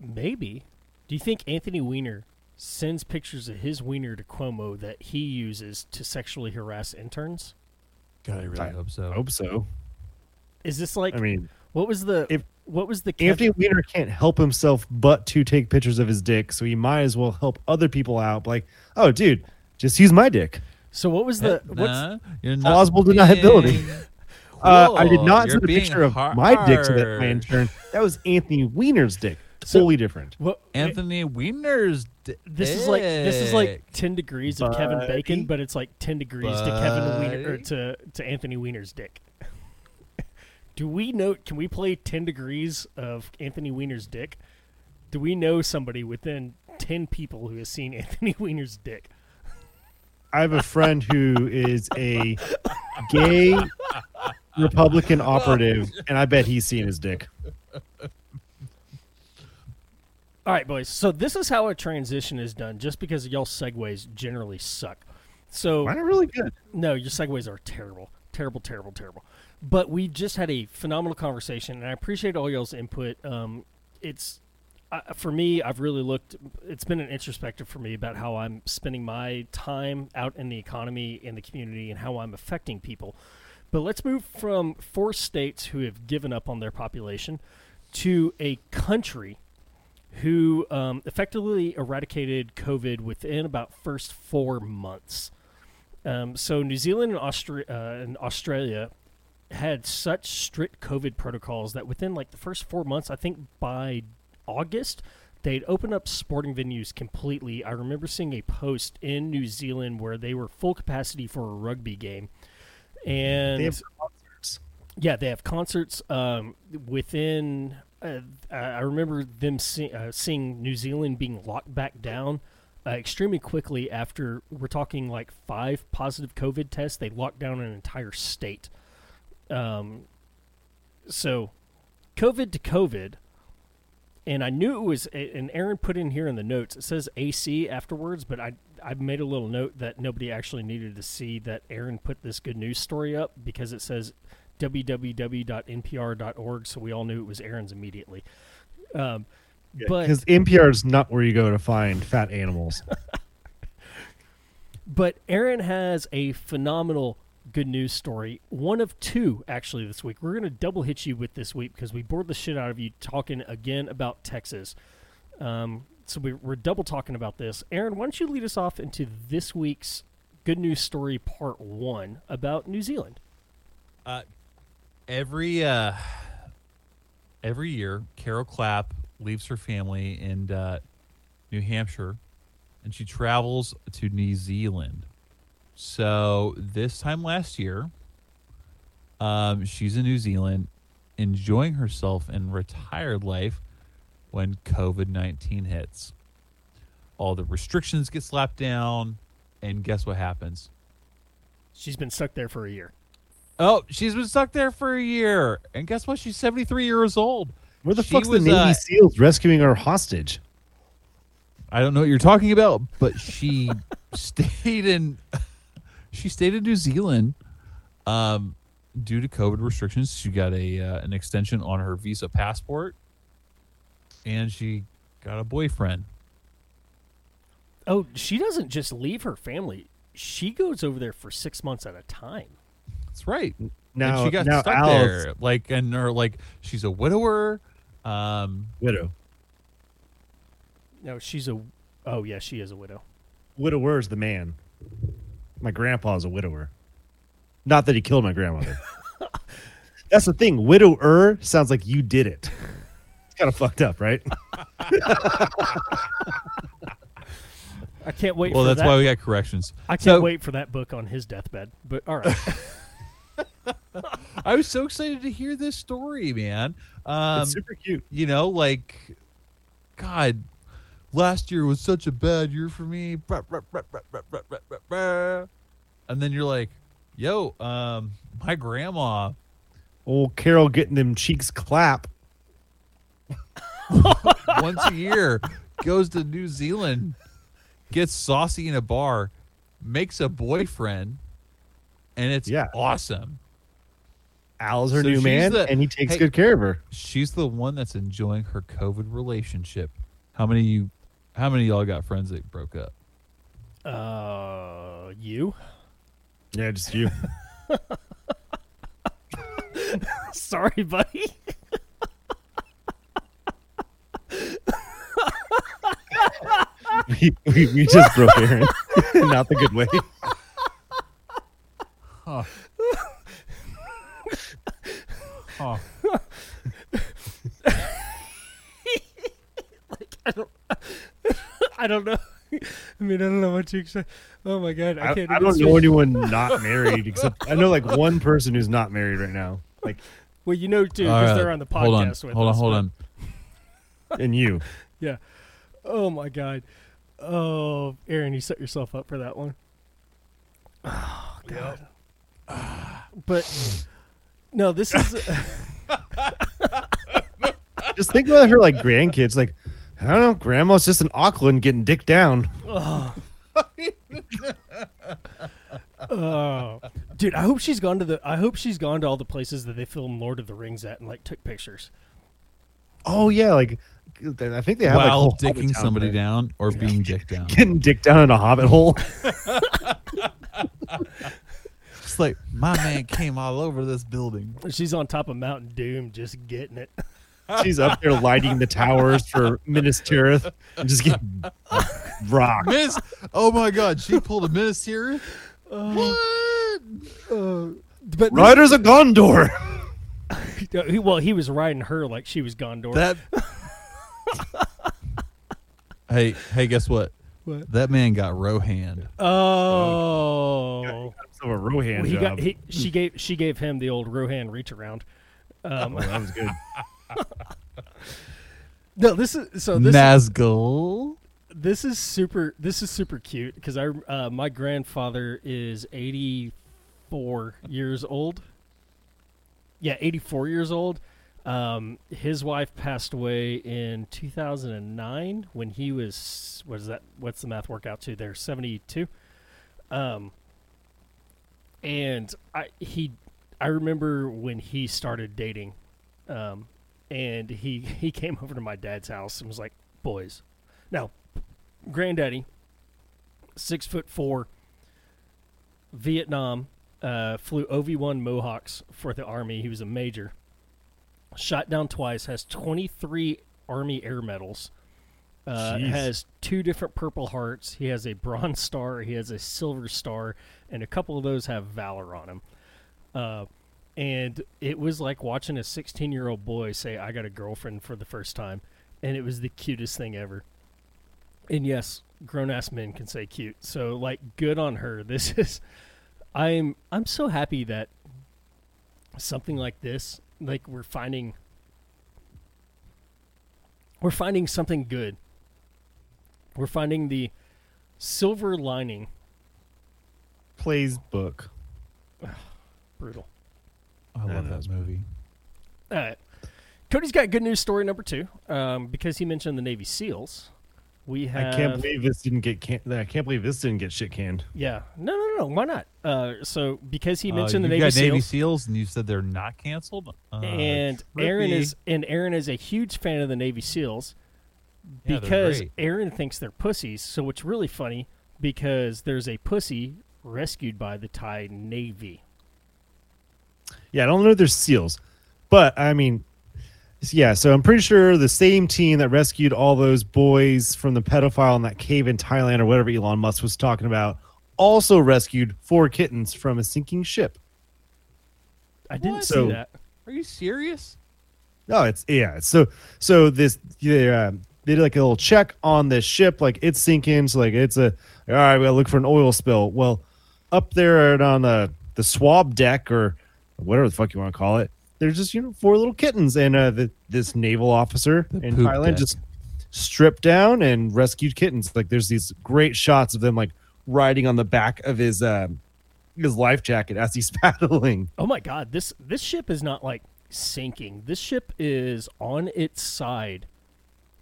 maybe. Do you think Anthony Weiner sends pictures of his wiener to Cuomo that he uses to sexually harass interns? God, I really I hope so. I hope so. Is this like I mean, what was the if- what was the Kev- Anthony Weiner can't help himself but to take pictures of his dick, so he might as well help other people out. Like, oh, dude, just use my dick. So what was the what's Nah, you're not Plausible deniability. being Uh, I did not You're send a picture of my dick to that my harsh. intern. That was Anthony Weiner's dick. So- Totally different. what Anthony Weiner's. D- this is like this is like 10 degrees of Kevin Bacon, but it's like 10 degrees to Kevin Weiner or to to Anthony Weiner's dick. Do we know can we play 10 degrees of Anthony Weiner's dick? Do we know somebody within 10 people who has seen Anthony Weiner's dick? I have a friend who is a gay Republican operative, and I bet he's seen his dick. All right, boys. So this is how a transition is done just because y'all segues generally suck. So Mine are really good. No, your segues are terrible. Terrible, terrible, terrible. But we just had a phenomenal conversation, and I appreciate all y'all's input. Um, it's uh, for me, I've really looked. It's been an introspective for me about how I'm spending my time out in the economy, in the community, and how I'm affecting people. But let's move from four states who have given up on their population to a country who um, effectively eradicated COVID within about first four months. Um, so New Zealand and, Austra- uh, and Australia had such strict COVID protocols that within like the first four months, I think by August, they'd open up sporting venues completely. I remember seeing a post in New Zealand where they were full capacity for a rugby game, and They have concerts. yeah, they have concerts um, within. Uh, I I remember them see, uh, seeing New Zealand being locked back down uh, extremely quickly after we're talking like five positive COVID tests. They locked down an entire state. Um, so, COVID to COVID, and I knew it was. And Aaron put in here in the notes. It says AC afterwards, but I I made a little note that nobody actually needed to see that Aaron put this good news story up because it says www.npr.org, so we all knew it was Aaron's immediately. Um, but Because NPR is not where you go to find fat animals. but Aaron has a phenomenal good news story. One of two actually this week. We're going to double hit you with this week because we bored the shit out of you talking again about Texas. Um, so we, we're double talking about this. Aaron, why don't you lead us off into this week's good news story part one about New Zealand? Uh, every uh, every year, Carol Clapp leaves her family in uh, New Hampshire, and she travels to New Zealand. So this time last year, um, she's in New Zealand, enjoying herself in retired life when COVID nineteen hits. All the restrictions get slapped down, and guess what happens? She's been stuck there for a year. Oh, she's been stuck there for a year, and guess what? She's seventy three years old. Where the She fuck's the Navy uh, SEALs rescuing our hostage? I don't know what you're talking about, but she stayed in she stayed in New Zealand um due to COVID restrictions, she got a uh, an extension on her visa passport, and she got a boyfriend. Oh, she doesn't just leave her family. She goes over there for six months at a time. That's right. Now, and she got now stuck Al's there, like, and her like she's a widower. Um, widow. No, she's a. Oh yeah, she is a widow. Widower's the man. My grandpa's a widower. Not that he killed my grandmother. That's the thing. Widower sounds like you did it. It's kind of fucked up, right? I can't wait. well, for that's that. why we got corrections. I can't So- wait for that book on his deathbed. But all right, I was so excited to hear this story, man. Um, it's super cute. you know, like, God, last year was such a bad year for me. And then you're like, yo, um, my grandma. Old Carol getting them cheeks clap. Once a year, goes to New Zealand, gets saucy in a bar, makes a boyfriend, and it's yeah. awesome. Al's her so new man, the, and he takes hey, good care of her. She's the one that's enjoying her COVID relationship. How many of you how many of y'all got friends that broke up? uh, you. Yeah, just you. Sorry, buddy. we, we, we just broke Aaron. Not the good way. Oh, I don't know. I mean, I don't know what to expect. Oh my god, I I, can't. I even don't speak. know anyone not married except I know like one person who's not married right now. Like, Well, you know too, because right. they're on the podcast hold on, with hold on, us. hold but- on. and you. Yeah. Oh my god. Oh, Aaron, you set yourself up for that one. Oh god. But no, this is Just think about her like grandkids. Like, I don't know, grandma's just in Auckland getting dick down. Oh, dude! I hope she's gone to the. I hope she's gone to all the places that they filmed Lord of the Rings at and like took pictures. Oh yeah, like I think they have like While whole dicking town somebody there. down or being dicked down. getting dicked down in a hobbit hole. It's like my man came all over this building. She's on top of Mountain Doom, just getting it. She's up there lighting the towers for Minas Tirith and just getting rocked. Miss, oh my God, she pulled a Minas Tirith. what? Uh, but Riders of Gondor. well, he was riding her like she was Gondor. That. hey, hey, guess what? What? That man got Rohan. oh, So a Rohan Well, he job. got he, she gave she gave him the old Rohan reach around. Um, Oh, that was good. no, this is so this Nazgul. this is super this is super cute because I uh, my grandfather is eighty four years old. Yeah, eighty four years old. Um, his wife passed away in two thousand and nine when he was what is that? What's the math work out to? There seventy two. Um, and I he I remember when he started dating, um, and he he came over to my dad's house and was like, "Boys, now, granddaddy, six foot four, Vietnam, uh, flew OV one Mohawks for the army. He was a major. Shot down twice. Has twenty three Army Air Medals. Uh, has two different Purple Hearts. He has a Bronze Star. He has a Silver Star, and a couple of those have Valor on him. Uh, and it was like watching a 16 year old boy say, I got a girlfriend for the first time. And it was the cutest thing ever. And yes, grown ass men can say cute. So, like, good on her. This is. I'm I'm so happy that something like this, like we're finding we're finding something good. We're finding the silver lining. Plays book. Brutal. I love that movie. All right. Cody's got good news story number two um, because he mentioned the Navy SEALs. We have. I can't believe this didn't get can- I can't believe this didn't get shit canned. Yeah. No, no, no. Why not? Uh, so because he Uh, mentioned you the Navy got Navy SEALs, SEAls, and you said they're not canceled. Uh, and Aaron is and Aaron is a huge fan of the Navy SEAls Yeah, because great. Aaron thinks they're pussies. So it's really funny because there's a pussy rescued by the Thai Navy. Yeah, I don't know if there's seals, but I mean, yeah. So I'm pretty sure the same team that rescued all those boys from the pedophile in that cave in Thailand or whatever Elon Musk was talking about also rescued four kittens from a sinking ship. I didn't What? see So- that. Are you serious? No, it's yeah. So so this yeah, um, they did like a little check on this ship, like it's sinking. So like it's a all right. We gotta look for an oil spill. Well, up there on the the swab deck or whatever the fuck you want to call it, there's just you know four little kittens, and uh, the, this naval officer The in Thailand deck. just stripped down and rescued kittens. Like there's these great shots of them like riding on the back of his um his life jacket as he's paddling. Oh my god, this this ship is not like sinking. This ship is on its side.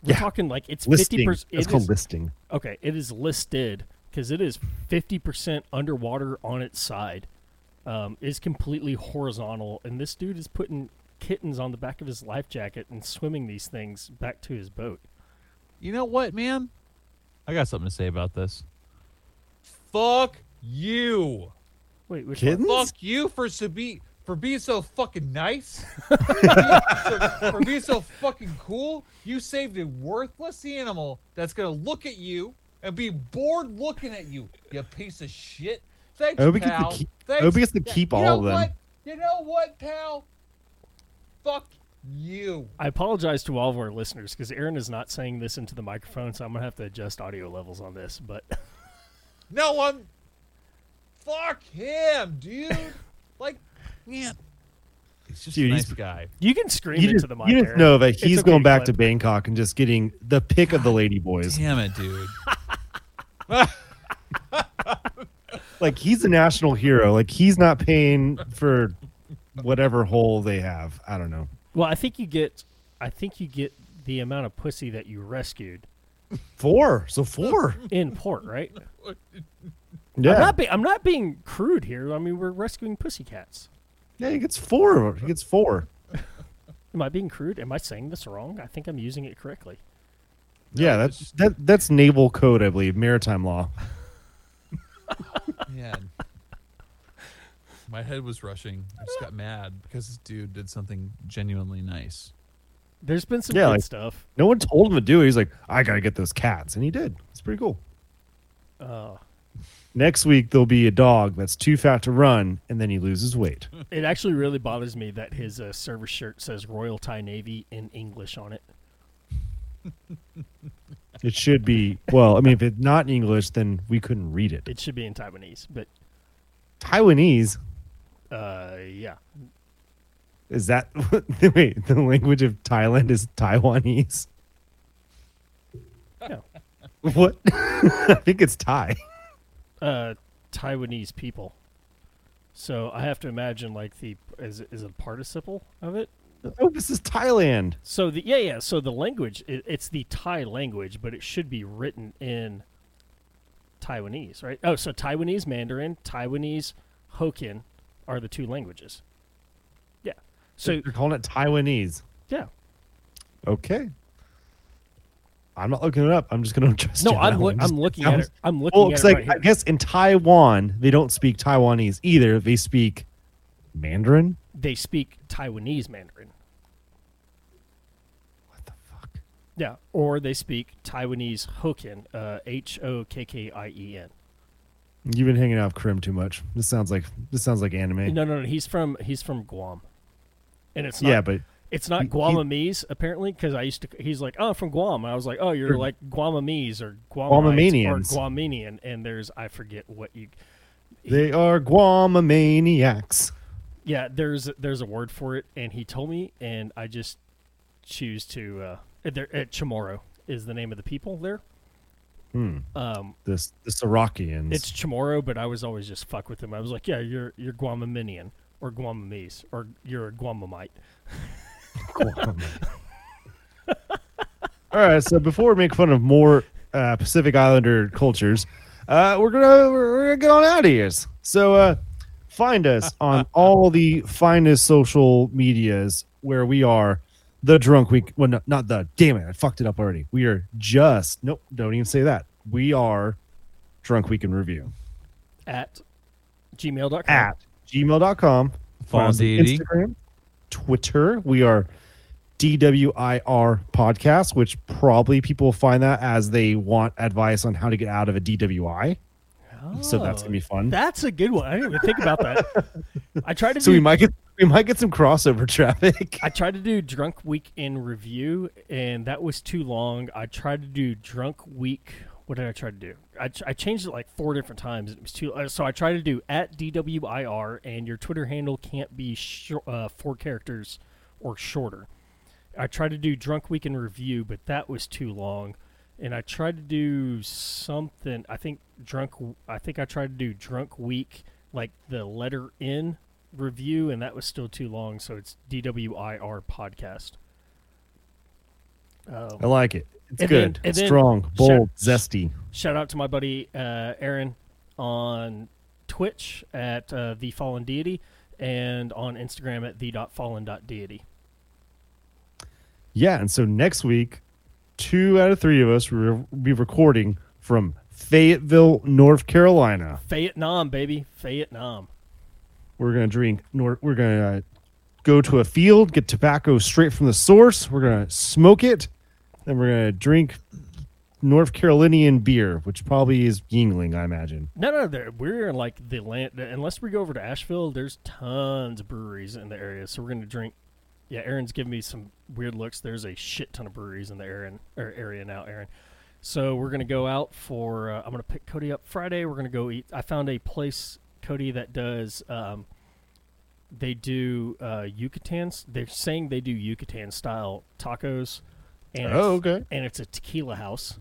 We're Yeah. talking like it's fifty percent. It's called listing. okay. It is listed because it is fifty percent underwater on its side. Um, is completely horizontal, and this dude is putting kittens on the back of his life jacket and swimming these things back to his boat. You know what, man? I got something to say about this. Fuck you. Wait, which Kittens? one? Fuck you for so be for being so fucking nice. for, being, for being so fucking cool. You saved a worthless animal that's gonna look at you and be bored looking at you. You piece of shit. Thanks, I hope gets to pal. keep- I Thanks. hope he gets to keep you all know of them. What? You know what, pal? Fuck you. I apologize to all of our listeners because Aaron is not saying this into the microphone, so I'm gonna have to adjust audio levels on this. But No, I'm. Fuck him, dude. like, man. He's just Dude, a he's- nice guy. you can scream You into just, the mic. you just know that he's okay, going back clip. to Bangkok and just getting the pick of the lady boys. Damn it, dude. Like he's a national hero. Like he's not paying for whatever hole they have. I don't know. Well, I think you get, I think you get the amount of pussy that you rescued Four. So four. in port, right? Yeah. I'm not, be- I'm not being crude here. I mean, we're rescuing pussycats. yeah, he gets four. He gets four. Am I being crude? Am I saying this wrong? I think I'm using it correctly. yeah, that's that that's naval code, I believe, maritime law. Man. My head was rushing. I just got mad because this dude did something genuinely nice. There's been some Yeah, good like- stuff. No one told him to do it. He's like, I gotta get those cats, and he did. It's pretty cool. Uh, Next week there'll be a dog that's too fat to run, and then he loses weight. it actually really bothers me that his uh, service shirt says Royal Thai Navy in English on it. It should be well. I mean, if it's not in English, then we couldn't read it. It should be in Taiwanese, but Taiwanese uh, yeah. is that? wait, the language of Thailand is Taiwanese. Yeah. What? I think it's Thai. uh, Taiwanese people. So I have to imagine like the is is a participle of it? Oh, this is Thailand. So the yeah yeah so the language it, it's the Thai language, but it should be written in Taiwanese, right? Oh, so Taiwanese Mandarin, Taiwanese Hokkien are the two languages. Yeah. So They're calling it Taiwanese. yeah. Okay. I'm not looking it up. I'm just going to trust No, you I'm one. I'm looking at it. I'm looking Well, it like right I guess in Taiwan they don't speak Taiwanese either. They speak Mandarin. They speak Taiwanese Mandarin. What the fuck? Yeah, or they speak Taiwanese Hokkien, uh, H O K K I E N. You've been hanging out with Krim too much. This sounds like this sounds like anime. No, no, no. He's from he's from Guam, and it's not, yeah, but it's not he- he- Guamamese apparently because I used to. He's like, oh, from Guam. And I was like, oh, you're like Guamamese or Guamanites or. Guamanian. And there's I forget what you. they are Guamamaniacs. Yeah, there's there's a word for it, and he told me, and I just choose to. Uh, they're at Chamorro is the name of the people there. Hmm. Um, This the Sirakians. It's Chamorro, but I was always just fuck with him. I was like, yeah, you're you're Guamaminian or Guamamese or you're a Guamamite. Guam. All right, so before we make fun of more uh, Pacific Islander cultures, uh, we're gonna we're gonna get on out of here. So uh, find us on all the finest social medias where we are. The drunk week. Well, no, not the. Damn it! I fucked it up already. We are just. Nope. Don't even say that. We are drunk week in review At gmail.com. at gmail.com. Fallen Find us on Deity. Instagram, Twitter. We are DWIR podcast, which probably people find that as they want advice on how to get out of a DWI. So that's Oh, gonna be fun. That's a good one. I didn't even think about that. I tried to so do we might get we might get some crossover traffic. I tried to do drunk week in review, and that was too long. I tried to do drunk week. What did I try to do? I, I changed it like four different times. It was too. Uh, so I tried to do at DWIR, and your Twitter handle can't be shor- uh, four characters or shorter. I tried to do drunk week in review, but that was too long. And I tried to do something. I think drunk. I think I tried to do drunk week, like the letter N review, and that was still too long. So it's DWIR podcast. Um, I like it. It's good. then- strong, bold, zesty. shout out to my buddy uh, Aaron on Twitch at uh, the Fallen Deity and on Instagram at the dot fallen dot deity. Yeah, and so next week, two out of three of us will be recording from Fayetteville, North Carolina. Fayettenam, baby, Fayettenam. We're gonna drink. nor- We're gonna uh, go to a field, get tobacco straight from the source. We're gonna smoke it, then we're gonna drink North Carolinian beer, which probably is Yuengling, I imagine. No, no, there- we're in like the land. Unless we go over to Asheville, there's tons of breweries in the area. So we're gonna drink. Yeah, Aaron's giving me some weird looks. There's a shit ton of breweries in the area, or area now, Aaron. So we're gonna go out for. Uh, I'm gonna pick Cody up Friday. We're gonna go eat. I found a place, Cody, that does. Um, they do uh, Yucatans. They're saying they do Yucatan style tacos, and it's, okay. and it's a tequila house.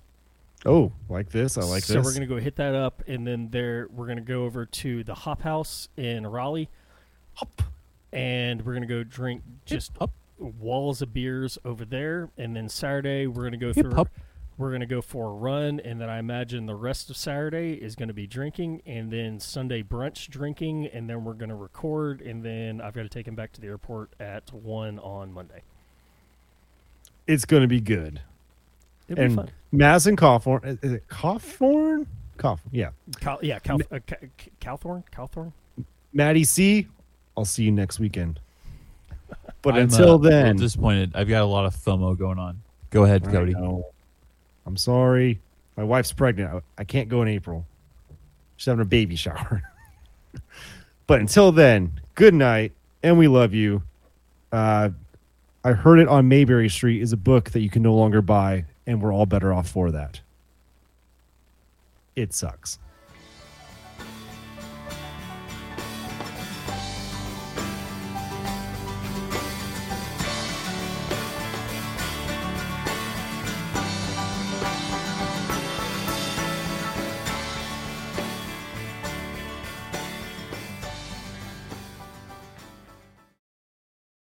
Oh, like this. I like so this. So we're gonna go hit that up, and then there we're gonna go over to the Hop House in Raleigh, Hop. And we're gonna go drink just walls of beers over there, and then Saturday we're gonna go through. hop. We're gonna go for a run, and then I imagine the rest of Saturday is gonna be drinking, and then Sunday brunch drinking, and then we're gonna record, and then I've got to take him back to the airport at one on Monday. It's gonna be good. It'll and be fun. Maz and Cawthorn. Is it Cawthorn? Cawthorn. Yeah. Cal- yeah, Cal- uh, Ca- Ca- Calthorn, Calthorn. Maddie C. I'll see you next weekend. But I'm, until uh, then, disappointed. I've got a lot of FOMO going on. Go ahead, Cody. I'm sorry. My wife's pregnant. I- I can't go in April. She's having a baby shower. but until then, good night, and we love you. Uh, I heard it on Mayberry Street is a book that you can no longer buy, and we're all better off for that. It sucks.